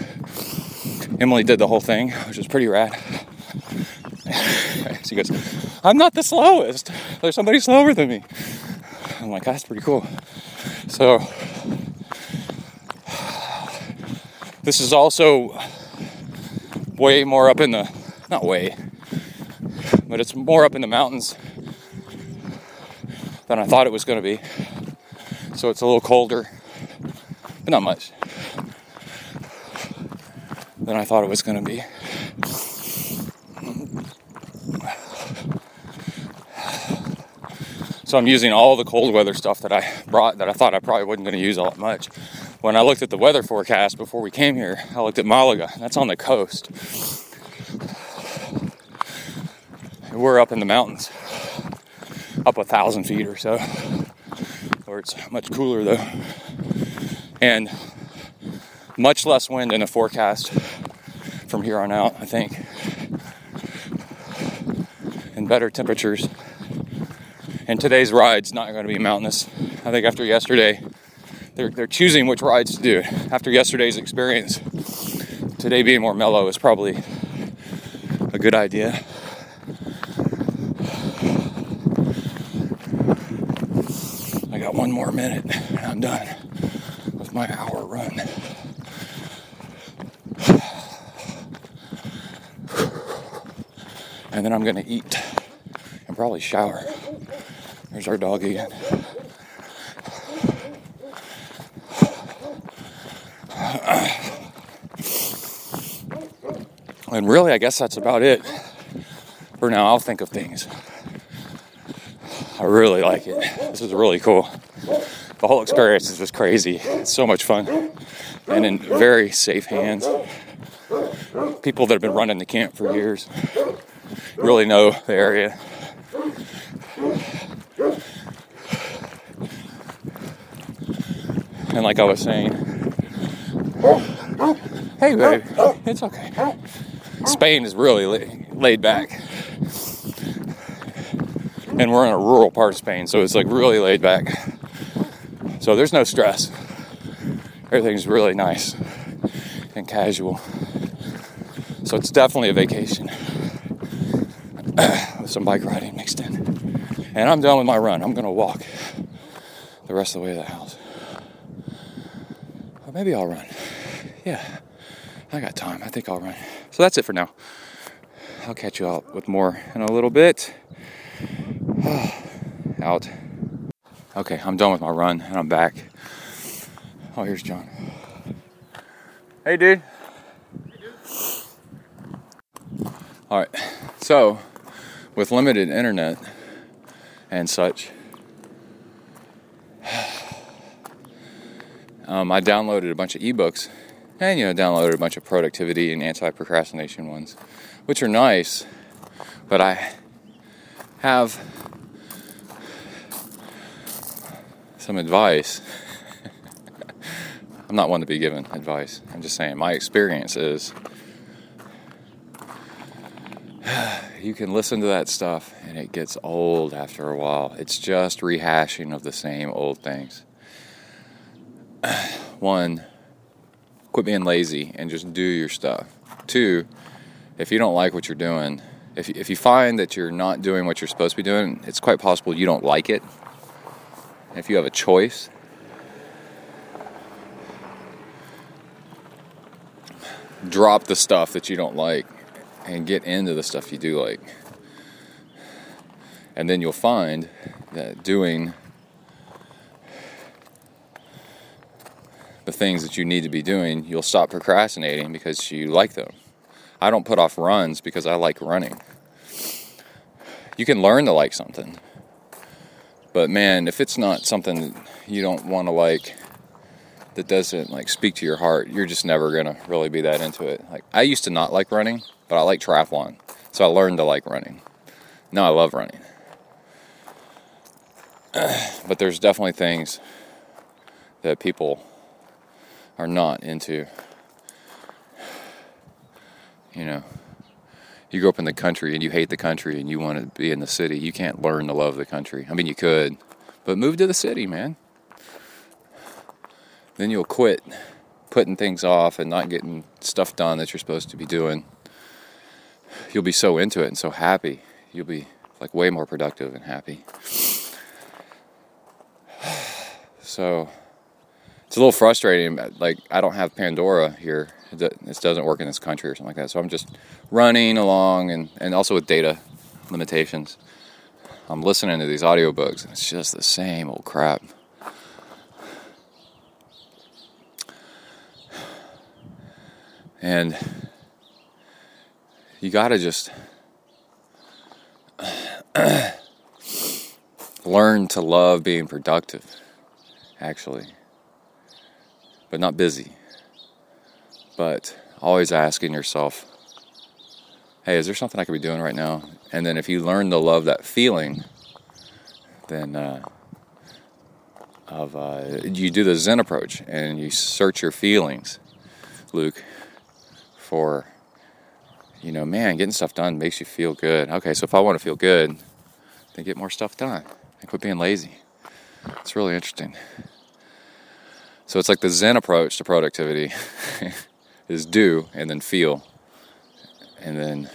Emily did the whole thing, which was pretty rad. she goes, I'm not the slowest. There's somebody slower than me. I'm like, that's pretty cool. So, this is also way more up in the, not way, but it's more up in the mountains than I thought it was going to be. So it's a little colder, but not much than I thought it was going to be. So I'm using all the cold weather stuff that I brought that I thought I probably wasn't going to use all that much. When I looked at the weather forecast before we came here, I looked at Malaga. That's on the coast. We're up in the mountains, up a thousand feet or so, where it's much cooler though, and much less wind in the forecast from here on out. I think, and better temperatures. And today's ride's not going to be mountainous. I think after yesterday, they're, they're choosing which rides to do. After yesterday's experience, today being more mellow is probably a good idea. I got one more minute and I'm done with my hour run. And then I'm to eat and probably shower. There's our dog again. And really, I guess that's about it. For now, I'll think of things. I really like it. This is really cool. The whole experience is just crazy. It's so much fun. And in very safe hands. People that have been running the camp for years really know the area. And like I was saying, hey, baby, it's okay. Spain is really laid back. And we're in a rural part of Spain, so it's like really laid back. So there's no stress. Everything's really nice and casual. So it's definitely a vacation some bike riding mixed in. And I'm done with my run. I'm to walk the rest of the way to the house. Or maybe I'll run. Yeah, I got time. I think I'll run. So that's it for now. I'll catch you up with more in a little bit. Out. Okay, I'm done with my run and I'm back. Oh, here's John. Hey, dude. Hey, dude. All right, so with limited internet and such, um, I downloaded a bunch of ebooks and you know downloaded a bunch of productivity and anti-procrastination ones, which are nice, but I have some advice. I'm not one to be given advice. I'm just saying my experience is you can listen to that stuff and it gets old after a while. It's just rehashing of the same old things. One, quit being lazy and just do your stuff. Two, if you don't like what you're doing, if if you find that you're not doing what you're supposed to be doing, it's quite possible you don't like it. If you have a choice, drop the stuff that you don't like and get into the stuff you do like. And then you'll find that doing the things that you need to be doing, you'll stop procrastinating because you like them. I don't put off runs because I like running. You can learn to like something. But man, if it's not something you don't want to like, that doesn't like speak to your heart, you're just never gonna really be that into it. Like I used to not like running, but I like triathlon, so I learned to like running. Now I love running. but there's definitely things that people are not into. You know, you grow up in the country and you hate the country and you want to be in the city. You can't learn to love the country. I mean, you could, but move to the city, man. Then you'll quit putting things off and not getting stuff done that you're supposed to be doing, you'll be so into it and so happy. You'll be like way more productive and happy. So it's a little frustrating. Like I don't have Pandora here. This doesn't work in this country or something like that. So I'm just running along, and and also with data limitations. I'm listening to these audiobooks, and it's just the same old crap. And you got to just learn to love being productive, actually, but not busy. But always asking yourself, hey, is there something I could be doing right now? And then if you learn to love that feeling, then uh, of uh, you do the Zen approach and you search your feelings, Luke, for you know, man, getting stuff done makes you feel good. Okay, so if I want to feel good, then get more stuff done and quit being lazy. It's really interesting. So it's like the Zen approach to productivity is do and then feel and then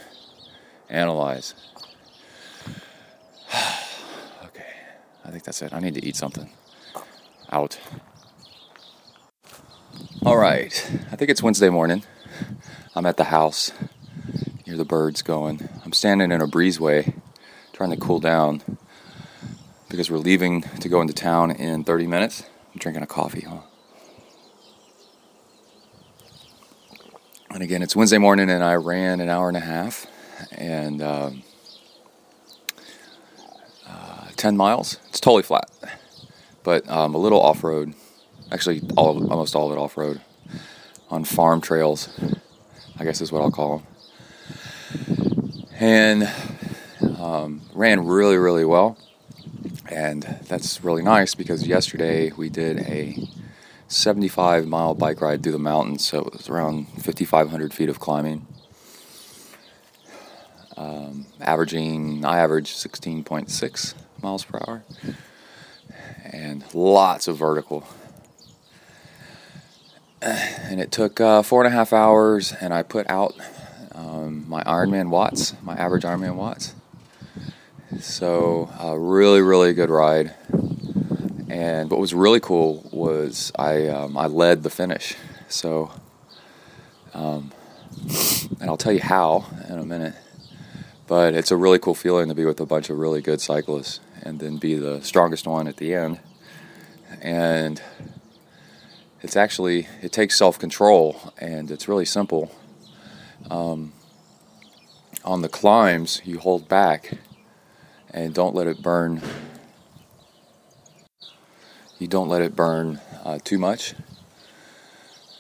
analyze. okay, I think that's it. I need to eat something. Out. All right, I think it's Wednesday morning. I'm at the house hear the birds going. I'm standing in a breezeway trying to cool down because we're leaving to go into town in 30 minutes. I'm drinking a coffee, huh? And again, it's Wednesday morning and I ran an hour and a half and um, uh, 10 miles. It's totally flat, but um, a little off road. Actually, all almost all of it off road on farm trails, I guess is what I'll call them and um, ran really, really well. And that's really nice because yesterday we did a 75 mile bike ride through the mountains, so it was around 5,500 feet of climbing. Um, averaging, I averaged 16.6 miles per hour, and lots of vertical. And it took uh, four and a half hours, and I put out um, my Ironman watts, my average Ironman watts. So a really, really good ride. And what was really cool was I um, I led the finish. So, um, and I'll tell you how in a minute. But it's a really cool feeling to be with a bunch of really good cyclists and then be the strongest one at the end. And it's actually it takes self control and it's really simple um, on the climbs, you hold back and don't let it burn. You don't let it burn uh, too much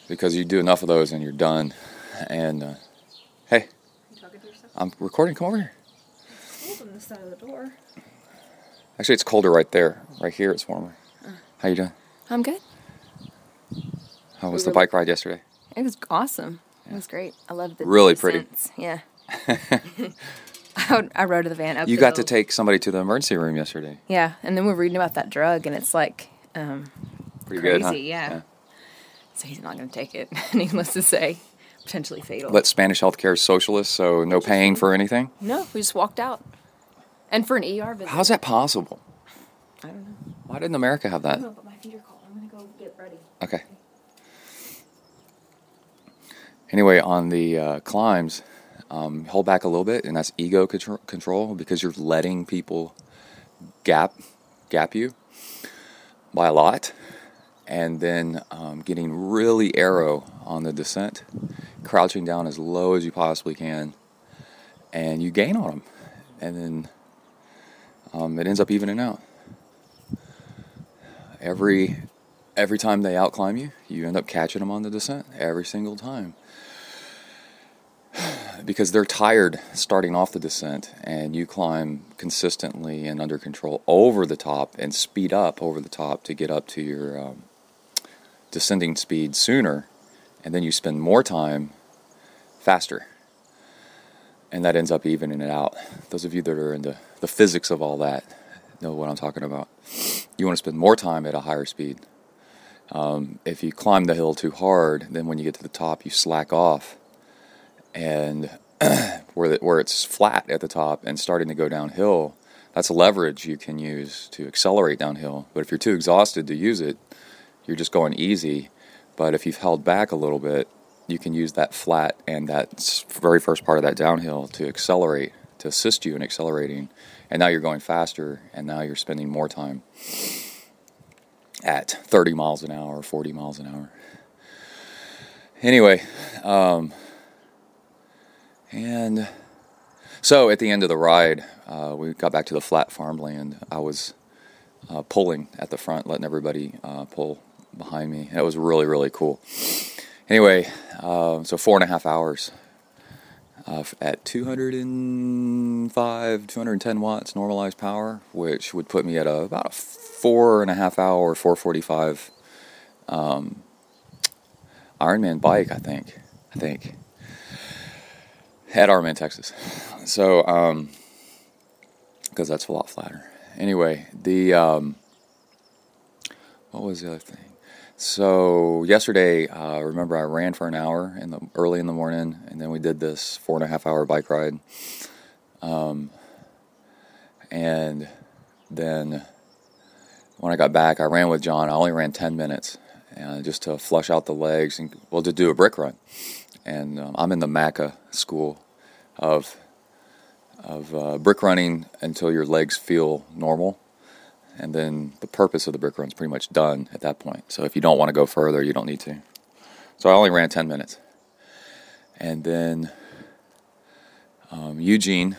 because you do enough of those and you're done. And uh, hey, I'm recording. Come over here. Open the side of the door. Actually, it's colder right there. Right here, it's warmer. Uh. How you doing? I'm good. How was the bike ride yesterday? It was awesome. It was great. I loved the Really pretty. descents. Yeah. I, I rode to the van up. You the got to take somebody to the emergency room yesterday. Yeah, and then we're reading about that drug, and it's like um, Pretty crazy. good, huh? yeah. So he's not going to take it. Needless to say, potentially fatal. But Spanish healthcare is socialist, so no paying for anything. no, we just walked out. And for an ER visit. How's that possible? I don't know. Why didn't America have that? I'm gonna put my feet are cold. I'm gonna go get ready. Okay. Anyway, on the uh, climbs, um, hold back a little bit, and that's ego control, because you're letting people gap gap you by a lot, and then um, getting really aero on the descent, crouching down as low as you possibly can, and you gain on them, and then um, it ends up evening out. Every every time they outclimb you, you end up catching them on the descent every single time. Because they're tired starting off the descent, and you climb consistently and under control over the top and speed up over the top to get up to your um, descending speed sooner, and then you spend more time faster. And that ends up evening it out. Those of you that are into the physics of all that know what I'm talking about. You want to spend more time at a higher speed Um, if you climb the hill too hard, then when you get to the top, you slack off, and where the, where it's flat at the top and starting to go downhill, that's a leverage you can use to accelerate downhill. But if you're too exhausted to use it, you're just going easy. But if you've held back a little bit, you can use that flat and that very first part of that downhill to accelerate, to assist you in accelerating. And now you're going faster, and now you're spending more time at 30 miles an hour, 40 miles an hour. Anyway, um, and so at the end of the ride, uh, we got back to the flat farmland. I was uh, pulling at the front, letting everybody uh, pull behind me. That was really, really cool. Anyway, uh, so four and a half hours uh, at 205, 210 watts normalized power, which would put me at a, about a four and a half hour, 445 um, Ironman bike, I think. I think. At Ironman, Texas. So, um, because that's a lot flatter. Anyway, the, um, what was the other thing? So yesterday, uh, remember I ran for an hour in the early in the morning, and then we did this four and a half hour bike ride. Um, and then when I got back, I ran with John. I only ran ten minutes, uh, just to flush out the legs and well to do a brick run. And um, I'm in the MACA school of of uh, brick running until your legs feel normal and then the purpose of the brick run is pretty much done at that point. So if you don't want to go further, you don't need to. So I only ran 10 minutes. And then um, Eugene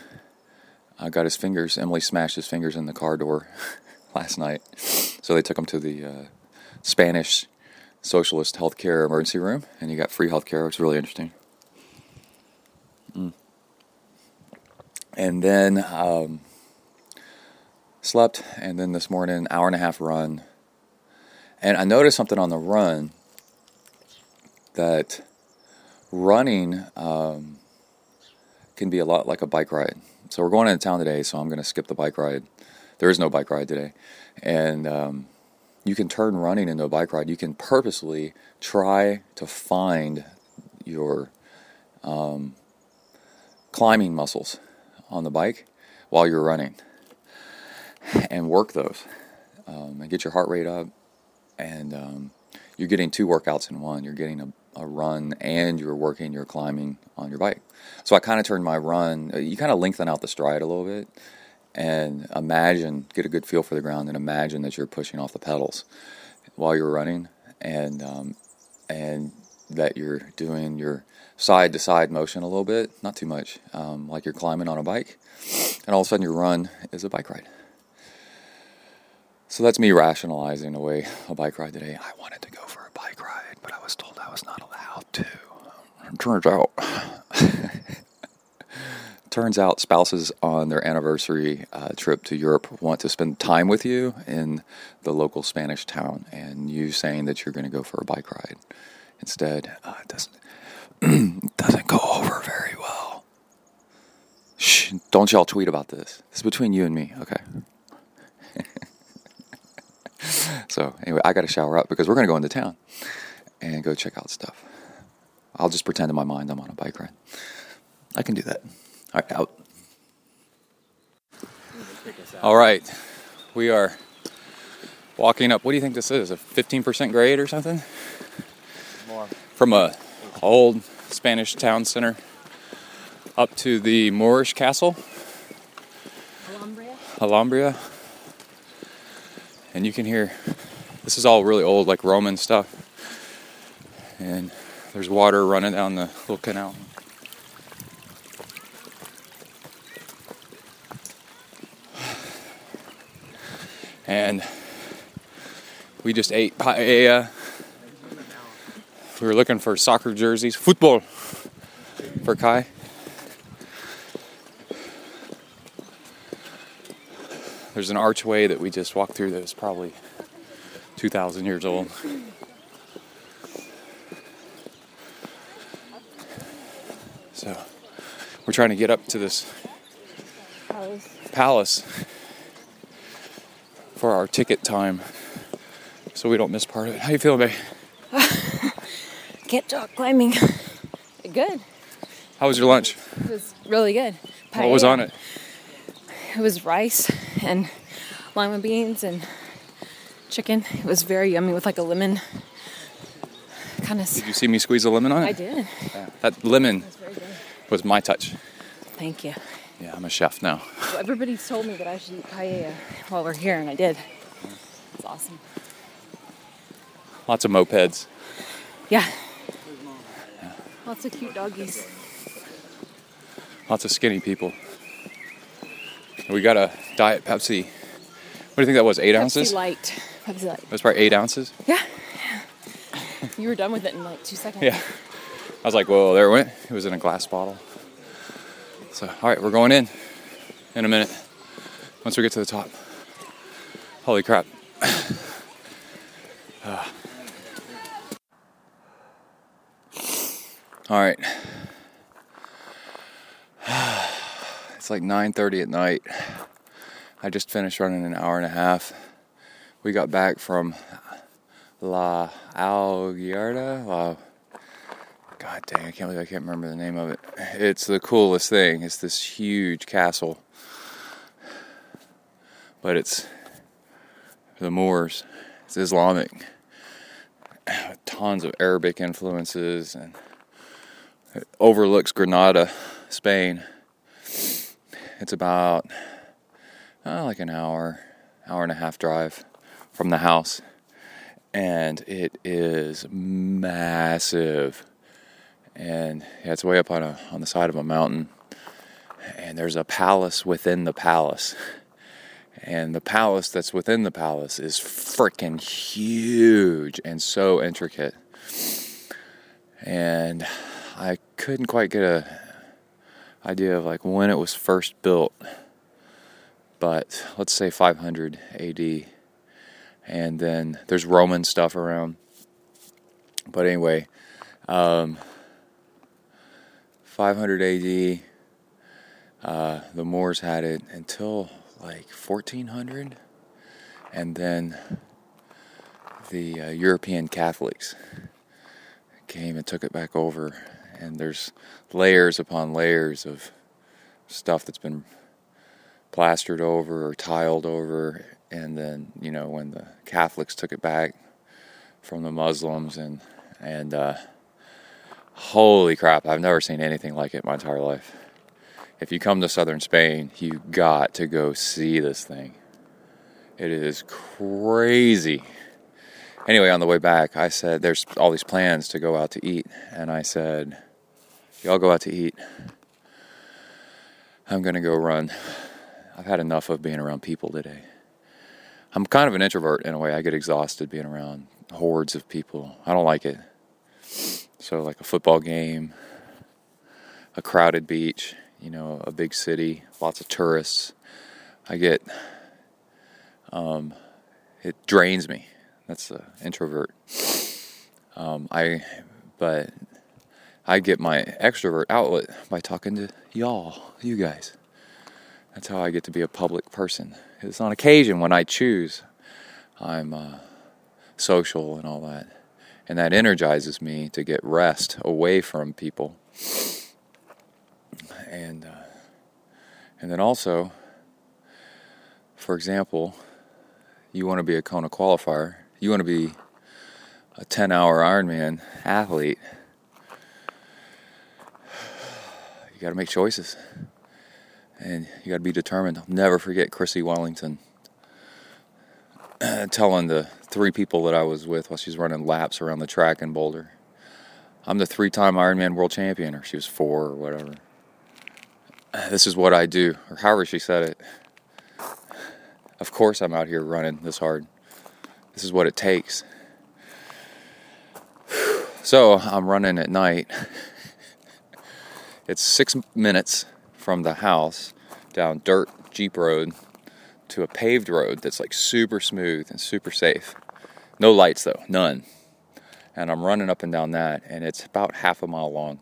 uh, got his fingers, Emily smashed his fingers in the car door last night. So they took him to the uh, Spanish Socialist Healthcare Emergency Room, and he got free health care, which is really interesting. Mm. And then um, slept, and then this morning, hour and a half run. And I noticed something on the run that running um, can be a lot like a bike ride. So we're going into town today, so I'm going to skip the bike ride. There is no bike ride today, and um, you can turn running into a bike ride. You can purposely try to find your um, climbing muscles on the bike while you're running and work those um, and get your heart rate up. And um, you're getting two workouts in one. You're getting a, a run and you're working your climbing on your bike. So I kind of turned my run, uh, you kind of lengthen out the stride a little bit and imagine, get a good feel for the ground and imagine that you're pushing off the pedals while you're running and, um, and that you're doing your side to side motion a little bit, not too much, um, like you're climbing on a bike. And all of a sudden your run is a bike ride. So that's me rationalizing away a bike ride today. I wanted to go for a bike ride, but I was told I was not allowed to. Turns out, turns out, spouses on their anniversary uh, trip to Europe want to spend time with you in the local Spanish town, and you saying that you're going to go for a bike ride instead uh, doesn't doesn't go over very well. Shh! Don't y'all tweet about this. It's between you and me, okay? So anyway, I got to shower up because we're going to go into town and go check out stuff. I'll just pretend in my mind I'm on a bike ride. I can do that. All right, out. All right, we are walking up. What do you think this is? A 15% grade or something? More. From a old Spanish town center up to the Moorish castle. Alhambra. And you can hear this is all really old, like Roman stuff. And there's water running down the little canal. And we just ate paella. We were looking for soccer jerseys, football for Kai. There's an archway that we just walked through that is probably 2,000 years old. So we're trying to get up to this palace for our ticket time so we don't miss part of it. How you feeling, babe? Can't talk climbing. Good. How was your lunch? It was really good. What was on it? It was rice and lima beans and chicken. It was very yummy with like a lemon kind of. Did you see me squeeze a lemon on it? I did. Yeah. That lemon was my touch. Thank you. Yeah, I'm a chef now. Well, everybody's told me that I should eat paella while we're here, and I did. It's awesome. Lots of mopeds. Yeah. Lots of cute doggies. Lots of skinny people. We got a diet Pepsi. What do you think that was? Eight ounces? Pepsi Light. Pepsi Light. It was probably eight ounces. Yeah. You were done with it in like two seconds. Yeah. I was like, whoa, there it went. It was in a glass bottle. So, all right, we're going in in a minute. Once we get to the top. Holy crap. Ah. All right. It's like 9:30 at night. I just finished running an hour and a half. We got back from La Alguarda. La, God dang, I can't believe I can't remember the name of it. It's the coolest thing. It's this huge castle, but it's the Moors. It's Islamic. Tons of Arabic influences, and it overlooks Granada, Spain. It's about uh, like an hour, hour and a half drive from the house and it is massive. And yeah, it's way up on a on the side of a mountain, and there's a palace within the palace, and the palace that's within the palace is freaking huge and so intricate. And I couldn't quite get a idea of like when it was first built, but let's say 500 AD and then there's Roman stuff around. But anyway, um, 500 AD, uh, the Moors had it until like 1400, and then the uh, European Catholics came and took it back over. And there's layers upon layers of stuff that's been plastered over or tiled over and then you know when the Catholics took it back from the Muslims and and uh, holy crap, I've never seen anything like it my entire life. If you come to southern Spain, you got to go see this thing. It is crazy. Anyway, on the way back, I said there's all these plans to go out to eat, and I said, "Y'all go out to eat. I'm gonna go run. I've had enough of being around people today." I'm kind of an introvert in a way. I get exhausted being around hordes of people. I don't like it. So, like a football game, a crowded beach, you know, a big city, lots of tourists. I get, um, it drains me. That's an introvert. Um, I, but I get my extrovert outlet by talking to y'all, you guys. That's how I get to be a public person. It's on occasion when I choose, I'm uh, social and all that. And that energizes me to get rest away from people. And, uh, and then also, for example, you want to be a Kona qualifier, you want to be a 10 hour Ironman athlete, you got to make choices and you got to be determined. I'll never forget Chrissie Wellington telling the three people that I was with while she's running laps around the track in Boulder. I'm the three-time Ironman world champion, or she was four, or whatever. This is what I do, or however she said it. Of course, I'm out here running this hard. This is what it takes. So I'm running at night. It's six minutes from the house down dirt Jeep road to a paved road that's like super smooth and super safe. No lights though, none. And I'm running up and down that, and it's about half a mile long.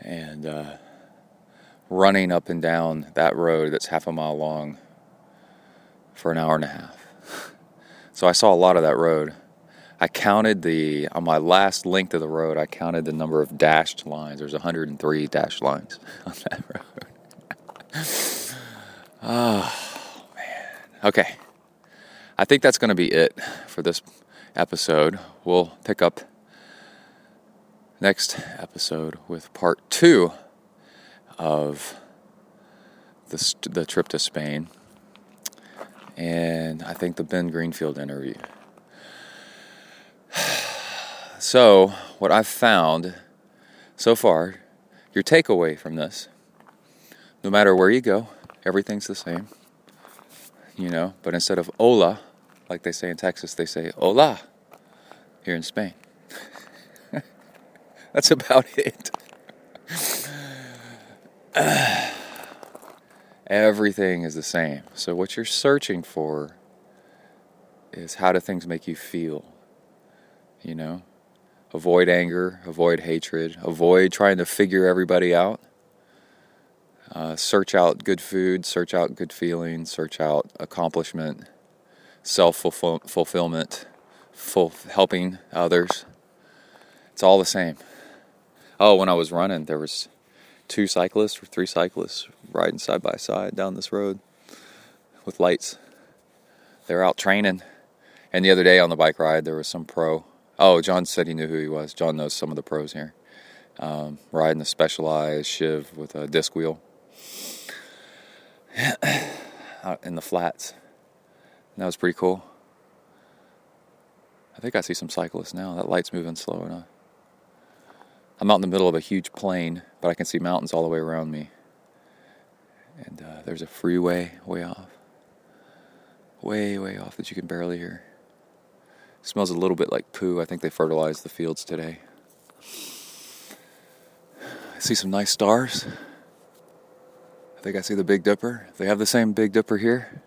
And uh, running up and down that road that's half a mile long for an hour and a half. So I saw a lot of that road. I counted the on my last length of the road. I counted the number of dashed lines. There's 103 dashed lines on that road. oh man. Okay. I think that's going to be it for this episode. We'll pick up next episode with part two of the, the trip to Spain and I think the Ben Greenfield interview. So, what I've found so far, your takeaway from this, no matter where you go, everything's the same. You know, but instead of hola, like they say in Texas, they say hola here in Spain. That's about it. Everything is the same. So, what you're searching for is how do things make you feel? You know? Avoid anger, avoid hatred, avoid trying to figure everybody out. Uh, search out good food, search out good feelings, search out accomplishment, self fulfillment, helping others. It's all the same. Oh, when I was running, there was two cyclists or three cyclists riding side by side down this road with lights. They're out training. And the other day on the bike ride, there was some pro Oh, John said he knew who he was. John knows some of the pros here. Um, riding a specialized Shiv with a disc wheel out in the flats. And that was pretty cool. I think I see some cyclists now. That light's moving slow enough. I'm out in the middle of a huge plain, but I can see mountains all the way around me. And uh, there's a freeway way off. Way, way off that you can barely hear. Smells a little bit like poo. I think they fertilized the fields today. I see some nice stars. I think I see the Big Dipper. They have the same Big Dipper here.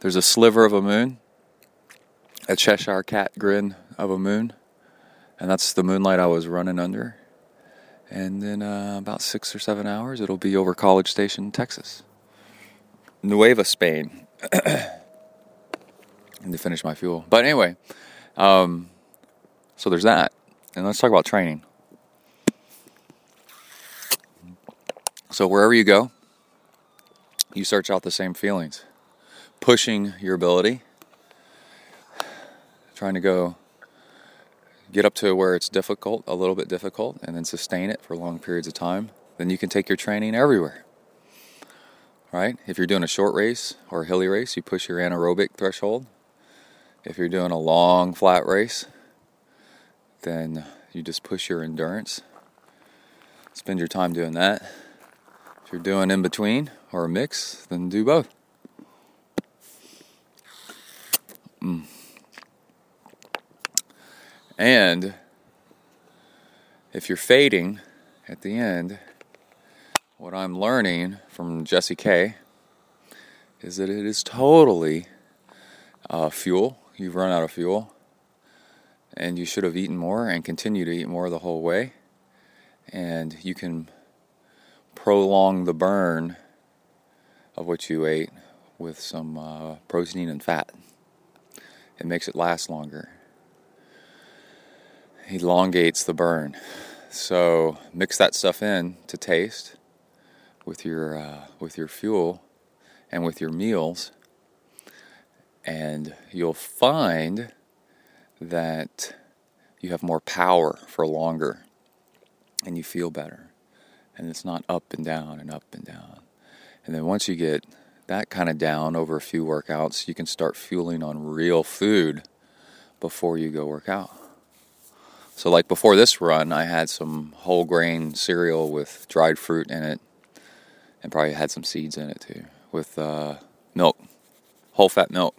There's a sliver of a moon, a Cheshire cat grin of a moon, and that's the moonlight I was running under. And then uh, about six or seven hours, it'll be over College Station, Texas. Nueva Spain. to finish my fuel. But anyway, um, so there's that. And let's talk about training. So wherever you go, you search out the same feelings. Pushing your ability, trying to go get up to where it's difficult, a little bit difficult, and then sustain it for long periods of time. Then you can take your training everywhere. Right? If you're doing a short race or a hilly race, you push your anaerobic threshold if you're doing a long flat race, then you just push your endurance. Spend your time doing that. If you're doing in between or a mix, then do both. Mm. And if you're fading at the end, what I'm learning from Jesse K is that it is totally uh, fuel you've run out of fuel and you should have eaten more and continue to eat more the whole way. And you can prolong the burn of what you ate with some uh, protein and fat. It makes it last longer. Elongates the burn. So mix that stuff in to taste with your uh, with your fuel and with your meals and you'll find that you have more power for longer and you feel better. And it's not up and down and up and down. And then once you get that kind of down over a few workouts, you can start fueling on real food before you go work out. So, like before this run, I had some whole grain cereal with dried fruit in it, and probably had some seeds in it too, with uh, milk, whole fat milk.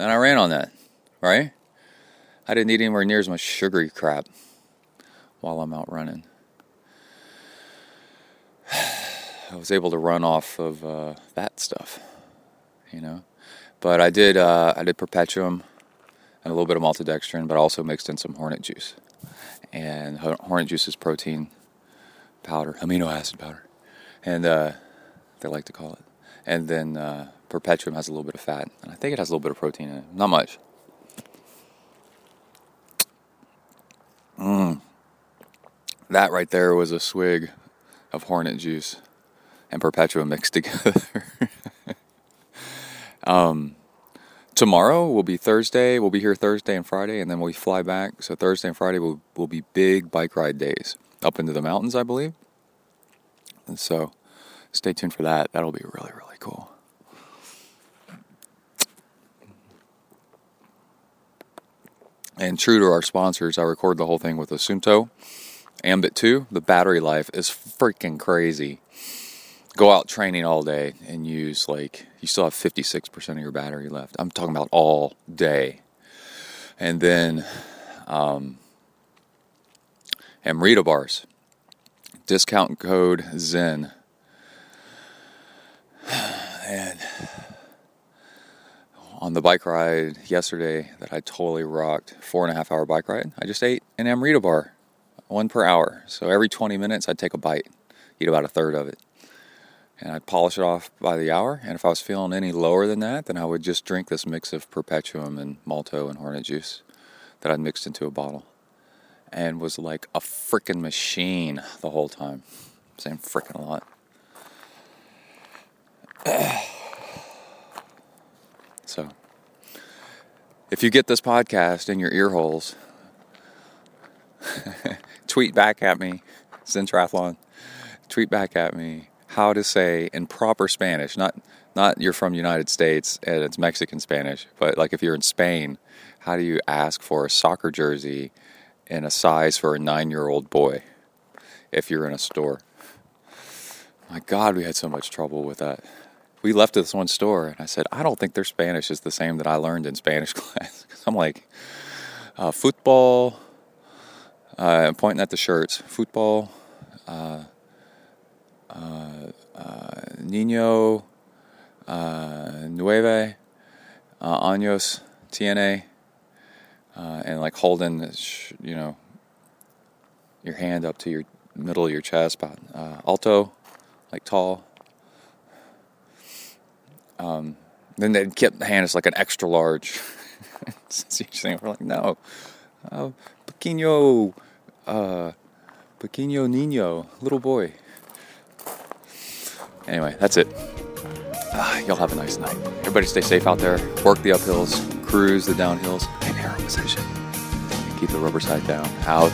And I ran on that, right? I didn't eat anywhere near as much sugary crap while I'm out running. I was able to run off of uh, that stuff, you know. But I did uh, I did perpetuum and a little bit of maltodextrin, but I also mixed in some hornet juice. And hornet juice is protein powder, amino acid powder, and uh, they like to call it. And then uh, Perpetuum has a little bit of fat, and I think it has a little bit of protein in it. Not much. Mmm. That right there was a swig of Hornet juice and Perpetuum mixed together. um, tomorrow will be Thursday. We'll be here Thursday and Friday, and then we fly back. So Thursday and Friday will will be big bike ride days up into the mountains, I believe. And so, stay tuned for that. That'll be really really cool. And true to our sponsors, I record the whole thing with a Suunto Ambit 2. The battery life is freaking crazy. Go out training all day and use like you still have 56% of your battery left. I'm talking about all day. And then um Amrita bars. Discount code Zen. And on the bike ride yesterday that I totally rocked, four and a half hour bike ride, I just ate an Amrita bar, one per hour. So every 20 minutes, I'd take a bite, eat about a third of it. And I'd polish it off by the hour. And if I was feeling any lower than that, then I would just drink this mix of Perpetuum and Malto and Hornet juice that I'd mixed into a bottle. And was like a freaking machine the whole time. I'm saying freaking a lot. So, if you get this podcast in your ear holes, tweet back at me, Zen Triathlon. Tweet back at me how to say in proper Spanish, not not you're from United States and it's Mexican Spanish, but like if you're in Spain, how do you ask for a soccer jersey in a size for a nine-year-old boy if you're in a store? My God, we had so much trouble with that we left this one store and I said, I don't think their Spanish is the same that I learned in Spanish class. I'm like, uh, football, uh, I'm pointing at the shirts, football, uh, uh, uh Nino, uh, Nueve, Años, TNA, and like holding, you know, your hand up to your middle of your chest, alto, like tall um, then they kept the hand as like an extra large. so we're like, no, uh, pequeño, uh, pequeño niño, little boy. Anyway, that's it. Uh, y'all have a nice night. Everybody stay safe out there. Work the uphills, cruise the downhills, and aero position. Keep the rubber side down. Out.